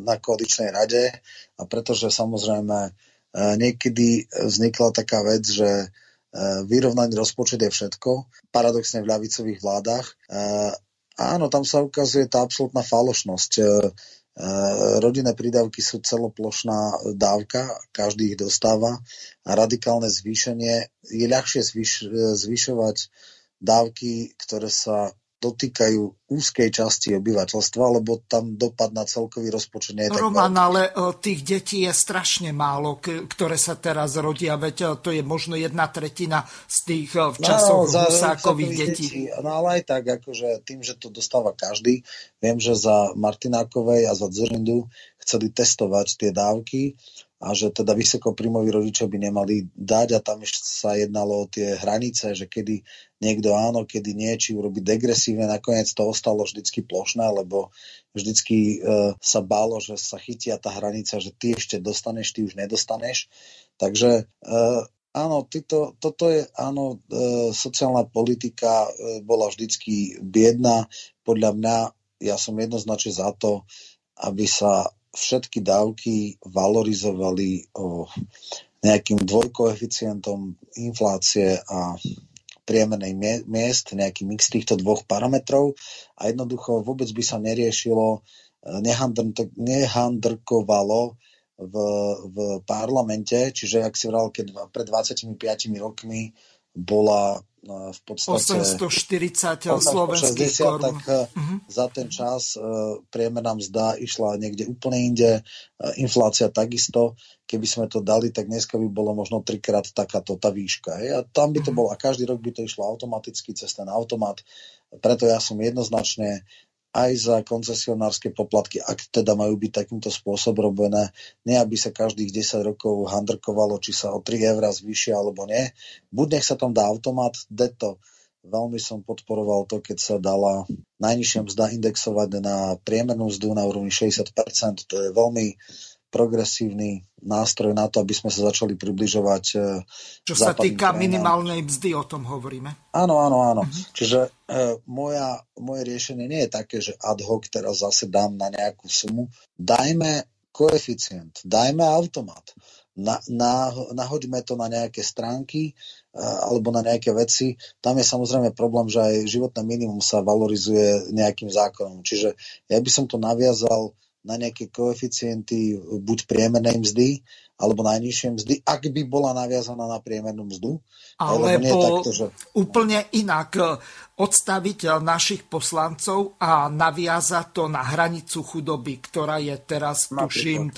C: na koaličnej rade a pretože samozrejme niekedy vznikla taká vec, že e, vyrovnaný rozpočet je všetko, paradoxne v ľavicových vládach Áno, tam sa ukazuje tá absolútna falošnosť. E, e, rodinné prídavky sú celoplošná dávka, každý ich dostáva a radikálne zvýšenie je ľahšie zvyš, zvyšovať dávky, ktoré sa dotýkajú úzkej časti obyvateľstva, lebo tam dopad na celkový rozpočet nie je
B: Roman, ale e, tých detí je strašne málo, ktoré sa teraz rodia, veď e, to je možno jedna tretina z tých e, v časoch no, Husákových detí. detí.
C: No ale aj tak, akože tým, že to dostáva každý, viem, že za Martinákovej a za Dzerindu chceli testovať tie dávky a že teda vysokoprímoví rodičia by nemali dať a tam ešte sa jednalo o tie hranice, že kedy niekto áno, kedy nie, či urobiť degresívne, nakoniec to ostalo vždycky plošné, lebo vždycky e, sa bálo, že sa chytia tá hranica, že ty ešte dostaneš, ty už nedostaneš. Takže e, áno, tyto, toto je, áno, e, sociálna politika e, bola vždycky biedná. Podľa mňa, ja som jednoznačne za to, aby sa všetky dávky valorizovali o nejakým dvojkoeficientom inflácie a priemernej miest, nejaký mix týchto dvoch parametrov a jednoducho vôbec by sa neriešilo, nehandrkovalo v, v parlamente, čiže ak si vral, keď pred 25 rokmi bola v podstate
B: 840 slovenských korún.
C: Tak uh-huh. za ten čas uh, priemerná mzda išla niekde úplne inde, uh, inflácia takisto. Keby sme to dali, tak dneska by bolo možno trikrát takáto tá výška. Hej? A tam by to uh-huh. bolo, a každý rok by to išlo automaticky cez ten automat. Preto ja som jednoznačne aj za koncesionárske poplatky, ak teda majú byť takýmto spôsobom robené, nie aby sa každých 10 rokov handrkovalo, či sa o 3 eurá zvýšia alebo nie. Buď nech sa tam dá automat, deto. Veľmi som podporoval to, keď sa dala najnižšia mzda indexovať na priemernú mzdu na úrovni 60%. To je veľmi progresívny nástroj na to, aby sme sa začali približovať.
B: Čo sa týka krajinám. minimálnej mzdy, o tom hovoríme.
C: Áno, áno, áno. Uh-huh. Čiže e, moja, moje riešenie nie je také, že ad hoc teraz zase dám na nejakú sumu. Dajme koeficient, dajme automat, na, na, nahoďme to na nejaké stránky uh, alebo na nejaké veci. Tam je samozrejme problém, že aj životné minimum sa valorizuje nejakým zákonom. Čiže ja by som to naviazal na nejaké koeficienty buď priemernej mzdy, alebo najnižšie mzdy, ak by bola naviazaná na priemernú mzdu.
B: Alebo takto, že... úplne inak odstaviť našich poslancov a naviazať to na hranicu chudoby, ktorá je teraz, Napríklad. tuším,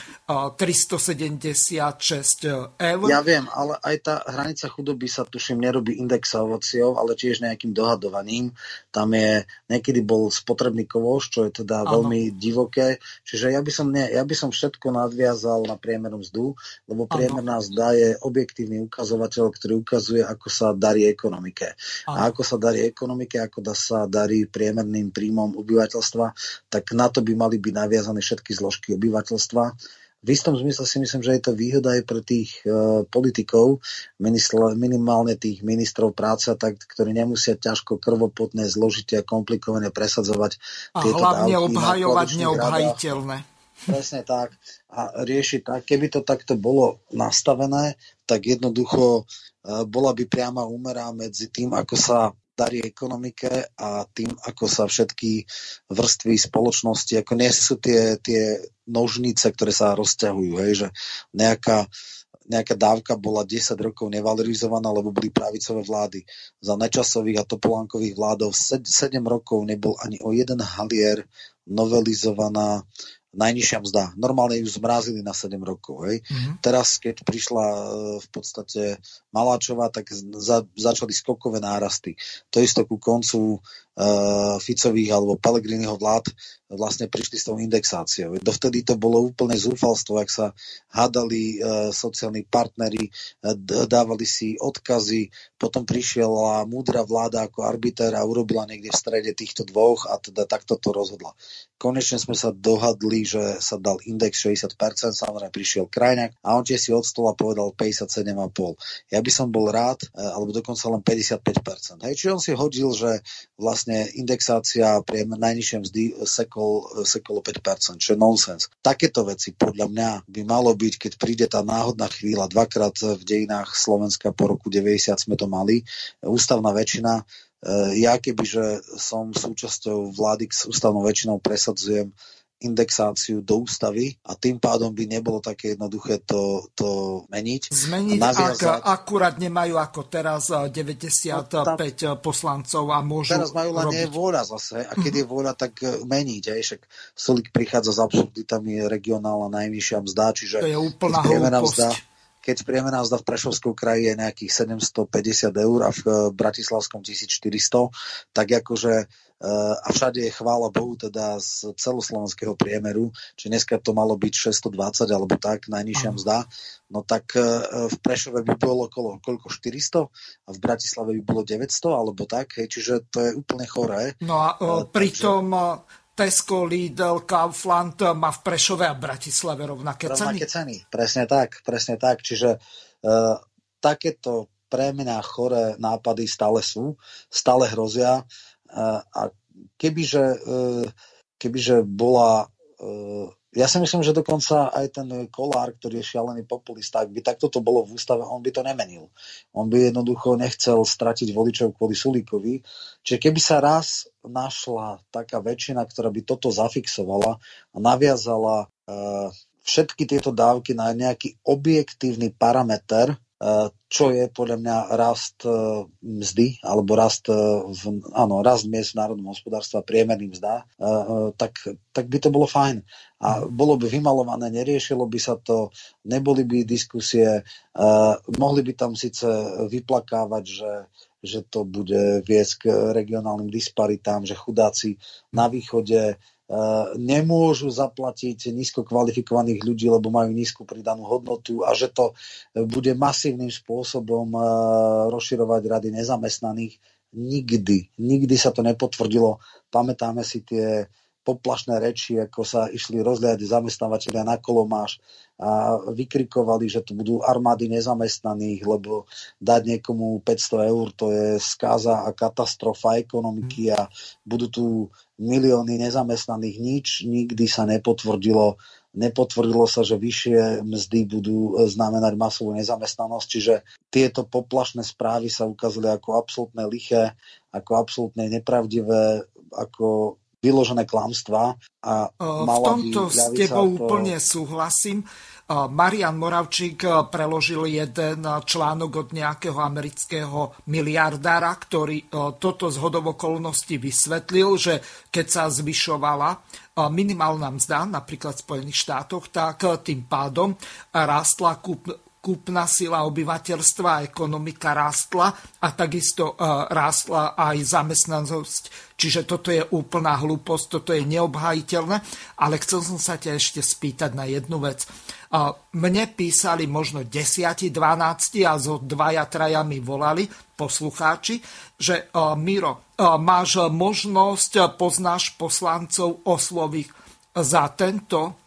B: 376 eur.
C: Ja viem, ale aj tá hranica chudoby sa, tuším, nerobí indexovacou, ale tiež nejakým dohadovaním. Tam je, niekedy bol spotrebný kovoš, čo je teda ano. veľmi divoké. Čiže ja by som, nie, ja by som všetko nadviazal na priemernú mzdu, lebo priemerná mzda je objektívny ukazovateľ, ktorý ukazuje, ako sa darí ekonomike. Ano. A ako sa darí ekonomike ekonomike, ako da sa darí priemerným príjmom obyvateľstva, tak na to by mali byť naviazané všetky zložky obyvateľstva. V istom zmysle si myslím, že je to výhoda aj pre tých uh, politikov, minimálne tých ministrov práce, tak, ktorí nemusia ťažko krvopotné, zložite a komplikované presadzovať
B: a tieto hlavne obhajovať neobhajiteľné.
C: Presne tak. A riešiť tak, keby to takto bolo nastavené, tak jednoducho uh, bola by priama úmera medzi tým, ako sa darí ekonomike a tým, ako sa všetky vrstvy spoločnosti, ako nie sú tie, tie nožnice, ktoré sa rozťahujú, hej, že nejaká, nejaká dávka bola 10 rokov nevalorizovaná, lebo boli pravicové vlády. Za nečasových a topolánkových vládov 7 rokov nebol ani o jeden halier novelizovaná najnižšia mzda. Normálne ju zmrazili na 7 rokov. Hej. Mm-hmm. Teraz, keď prišla e, v podstate Maláčová, tak za, začali skokové nárasty. To isto ku koncu uh, Ficových alebo Pelegriniho vlád vlastne prišli s tou indexáciou. Dovtedy to bolo úplne zúfalstvo, ak sa hádali uh, sociálni partnery, uh, dávali si odkazy, potom prišiela múdra vláda ako arbiter a urobila niekde v strede týchto dvoch a teda takto to rozhodla. Konečne sme sa dohadli, že sa dal index 60%, samozrejme prišiel Krajňák a on tiež si od stola povedal 57,5. Ja by som bol rád, alebo dokonca len 55%. Hej, čiže on si hodil, že vlastne indexácia pre najnižšie mzdy sekol, sekol 5%, čo je nonsens. Takéto veci podľa mňa by malo byť, keď príde tá náhodná chvíľa, dvakrát v dejinách Slovenska po roku 90 sme to mali, ústavná väčšina, e, ja kebyže som súčasťou vlády s ústavnou väčšinou presadzujem indexáciu do ústavy a tým pádom by nebolo také jednoduché to, to meniť.
B: Zmeniť, naviazať... ak akurát nemajú ako teraz 95 no, tam, poslancov a môžu
C: Teraz majú len nie vôľa zase a keď je mhm. vôľa, tak e, meniť. Aj, však Solik prichádza s absurditami regionálna najvyššia mzda, čiže
B: to je úplná hlúposť.
C: keď priemerná mzda v Prešovskom kraji je nejakých 750 eur a v Bratislavskom 1400, tak akože Eh, a všade je chvála Bohu teda z celoslovenského priemeru, či dneska to malo byť 620 alebo tak, najnižšia mzda, no tak eh, v Prešove by bolo okolo koľko 400 a v Bratislave by bolo 900 alebo tak, hej, čiže to je úplne choré.
B: No a uh, pritom takže... Tesco, Lidl, Kaufland má v Prešove a Bratislave rovnaké,
C: rovnaké ceny. ceny. Presne tak, presne tak. Čiže uh, takéto pre mňa choré nápady stále sú, stále hrozia a kebyže, e, kebyže bola e, ja si myslím, že dokonca aj ten Kolár, ktorý je šialený populista, ak by takto to bolo v ústave, on by to nemenil. On by jednoducho nechcel stratiť voličov kvôli Sulíkovi. Čiže keby sa raz našla taká väčšina, ktorá by toto zafixovala a naviazala uh, všetky tieto dávky na nejaký objektívny parameter, E, čo je podľa mňa rast e, mzdy, alebo rast, e, v, áno, rast miest v národnom hospodárstva, priemerný mzda, tak, tak by to bolo fajn. A bolo by vymalované, neriešilo by sa to, neboli by diskusie, mohli by tam síce vyplakávať, že že to bude viesť k regionálnym disparitám, že chudáci na východe Eh, nemôžu zaplatiť nízko kvalifikovaných ľudí, lebo majú nízku pridanú hodnotu a že to bude masívnym spôsobom eh, rozširovať rady nezamestnaných. Nikdy, nikdy sa to nepotvrdilo. Pamätáme si tie, poplašné reči, ako sa išli rozliať zamestnávateľia na kolomáš a vykrikovali, že tu budú armády nezamestnaných, lebo dať niekomu 500 eur to je skáza a katastrofa ekonomiky a budú tu milióny nezamestnaných. Nič nikdy sa nepotvrdilo. Nepotvrdilo sa, že vyššie mzdy budú znamenať masovú nezamestnanosť, čiže tieto poplašné správy sa ukázali ako absolútne liché, ako absolútne nepravdivé, ako vyložené klamstvá. A
B: v tomto s tebou to... úplne súhlasím. Marian Moravčík preložil jeden článok od nejakého amerického miliardára, ktorý toto z hodovokolnosti vysvetlil, že keď sa zvyšovala minimálna mzda, napríklad v Spojených štátoch, tak tým pádom rástla kúp, kúpna sila obyvateľstva ekonomika rástla a takisto rástla aj zamestnanosť. Čiže toto je úplná hlúposť, toto je neobhajiteľné, ale chcel som sa ťa ešte spýtať na jednu vec. Mne písali možno 10, 12 a zo dvaja, traja mi volali poslucháči, že Miro, máš možnosť, poznáš poslancov osloviť za tento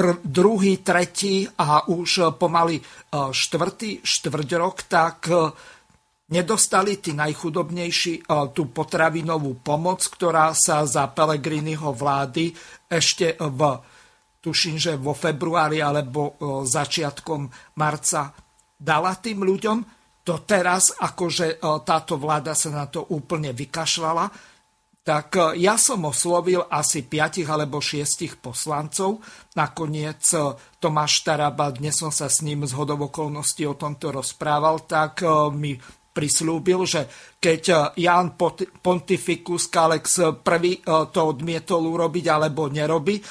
B: pr- druhý, tretí a už pomaly štvrtý štvrť rok, tak nedostali tí najchudobnejší tú potravinovú pomoc, ktorá sa za Pelegriniho vlády ešte v tuším, že vo februári alebo začiatkom marca dala tým ľuďom. To teraz, akože táto vláda sa na to úplne vykašľala, tak ja som oslovil asi 5 alebo 6 poslancov. Nakoniec Tomáš Taraba, dnes som sa s ním z hodovokolností o tomto rozprával, tak mi prislúbil, že keď Jan Pontificus Kalex prvý to odmietol urobiť alebo nerobi,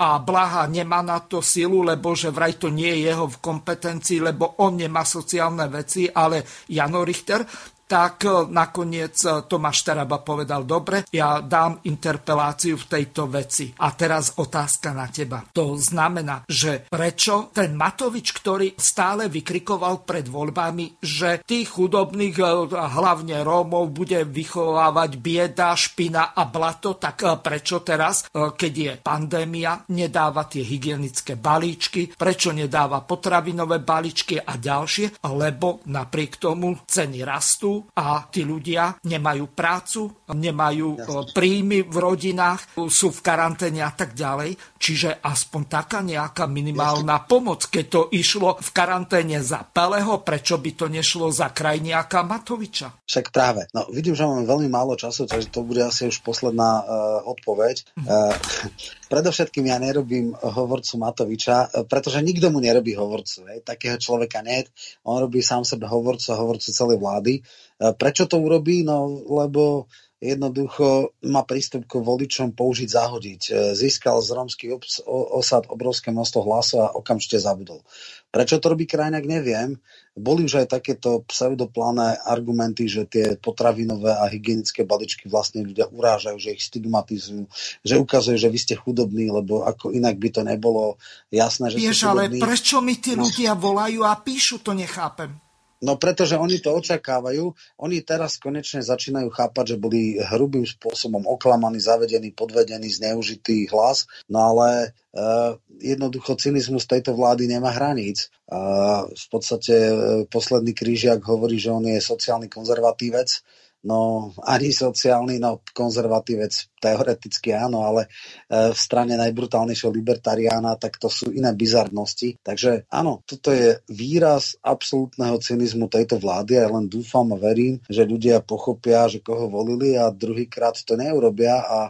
B: a Blaha nemá na to silu, lebo že vraj to nie je jeho v kompetencii, lebo on nemá sociálne veci, ale Jano Richter, tak e, nakoniec e, Tomáš Taraba povedal, dobre, ja dám interpeláciu v tejto veci. A teraz otázka na teba. To znamená, že prečo ten Matovič, ktorý stále vykrikoval pred voľbami, že tých chudobných, e, hlavne Rómov, bude vychovávať bieda, špina a blato, tak prečo teraz, keď je pandémia, nedáva tie hygienické balíčky, prečo nedáva potravinové balíčky a ďalšie, lebo napriek tomu ceny rastú, a tí ľudia nemajú prácu, nemajú Jasne. príjmy v rodinách, sú v karanténe a tak ďalej. Čiže aspoň taká nejaká minimálna Jasne. pomoc, keď to išlo v karanténe za Peleho, prečo by to nešlo za krajniaka Matoviča?
C: Však práve. No, vidím, že máme veľmi málo času, takže to bude asi už posledná uh, odpoveď. Uh, (laughs) predovšetkým ja nerobím hovorcu Matoviča, e, pretože nikto mu nerobí hovorcu. Hej. Takého človeka nie. On robí sám sebe hovorcu hovorcu celej vlády. Prečo to urobí? No, lebo jednoducho má prístup k voličom použiť, zahodiť. E, získal z rómskych osad obrovské množstvo hlasov a okamžite zabudol. Prečo to robí krajňák, neviem. Boli už aj takéto pseudoplané argumenty, že tie potravinové a hygienické baličky vlastne ľudia urážajú, že ich stigmatizujú, že ukazujú, že vy ste chudobní, lebo ako inak by to nebolo jasné, že
B: Vieš, ste chudobní. ale prečo mi tí ľudia volajú a píšu, to nechápem.
C: No pretože oni to očakávajú. Oni teraz konečne začínajú chápať, že boli hrubým spôsobom oklamaní, zavedení, podvedení, zneužitý hlas. No ale uh, jednoducho cynizmus tejto vlády nemá hraníc. Uh, v podstate uh, posledný krížiak hovorí, že on je sociálny konzervatívec no ani sociálny, no konzervatívec teoreticky áno, ale e, v strane najbrutálnejšieho libertariána, tak to sú iné bizarnosti. Takže áno, toto je výraz absolútneho cynizmu tejto vlády a ja len dúfam a verím, že ľudia pochopia, že koho volili a druhýkrát to neurobia a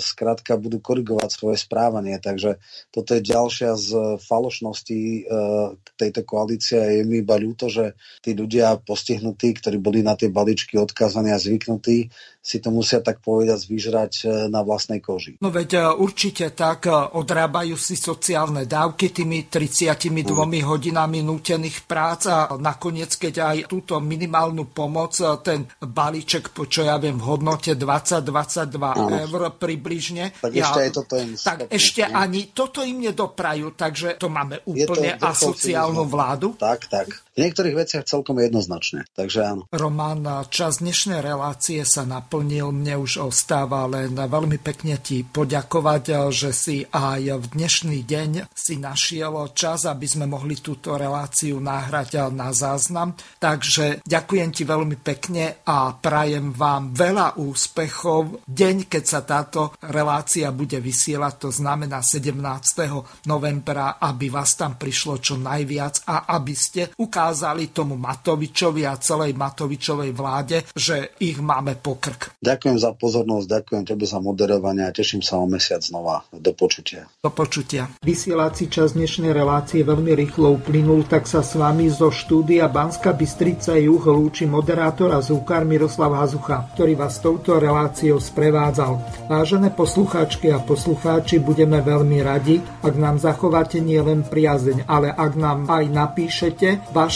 C: skrátka e, budú korigovať svoje správanie. Takže toto je ďalšia z falošností e, tejto koalície je mi iba ľúto, že tí ľudia postihnutí, ktorí boli na tie balíčky odkázaní a zvyknutí, si to musia tak povedať vyžrať e, na vlastnej koži.
B: No veď určite tak odrábajú si sociálne dávky tými 32 mm. hodinami nútených prác a nakoniec, keď aj túto minimálnu pomoc, ten balíček, čo ja viem, v hodnote 20-22 eur približne.
C: Tak ja, ešte aj toto im
B: Tak stopnú, ešte nie? ani toto im nedoprajú, takže to máme úplne asociálnu vládu.
C: Tak, tak. V niektorých veciach celkom jednoznačne, takže áno.
B: Roman, čas dnešnej relácie sa naplnil, mne už ostáva len veľmi pekne ti poďakovať, že si aj v dnešný deň si našiel čas, aby sme mohli túto reláciu náhrať na záznam. Takže ďakujem ti veľmi pekne a prajem vám veľa úspechov. Deň, keď sa táto relácia bude vysielať, to znamená 17. novembra, aby vás tam prišlo čo najviac a aby ste ukázali tomu Matovičovi a celej Matovičovej vláde, že ich máme pokrk.
C: Ďakujem za pozornosť, ďakujem tebe za moderovanie a teším sa o mesiac znova. Do počutia.
B: Do počutia. Vysielací čas dnešnej relácie veľmi rýchlo uplynul, tak sa s vami zo štúdia Banska Bystrica Juh lúči moderátor a zúkar Miroslav Hazucha, ktorý vás touto reláciou sprevádzal. Vážené poslucháčky a poslucháči, budeme veľmi radi, ak nám zachováte nielen priazeň, ale ak nám aj napíšete vaše